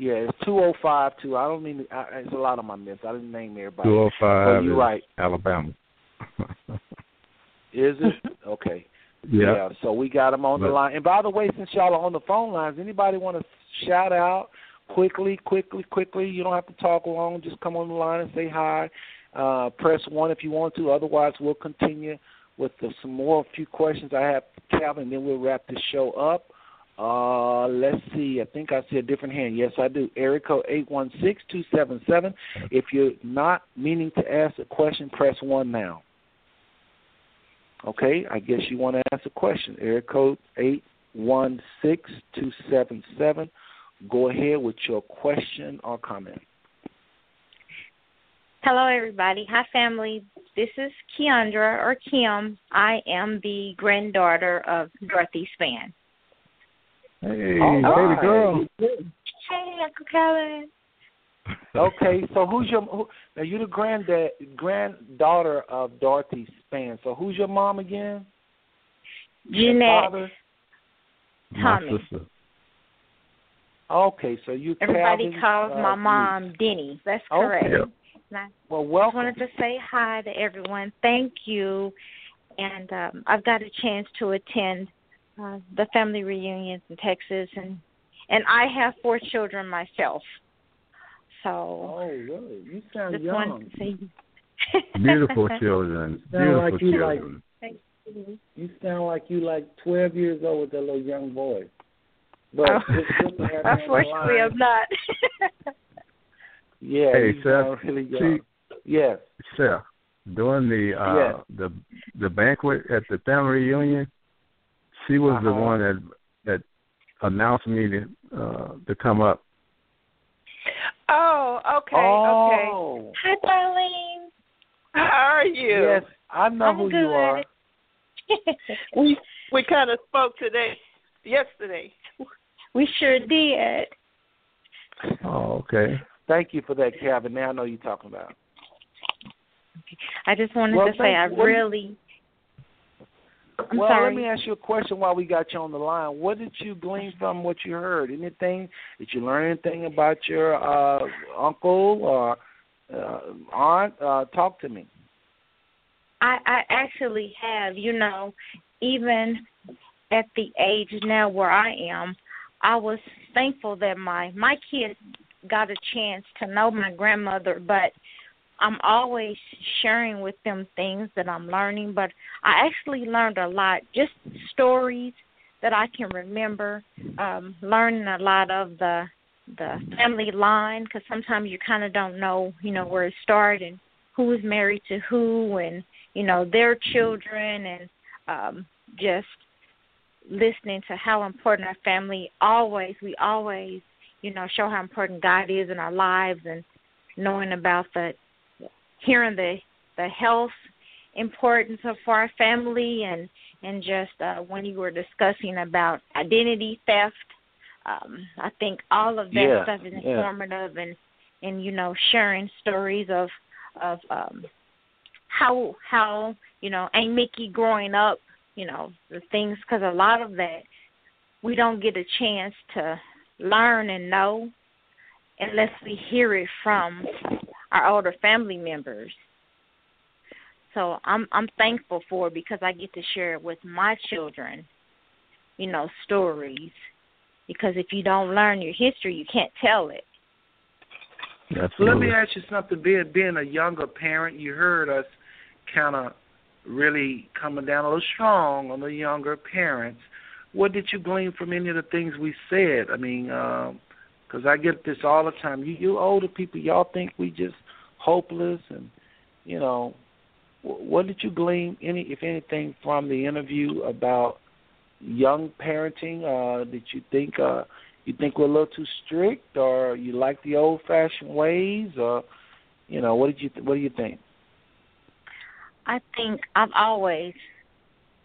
Yeah, it's two oh five two. I don't mean to, I, it's a lot of my miss. I didn't name everybody. Two oh But five you're right. Alabama. Is it *laughs* okay? Yeah. So we got them on the line. And by the way, since y'all are on the phone lines, anybody want to shout out quickly, quickly, quickly? You don't have to talk long. Just come on the line and say hi. Uh, press one if you want to. Otherwise, we'll continue with the, some more a few questions I have, Calvin, and then we'll wrap the show up. Uh, let's see. I think I see a different hand. Yes, I do. Area code eight one six two seven seven. If you're not meaning to ask a question, press one now. Okay, I guess you want to ask a question. Area code eight one six two seven seven. Go ahead with your question or comment. Hello, everybody. Hi, family. This is Keandra or Kim. I am the granddaughter of Dorothy Span. Hey, All baby right. girl. Hey, Uncle Kevin. Okay, so who's your who, now? You the granddad, granddaughter of Dorothy Span. So who's your mom again? Your Jeanette. father? My sister. Okay, so you Everybody Calvin's, calls uh, my niece. mom Denny. That's Okay. correct. Yep. And I Well, just welcome. wanted to say hi to everyone. Thank you. And um, I've got a chance to attend uh, the family reunions in Texas, and and I have four children myself. So Oh, really? You sound just young. to say *laughs* Beautiful children. *laughs* Sound Beautiful like you like children. you sound like you like twelve years old with that little young boy. But Oh. it's good to have you on the Unfortunately. I'm not. Yeah, Hey, you Seth, sound really young. Yes. Seth, during the uh Yes. the the banquet at the family reunion, she was the Uh-huh. one that that announced me to uh, to come up. Oh, okay, Oh. okay. Hi, Darlene. How are you? Yes, I know I'm who good. you are. *laughs* we we kind of spoke today, yesterday. We sure did. Oh, okay. Thank you for that, Kevin. Now I know you're talking about. I just wanted Well, to say thank I you. What do you- really. I'm well, sorry. let me ask you a question while we got you on the line. What did you glean from what you heard? Anything? Did you learn anything about your uh, uncle or uh, aunt? Uh, talk to me. I, I actually have, you know, even at the age now where I am, I was thankful that my my kids got a chance to know my grandmother, but I'm always sharing with them things that I'm learning, but I actually learned a lot, just stories that I can remember, um learning a lot of the the family line because sometimes you kind of don't know, you know, where it started and who is married to who and you know their children and um just listening to how important our family always we always you know show how important God is in our lives and knowing about the hearing the the health importance of our family and and just uh when you were discussing about identity theft um I think all of that Yeah, stuff is yeah. informative and and you know sharing stories of of um how how you know Aunt Mickey growing up, you know the things because a lot of that we don't get a chance to learn and know unless we hear it from our older family members. So I'm I'm thankful for it because I get to share it with my children, you know, stories. Because if you don't learn your history, you can't tell it. So let me ask you something. Being being a younger parent, you heard us kind of really coming down a little strong on the younger parents. What did you glean from any of the things we said? I mean, uh, because I get this all the time. You you older people, y'all think we just hopeless, and you know, wh- what did you glean any, if anything, from the interview about young parenting? Uh, did you think uh, you think we're a little too strict, or you like the old-fashioned ways, or you know, what did you what do you think? I think I've always,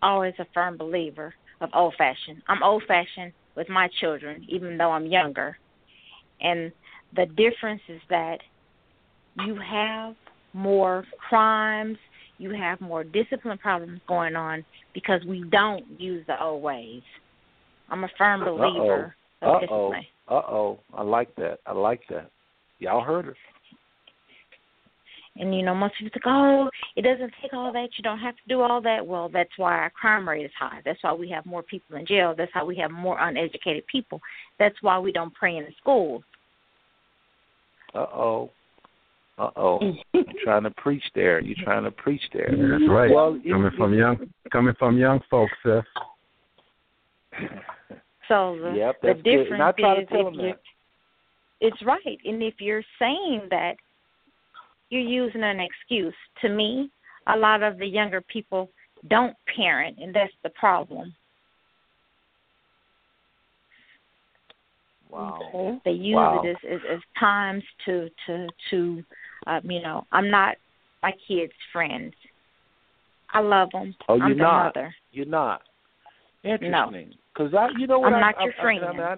always a firm believer of old fashioned. I'm old fashioned with my children, even though I'm younger. And the difference is that you have more crimes, you have more discipline problems going on because we don't use the old ways. I'm a firm believer Uh-oh. of Uh-oh. discipline. Uh-oh. I like that. I like that. Y'all heard her. And you know, most people think, oh, it doesn't take all that. You don't have to do all that. Well, that's why our crime rate is high. That's why we have more people in jail. That's how we have more uneducated people. That's why we don't pray in the schools. Uh-oh. Uh-oh. *laughs* You're trying to preach there. You're trying to preach there. That's right. Well, it- coming from young coming from young folks, Seth. *laughs* So the, Yep, the difference And I to is tell if them you that. it's right. And if you're saying that you're using an excuse, to me, a lot of the younger people don't parent and that's the problem. Wow. They use Wow. it as, as as times to to to um, you know, I'm not my kids' friends. I love them. Oh, I'm you're not. mother. You're not. No. Interesting. Because I, you know what? I'm I, not your I, friend. I, I,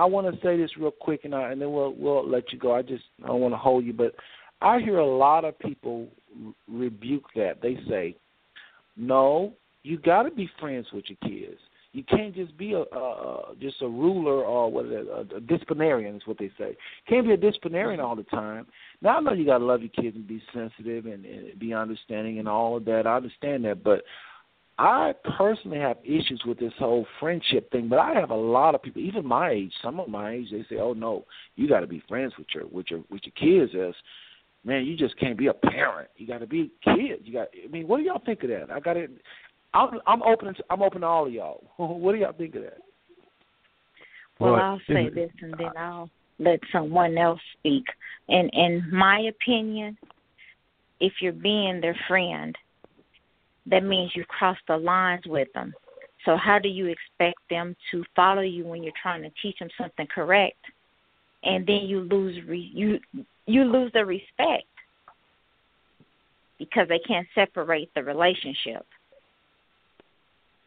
I, want to say this real quick, and I, and then we'll we'll let you go. I just I don't want to hold you, but I hear a lot of people re- rebuke that. They say, "No, you got to be friends with your kids. You can't just be a, a just a ruler or what is it, a, a disciplinarian is what they say. Can't be a disciplinarian all the time. Now I know you got to love your kids and be sensitive and, and be understanding and all of that. I understand that, but I personally have issues with this whole friendship thing, but I have a lot of people, even my age, some of my age, they say, "Oh no, you got to be friends with your with your with your kids." As man, you just can't be a parent. You got to be kids. You got. I mean, what do y'all think of that? I got it. I'm I'm open. To, I'm open to all of y'all. *laughs* what do y'all think of that? Well, Well, I'll say this and then I'll let someone else speak. And in my opinion, if you're being their friend, that means you crossed the lines with them. So how do you expect them to follow you when you're trying to teach them something correct, and then you lose re- you you lose the respect because they can't separate the relationship.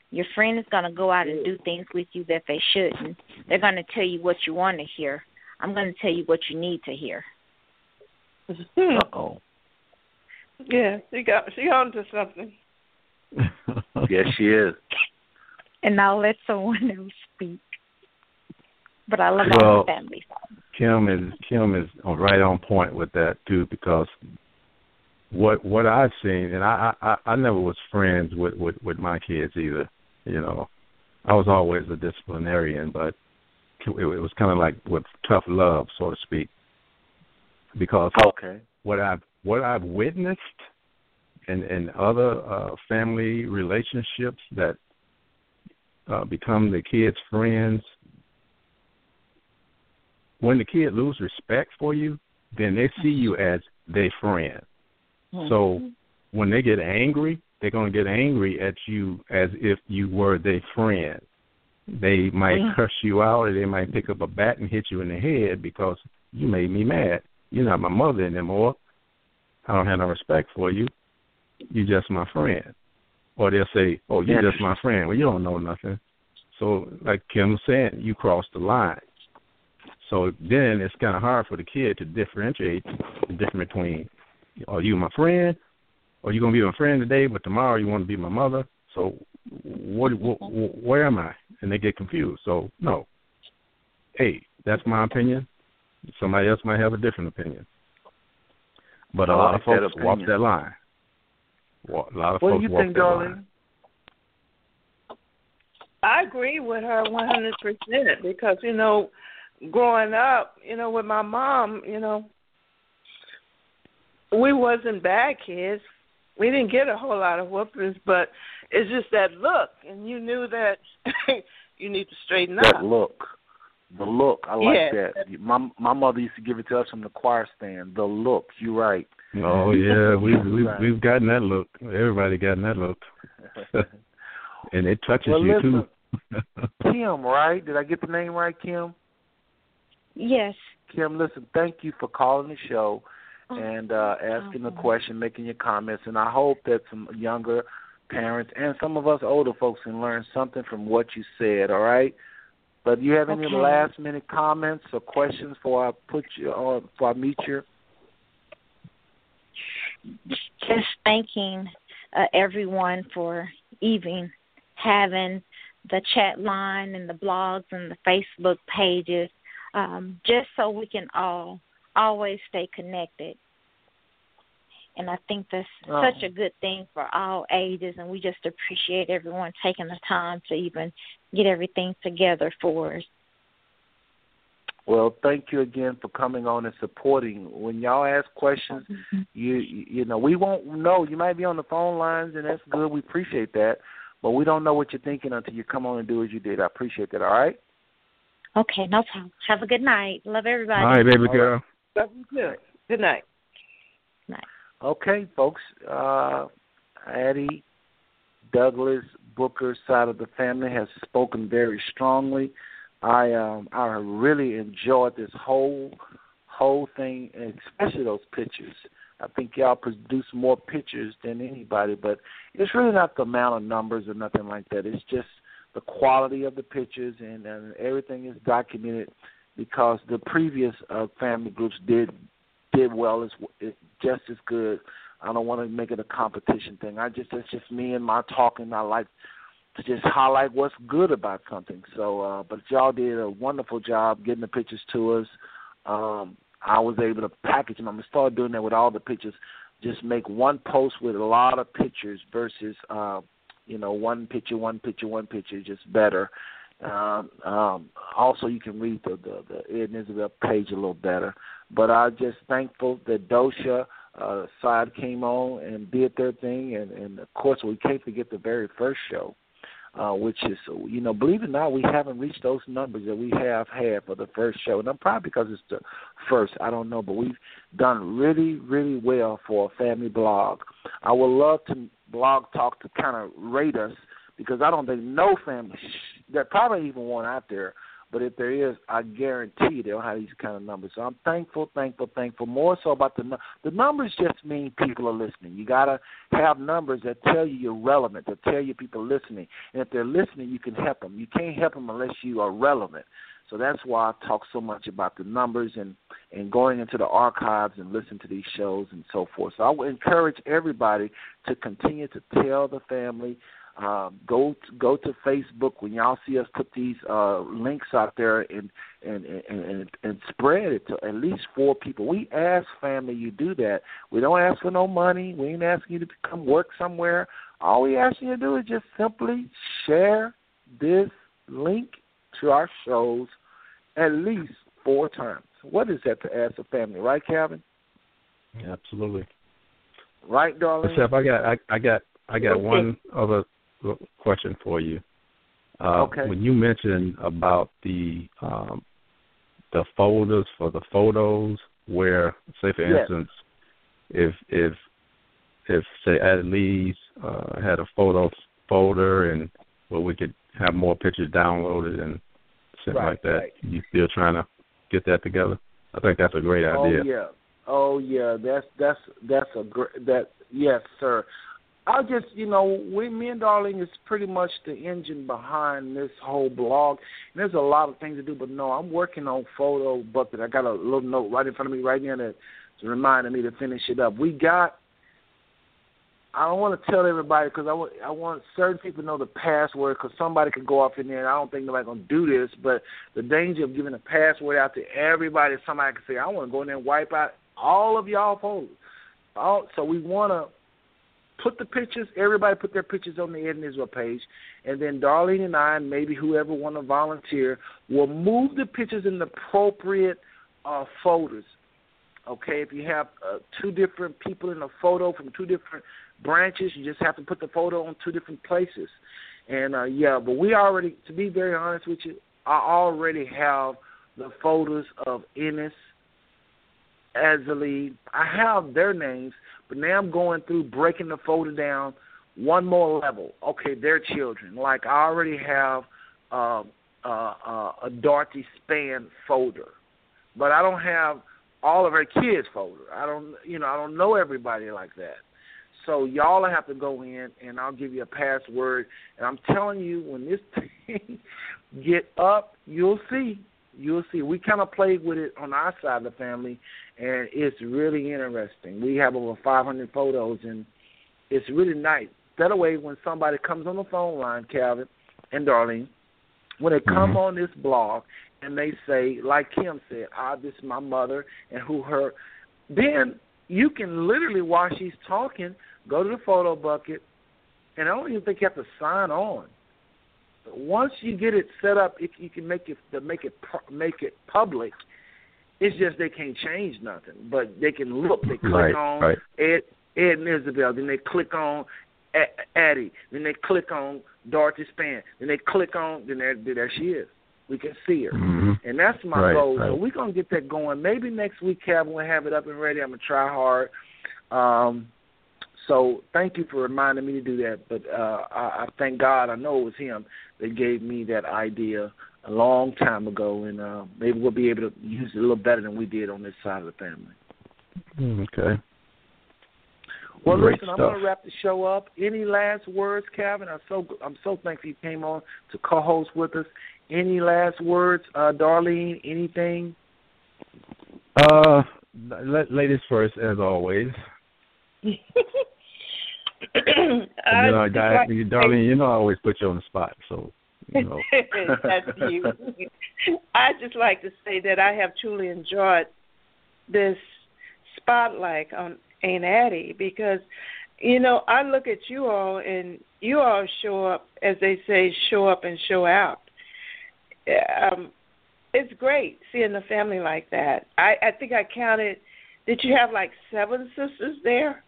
Your friend is going to go out and do things with you that they shouldn't. They're going to tell you what you want to hear. I'm going to tell you what you need to hear. oh. Yeah, she got she on to something. Yes, she is. And I'll let someone else speak. But I love Well, all my family. Kim is Kim is right on point with that too because what what I've seen and I I, I never was friends with, with with my kids either. You know, I was always a disciplinarian, but it, it was kind of like with tough love, so to speak. Because okay. what I've what I've witnessed in in other uh, family relationships that uh, become the kids' friends when the kid lose respect for you, then they see you as their friend. So when they get angry, they're going to get angry at you as if you were their friend. They might Mhm. curse you out, or they might pick up a bat and hit you in the head because you made me mad. You're not my mother anymore. I don't have no respect for you. You're just my friend. Or they'll say, "Oh, you're just my friend." Well, you don't know nothing. So, like Kim was saying, you crossed the line. So then it's kind of hard for the kid to differentiate the difference between, are you my friend, or you gonna be my friend today, but tomorrow you want to be my mother? So what, what, where am I? And they get confused. So no, hey, that's my opinion. Somebody else might have a different opinion. But a lot like of folks walk that line. Wa- A lot of What do you walk think, that line. darling? I agree with her one hundred percent because you know, growing up, you know, with my mom, you know, we wasn't bad kids. We didn't get a whole lot of whoopings, but it's just that look, and you knew that *laughs* you need to straighten up. That look. The look. I like Yeah. that. My my mother used to give it to us from the choir stand. The look. You're right. Oh yeah, *laughs* we we Right. we've gotten that look. Everybody gotten that look. *laughs* and it touches Well, you listen. too. *laughs* Kim, right? Did I get the name right, Kim? Yes. Kim, listen, thank you for calling the show and uh asking the question, making your comments, and I hope that some younger parents and some of us older folks can learn something from what you said, all right? But do you have any Okay. last minute comments or questions before I put you on before I meet you? Just thanking uh, everyone for even having the chat line and the blogs and the Facebook pages, um, just so we can all always stay connected. And I think that's Oh. such a good thing for all ages, and we just appreciate everyone taking the time to even get everything together for us. Well, thank you again for coming on and supporting. When y'all ask questions, you you you know we won't know. You might be on the phone lines, and that's good. We appreciate that, but we don't know what you're thinking until you come on and do as you did. I appreciate that. All right. Okay, no problem. Have a good night. Love everybody. All right, baby girl. Love you too. Good night. Okay, folks. Uh, Addie Douglas Booker's side of the family has spoken very strongly. I um I really enjoyed this whole whole thing, especially those pictures. I think y'all produce more pictures than anybody, but it's really not the amount of numbers or nothing like that. It's just the quality of the pictures, and, and everything is documented because the previous uh, family groups did did well as just as good. I don't want to make it a competition thing. I just it's just me and my talking. I like to just highlight what's good about something. So, uh, but y'all did a wonderful job getting the pictures to us. Um, I was able to package them. I'm gonna start doing that with all the pictures. Just make one post with a lot of pictures versus, uh, you know, one picture, one picture, one picture, just better. Um, um, also, you can read the, the the Ed and Isabel page a little better. But I'm just thankful that Dosha uh, side came on and did their thing, and, and of course we can't forget the very first show, uh, which is you know believe it or not we haven't reached those numbers that we have had for the first show, and I'm probably because it's the first I don't know, but we've done really really well for a family blog. I would love to blog talk to kind of rate us because I don't think no family there probably even one out there but if there is, I guarantee they'll have these kind of numbers. So I'm thankful, thankful, thankful. More so about the the numbers just mean people are listening. You gotta have numbers that tell you you're relevant, that tell you people listening. And if they're listening, you can help them. You can't help them unless you are relevant. So that's why I talk so much about the numbers and and going into the archives and listen to these shows and so forth. So I would encourage everybody to continue to tell the family um, go to, go to Facebook when y'all see us put these uh, links out there and and, and and and spread it to at least four people. We ask family you do that. We don't ask for no money. We ain't asking you to come work somewhere. All we ask you to do is just simply share this link to our shows at least four times. What is that to ask a family, right, Calvin? Absolutely. Right, darling. Chef, I got I, I got I got one other question for you. Uh, okay. When you mentioned about the um, the folders for the photos, where say for yes. instance, if if if say Adelise uh, had a photo folder and where we could have more pictures downloaded and stuff right, like that, right. you still trying to get that together? I think that's a great idea. Oh yeah, oh yeah, that's that's that's a great that yes sir. I just, you know, we, me and Darlene is pretty much the engine behind this whole blog. And there's a lot of things to do, but no, I'm working on Photo Bucket. I got a little note right in front of me right now that's reminding me to finish it up. We got. I don't want to tell everybody because I want I want certain people to know the password because somebody could go off in there and I don't think nobody's gonna do this. But the danger of giving a password out to everybody, somebody could say I want to go in there and wipe out all of y'all photos. All, so we want to put the pictures. Everybody put their pictures on the Ed Isabel page, and then Darlene and I, and maybe whoever want to volunteer, will move the pictures in the appropriate uh, folders. Okay, if you have uh, two different people in a photo from two different branches, you just have to put the photo on two different places. And uh, yeah, but we already, to be very honest with you, I already have the photos of Ennis, Azalee. I have their names, but now I'm going through breaking the folder down one more level. Okay, their children. Like I already have uh, uh, a Dorothy Span folder, but I don't have all of her kids folder. I don't, you know, I don't know everybody like that. So y'all have to go in, and I'll give you a password. And I'm telling you, when this *laughs* thing get up, you'll see. You'll see. We kind of played with it on our side of the family, and it's really interesting. We have over 500 photos, and it's really nice. That way, when somebody comes on the phone line, Calvin and Darlene, when they come mm-hmm. on this blog and they say, like Kim said, ah, this is my mother and who her, then you can literally, while she's talking, go to the photo bucket, and I don't even think you have to sign on. Once you get it set up, it, you can make it make it make it public. It's just they can't change nothing, but they can look. They click right, on right. Ed Ed and Isabel, then they click on Addie, then they click on Dorothy Span, then they click on, then there, there she is. We can see her, mm-hmm. and that's my right, goal. So we're gonna get that going. Maybe next week, Kevin, we'll have it up and ready. I'm gonna try hard. Um, so thank you for reminding me to do that. But uh, I, I thank God. I know it was Him that gave me that idea a long time ago, and uh, maybe we'll be able to use it a little better than we did on this side of the family. Mm, Okay. Well, Great listen, I'm going to wrap the show up. Any last words, Calvin? I'm so I'm so thankful you came on to co-host with us. Any last words, uh, Darlene? Anything? Uh, ladies first, as always. *laughs* you know, just guy, like- you- darling, you know, I always put you on the spot, so *laughs* you know. That's *laughs* you. I just like to say that I have truly enjoyed this spotlight on Aunt Addie because, you know, I look at you all and you all show up, as they say, show up and show out. Um, it's great seeing the family like that. I, I think I counted. Did you have like seven sisters there?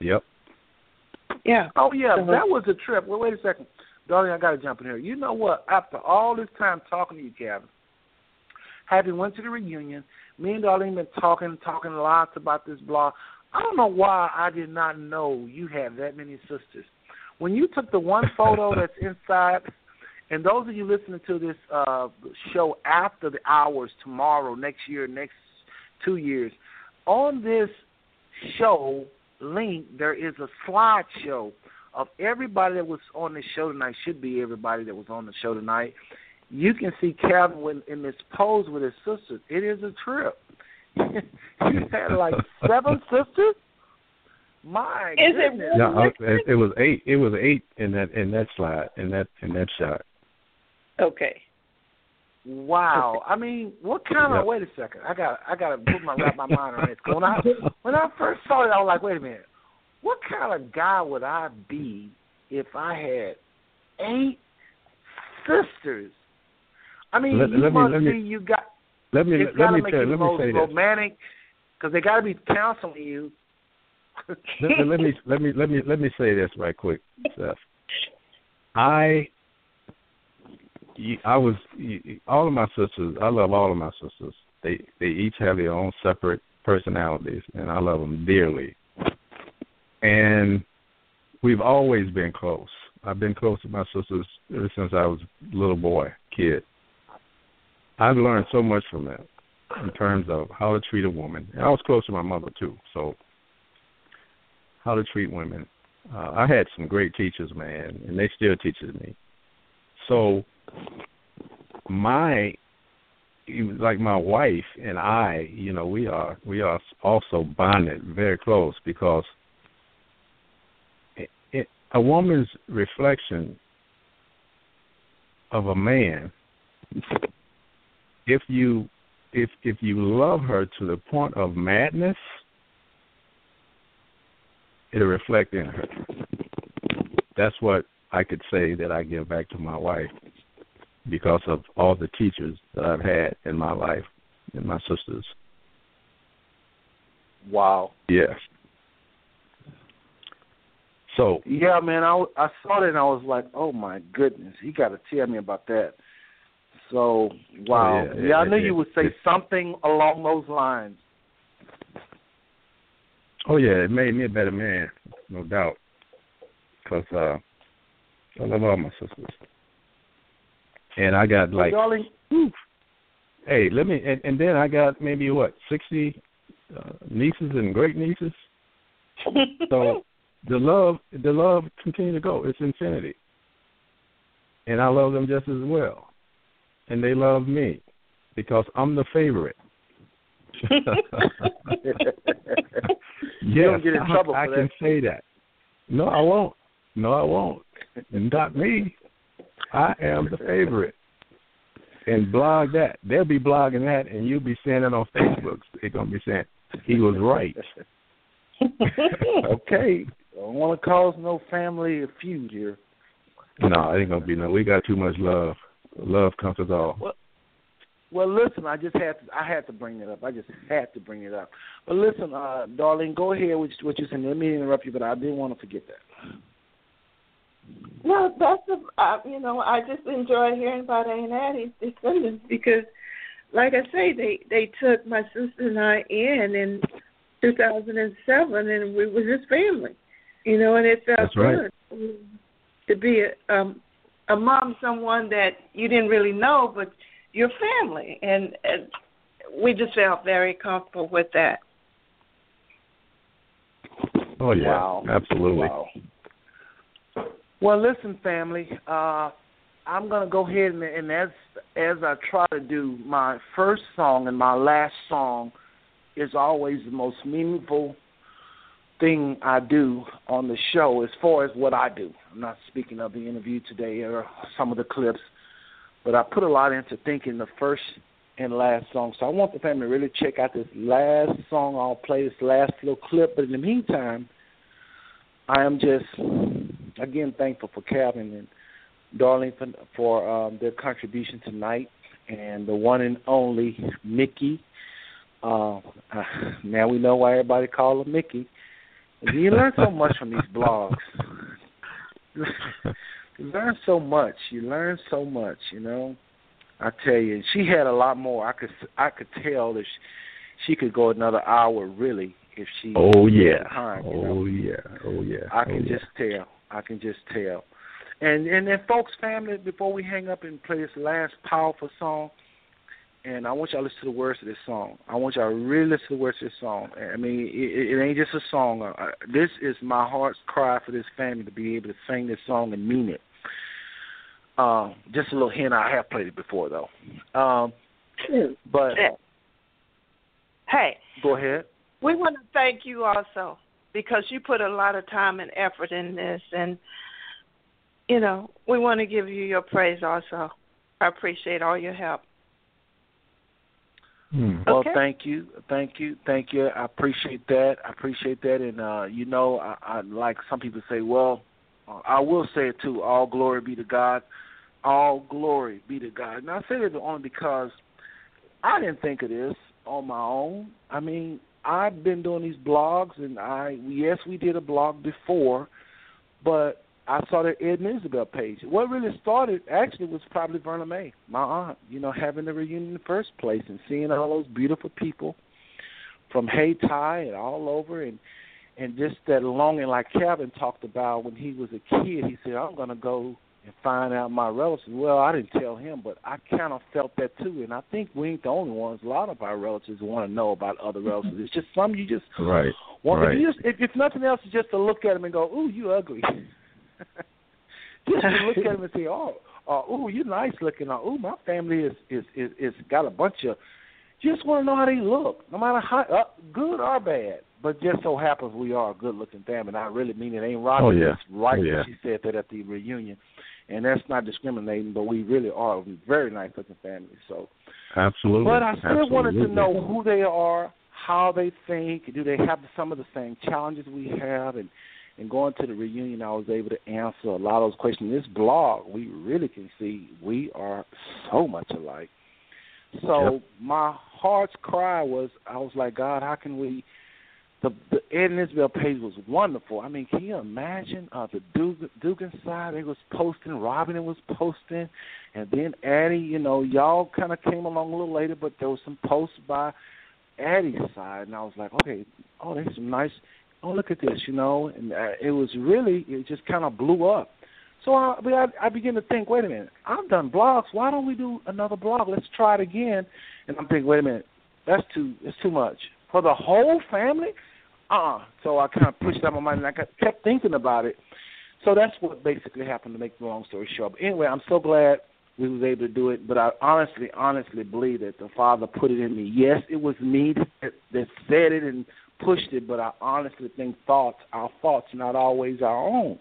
Yep. Yeah. Oh yeah, So- that was a trip. Well, wait a second, darling. I got to jump in here. You know what? After all this time talking to you, Kevin, having went to the reunion, me and Darlene been talking, talking lots about this blog. I don't know why I did not know you had that many sisters. when you took the one photo *laughs* that's inside, and those of you listening to this uh, show after the hours tomorrow, next year, next two years, on this show link there is a slideshow of everybody that was on the show tonight. Should be everybody that was on the show tonight. You can see Calvin in this pose with his sisters. It is a trip. *laughs* you had like seven *laughs* sisters. My Is it goodness. Yeah, I, it, it was eight. It was eight in that in that slide in that in that shot. Okay. Wow. I mean, what kind of? Yeah. Wait a second. I got. I got to put my wrap my mind around this. When I when I first saw it, I was like, wait a minute. What kind of guy would I be if I had eight sisters? I mean, Let- you let me- must let me- be. You got. Let me it's let gotta me make tell, you let me say this. romantic because they got to be counseling you. *laughs* let, let- let me let me let me let me say this right quick, Seth. I I was all of my sisters. I love all of my sisters. They they each have their own separate personalities, and I love them dearly. And we've always been close. I've been close to my sisters ever since I was a little boy, kid. I've learned so much from them in terms of how to treat a woman. And I was close to my mother too, so how to treat women. Uh, I had some great teachers, man, and they still teaches me. So my like my wife and I, you know, we are we are also bonded very close because a woman's reflection of a man if you if if you love her to the point of madness it'll reflect in her. That's what i could say that i give back to my wife because of all the teachers that i've had in my life and my sisters. Wow. yes so Yeah, man. I I saw that and I was like, oh my goodness, he got to tell me about that. So wow. Oh, yeah, yeah, I knew you would say something along those lines. Oh yeah, it made me a better man, no doubt. Cause uh, I love all my sisters, and I got like, darling, hey, let me, and, and then I got maybe what sixty uh, nieces and great nieces. *laughs* So the love, the love continue to go. It's infinity, and I love them just as well, and they love me because I'm the favorite. *laughs* You don't Yes, get in I- trouble I for can that. say that. No, I won't. No, I won't. And not me. I am the favorite. And blog that. They'll be blogging that, and you'll be saying it on Facebook. They're gonna be saying he was right. *laughs* *laughs* okay. I don't want to cause no family feud here. No, it ain't gonna be no. We got too much love. Love comes us all. Well, well, listen, I just had to, I had to bring it up. I just had to bring it up. But listen, uh, darling, go ahead with what you said. Let me interrupt you, but I didn't want to forget that. No, that's a, uh, you know I just enjoy hearing about Aunt Addie's descendants because, like I say, they they took my sister and I in in 2007, and we were just family, you know, and it felt right. good to be a, um, among someone that you didn't really know, but your family, and, and we just felt very comfortable with that. Oh yeah, Wow. absolutely. Wow. Well, listen, family. Uh, I'm gonna go ahead and, and as as I try to do, my first song and my last song is always the most meaningful thing I do on the show as far as what I do. I'm not speaking of the interview today or some of the clips, but I put a lot into thinking the first and last song. So I want the family to really check out this last song. I'll play this last little clip, but in the meantime, I am just again thankful for Calvin and Darlene for, for um, their contribution tonight, and the one and only Mickey. Uh, *sighs* now we know why everybody call her Mickey. You learn so much from these blogs. you learn so much. You learn so much. You know, I tell you, she had a lot more. I could I could tell that she, she could go another hour really if she Oh had yeah. time. You oh, know? Oh yeah. Oh yeah. I oh, can yeah. just tell. I can just tell. And and then, folks, family, before we hang up and play this last powerful song, and I want y'all to listen to the words of this song. I want y'all to really listen to the words of this song. I mean, it, it ain't just a song. Uh, this is my heart's cry for this family to be able to sing this song and mean it. Um, just a little hint. I have played it before though. Um, but Hey, go ahead. we want to thank you also because you put a lot of time and effort in this, and you know we want to give you your praise also. I appreciate all your help. Well, Okay. thank you, thank you, thank you. I appreciate that. I appreciate that. And uh, you know, I, I like some people say, well, uh, I will say it too. All glory be to God. All glory be to God. And I say that only because I didn't think of this on my own. I mean, I've been doing these blogs, and I yes, we did a blog before, but I saw the Ed and Isabel page. What really started actually was probably Verna May, my aunt. You know, having the reunion in the first place and seeing all those beautiful people from Hayti and all over, and and just that longing, like Kevin talked about when he was a kid. He said, "I'm going to go and find out my relatives." Well, I didn't tell him, but I kind of felt that too, and I think we ain't the only ones. A lot of our relatives want to know about other relatives. It's just some you just Right. want. right. If, you just, if, if nothing else, it's just to look at them and go, "Ooh, you ugly." *laughs* *laughs* just to look at them and say, "Oh, uh, ooh, you're nice looking." Or, "Ooh, my family is is is, is got a bunch of." Just want to know how they look, no matter how uh, good or bad. But just so happens we are a good-looking family. And I really mean it. Ain't Roger Oh, yeah. right Oh, when yeah. she said that at the reunion, and that's not discriminating. But we really are a very nice-looking family. So. Absolutely. But I still wanted to know who they are, how they think, do they have some of the same challenges we have, and and going to the reunion, I was able to answer a lot of those questions. This blog, we really can see we are so much alike. So Yep. my heart's cry was, I was like, God, how can we? The the Ed and Isabel page was wonderful. I mean, can you imagine uh, the Dugan, Dugan side? They was posting, Robin was posting, and then Addie. You know, y'all kind of came along a little later, but there was some posts by Addie's side, and I was like, okay, oh, there's some nice. Oh, look at this, you know, and uh, it was really, it just kind of blew up. So I, I, I began to think, wait a minute, I've done blogs. Why don't we do another blog? Let's try it again. And I'm thinking, wait a minute, that's too, it's too much for the whole family. Uh-uh. So I kind of pushed out my mind, and I kept thinking about it. So that's what basically happened. To make the long story short, but anyway, I'm so glad we was able to do it. But I honestly, honestly believe that the Father put it in me. Yes, it was me that, that said it and pushed it, but I honestly think thoughts, our thoughts, not always our own.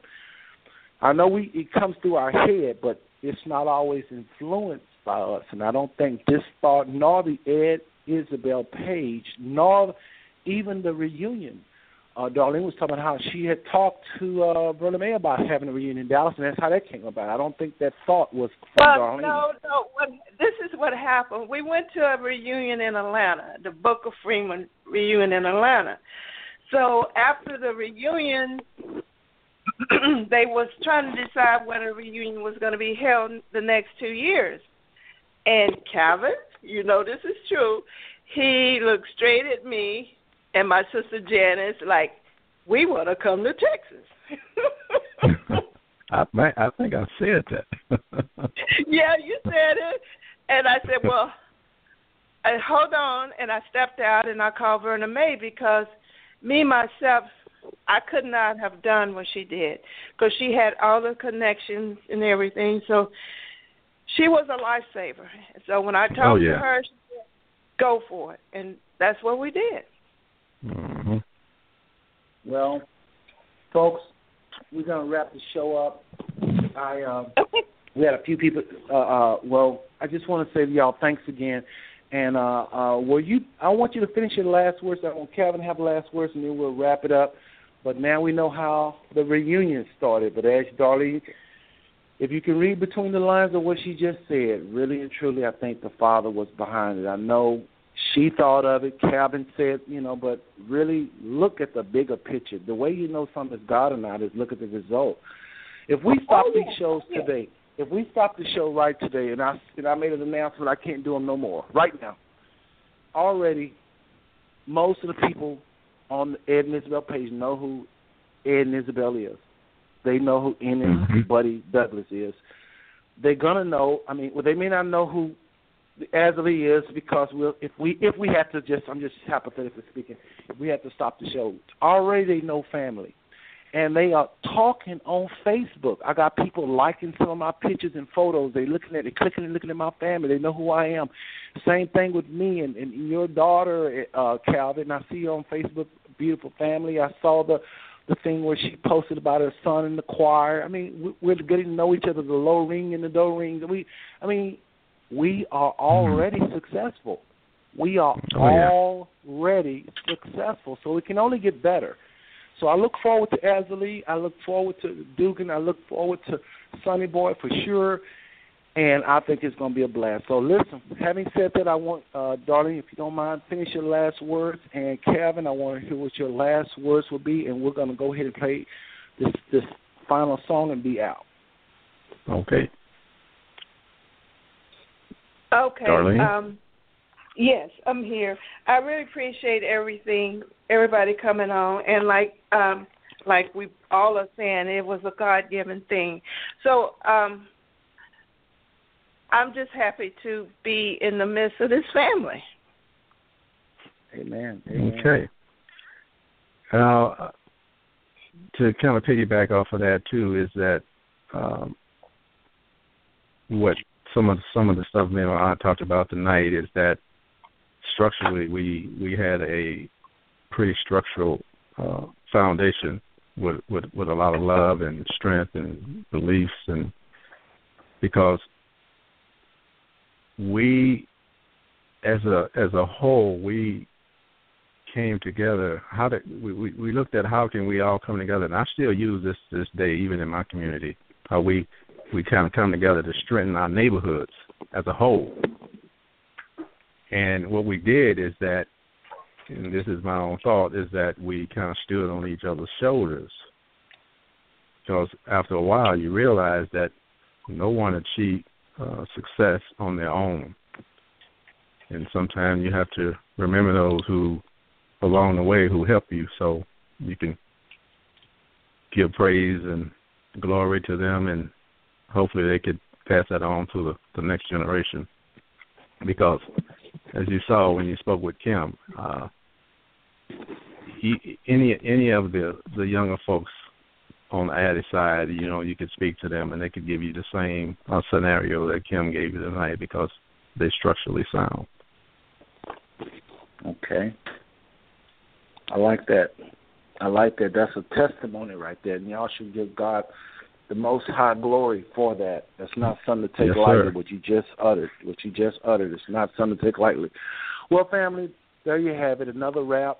I know we it comes through our head, but it's not always influenced by us. And I don't think this thought, nor the Ed Isabel page, nor even the reunion. Uh, Darlene was talking about how she had talked to uh, Verna May about having a reunion in Dallas, and that's how that came about. I don't think that thought was from Well, Darlene. no, no. What, this is what happened. We went to a reunion in Atlanta, the Booker Freeman reunion in Atlanta. So after the reunion, *clears throat* they was trying to decide whether a reunion was going to be held the next two years. And Calvin, you know this is true. He looked straight at me and my sister Janice like, "We want to come to Texas." *laughs* I, I think I said that. *laughs* yeah, you said it. And I said, well, uh, hold on. And I stepped out and I called Verna May because me, myself, I could not have done what she did because she had all the connections and everything. So she was a lifesaver. So when I talked Oh, yeah. to her, she said, go for it. And that's what we did. Hmm Well, folks, we're gonna wrap the show up. I uh, we had a few people. Uh, uh, well, I just want to say to y'all thanks again. And uh, uh, will you? I want you to finish your last words. I want Kevin to have the last words, and then we'll wrap it up. But now we know how the reunion started. But as Darlene, if you can read between the lines of what she just said, really and truly, I think the father was behind it. I know she thought of it. Calvin said, you know, but really look at the bigger picture. The way you know something is God or not is look at the result. If we stop Oh, these yeah. shows Yeah. today, if we stop the show right today, and I and I made an announcement, I can't do them no more right now. Already, most of the people on the Ed and Isabel page know who Ed and Isabel is. They know who Ennis Mm-hmm. Buddy Douglas is. They're gonna know. I mean, well, they may not know who Azalee is because we'll if we if we have to just I'm just hypothetically speaking, if we have to stop the show, already they know family. And they are talking on Facebook. I got people liking some of my pictures and photos. They looking at it, clicking and looking at my family. They know who I am. Same thing with me and, and your daughter, uh, Calvin. I see you on Facebook, beautiful family. I saw the the thing where she posted about her son in the choir. I mean, we- we're getting to know each other, the low ring and the do ring. We, I mean, we are already successful. We are Oh, yeah. already successful, so it can only get better. So I look forward to Azalee. I look forward to Dugan. I look forward to Sonny Boy for sure. And I think it's going to be a blast. So listen, having said that, I want, uh, darling, if you don't mind, finish your last words. And Kevin, I want to hear what your last words will be. And we're going to go ahead and play this this final song and be out. Okay. Okay. Darlene? Um, yes, I'm here. I really appreciate everything, everybody coming on, and like um, like we all are saying, it was a God given thing. So um, I'm just happy to be in the midst of this family. Amen. Amen. Okay. Now, uh, to kind of piggyback off of that too is that um, what some of some of the stuff me and I talked about tonight is that structurally we we had a pretty structural uh, foundation with, with with a lot of love and strength and beliefs and because we as a as a whole we came together. How did we, we we looked at how can we all come together? And I still use this this day even in my community how we we kind of come together to strengthen our neighborhoods as a whole. And what we did is that and this is my own thought is that we kind of stood on each other's shoulders. Because after a while you realize that no one achieved uh, success on their own. And sometimes you have to remember those who along the way who help you. So you can give praise and glory to them and hopefully they could pass that on to the, the next generation because as you saw when you spoke with Kim uh he, any any of the the younger folks on the Addie side, you know, you could speak to them and they could give you the same uh, scenario that Kim gave you tonight because they're structurally sound. Okay. I like that. I like that. That's a testimony right there. And y'all should give God the most high glory for that. That's not something to take Yes, lightly, sir. what you just uttered. What you just uttered it's not something to take lightly. Well, family, there you have it. Another wrap.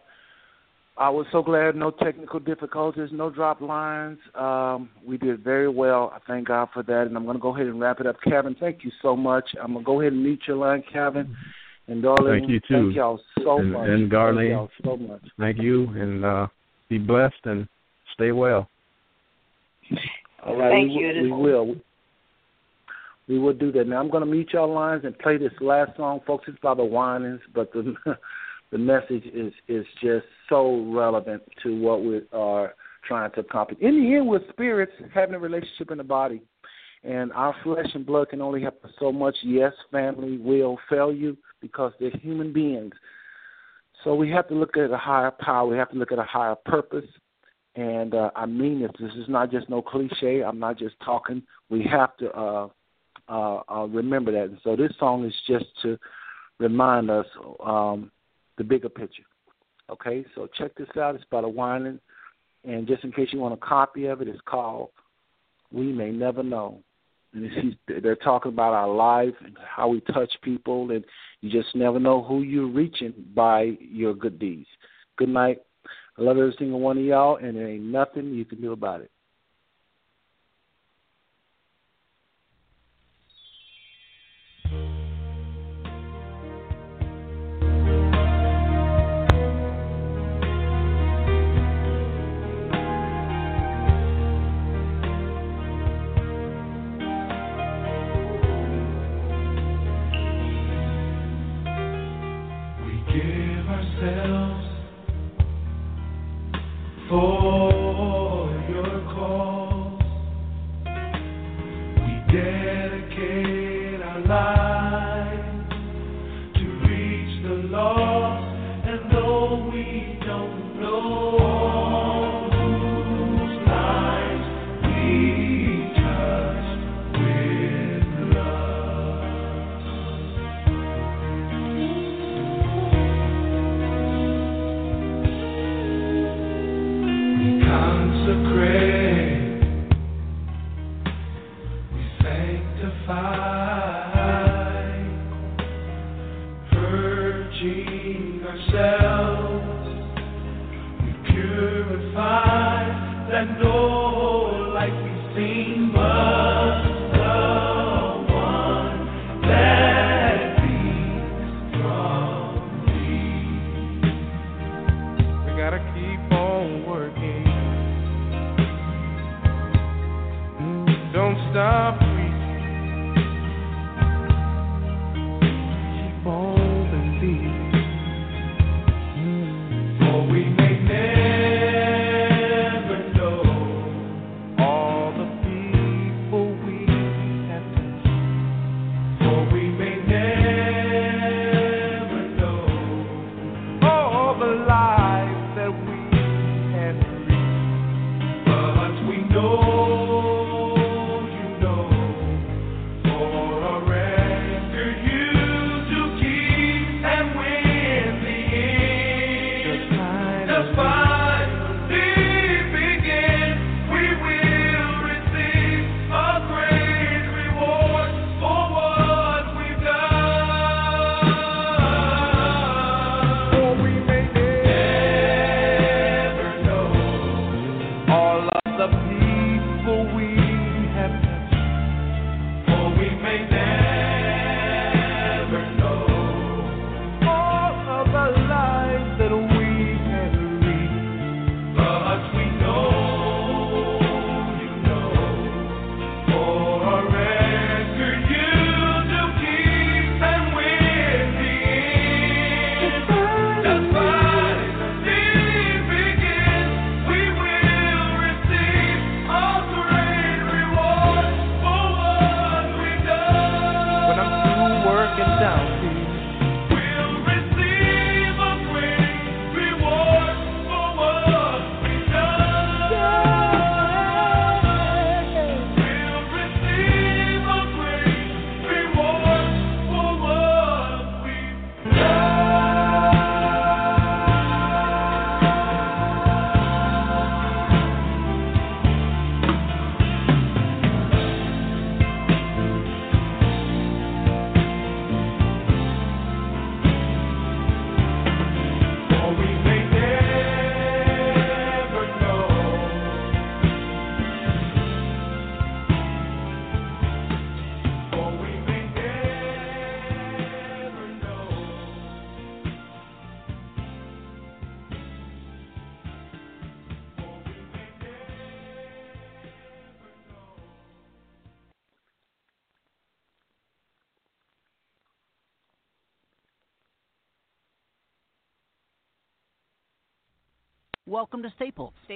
I was so glad no technical difficulties, no drop lines. Um, we did very well. I thank God for that. And I'm going to go ahead and wrap it up. Kevin, thank you so much. I'm going to go ahead and mute your line, Kevin. And Darlene, Thank you too. Thank y'all so and, much. And Thank y'all so much. thank you and uh be blessed and stay well. All right, Thank we, you. will- We will. We will do that. Now I'm going to mute y'all lines and play this last song, folks. It's by the Winans, but the *laughs* the message is is just so relevant to what we are trying to accomplish. In the end, we're spirits having a relationship in the body, and our flesh and blood can only help us so much. Yes, family will fail you because they're human beings. So we have to look at a higher power. We have to look at a higher purpose. And uh, I mean this. This is not just no cliche. I'm not just talking. We have to uh, uh, uh, remember that. And so this song is just to remind us um, the bigger picture. Okay, so check this out. It's by the Winans. And just in case you want a copy of it, it's called We May Never Know. It's, they're talking about our life and how we touch people, and you just never know who you're reaching by your good deeds. Good night. I love every single one of y'all, and there ain't nothing you can do about it.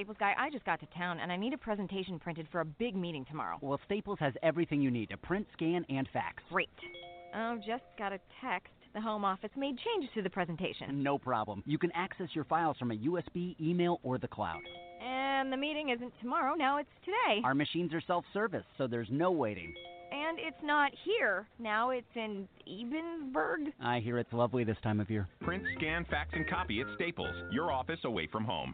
Staples. Staples guy, I just got to town and I need a presentation printed for a big meeting tomorrow. Well, Staples has everything you need to print, scan, and fax. Great. Oh, just got a text. The home office made changes to the presentation. No problem. You can access your files from a USB, email, or the cloud. And the meeting isn't tomorrow, now it's today. Our machines are self service, so there's no waiting. And it's not here. Now it's in Ebensburg. I hear it's lovely this time of year. Print, scan, fax, and copy at Staples, your office away from home.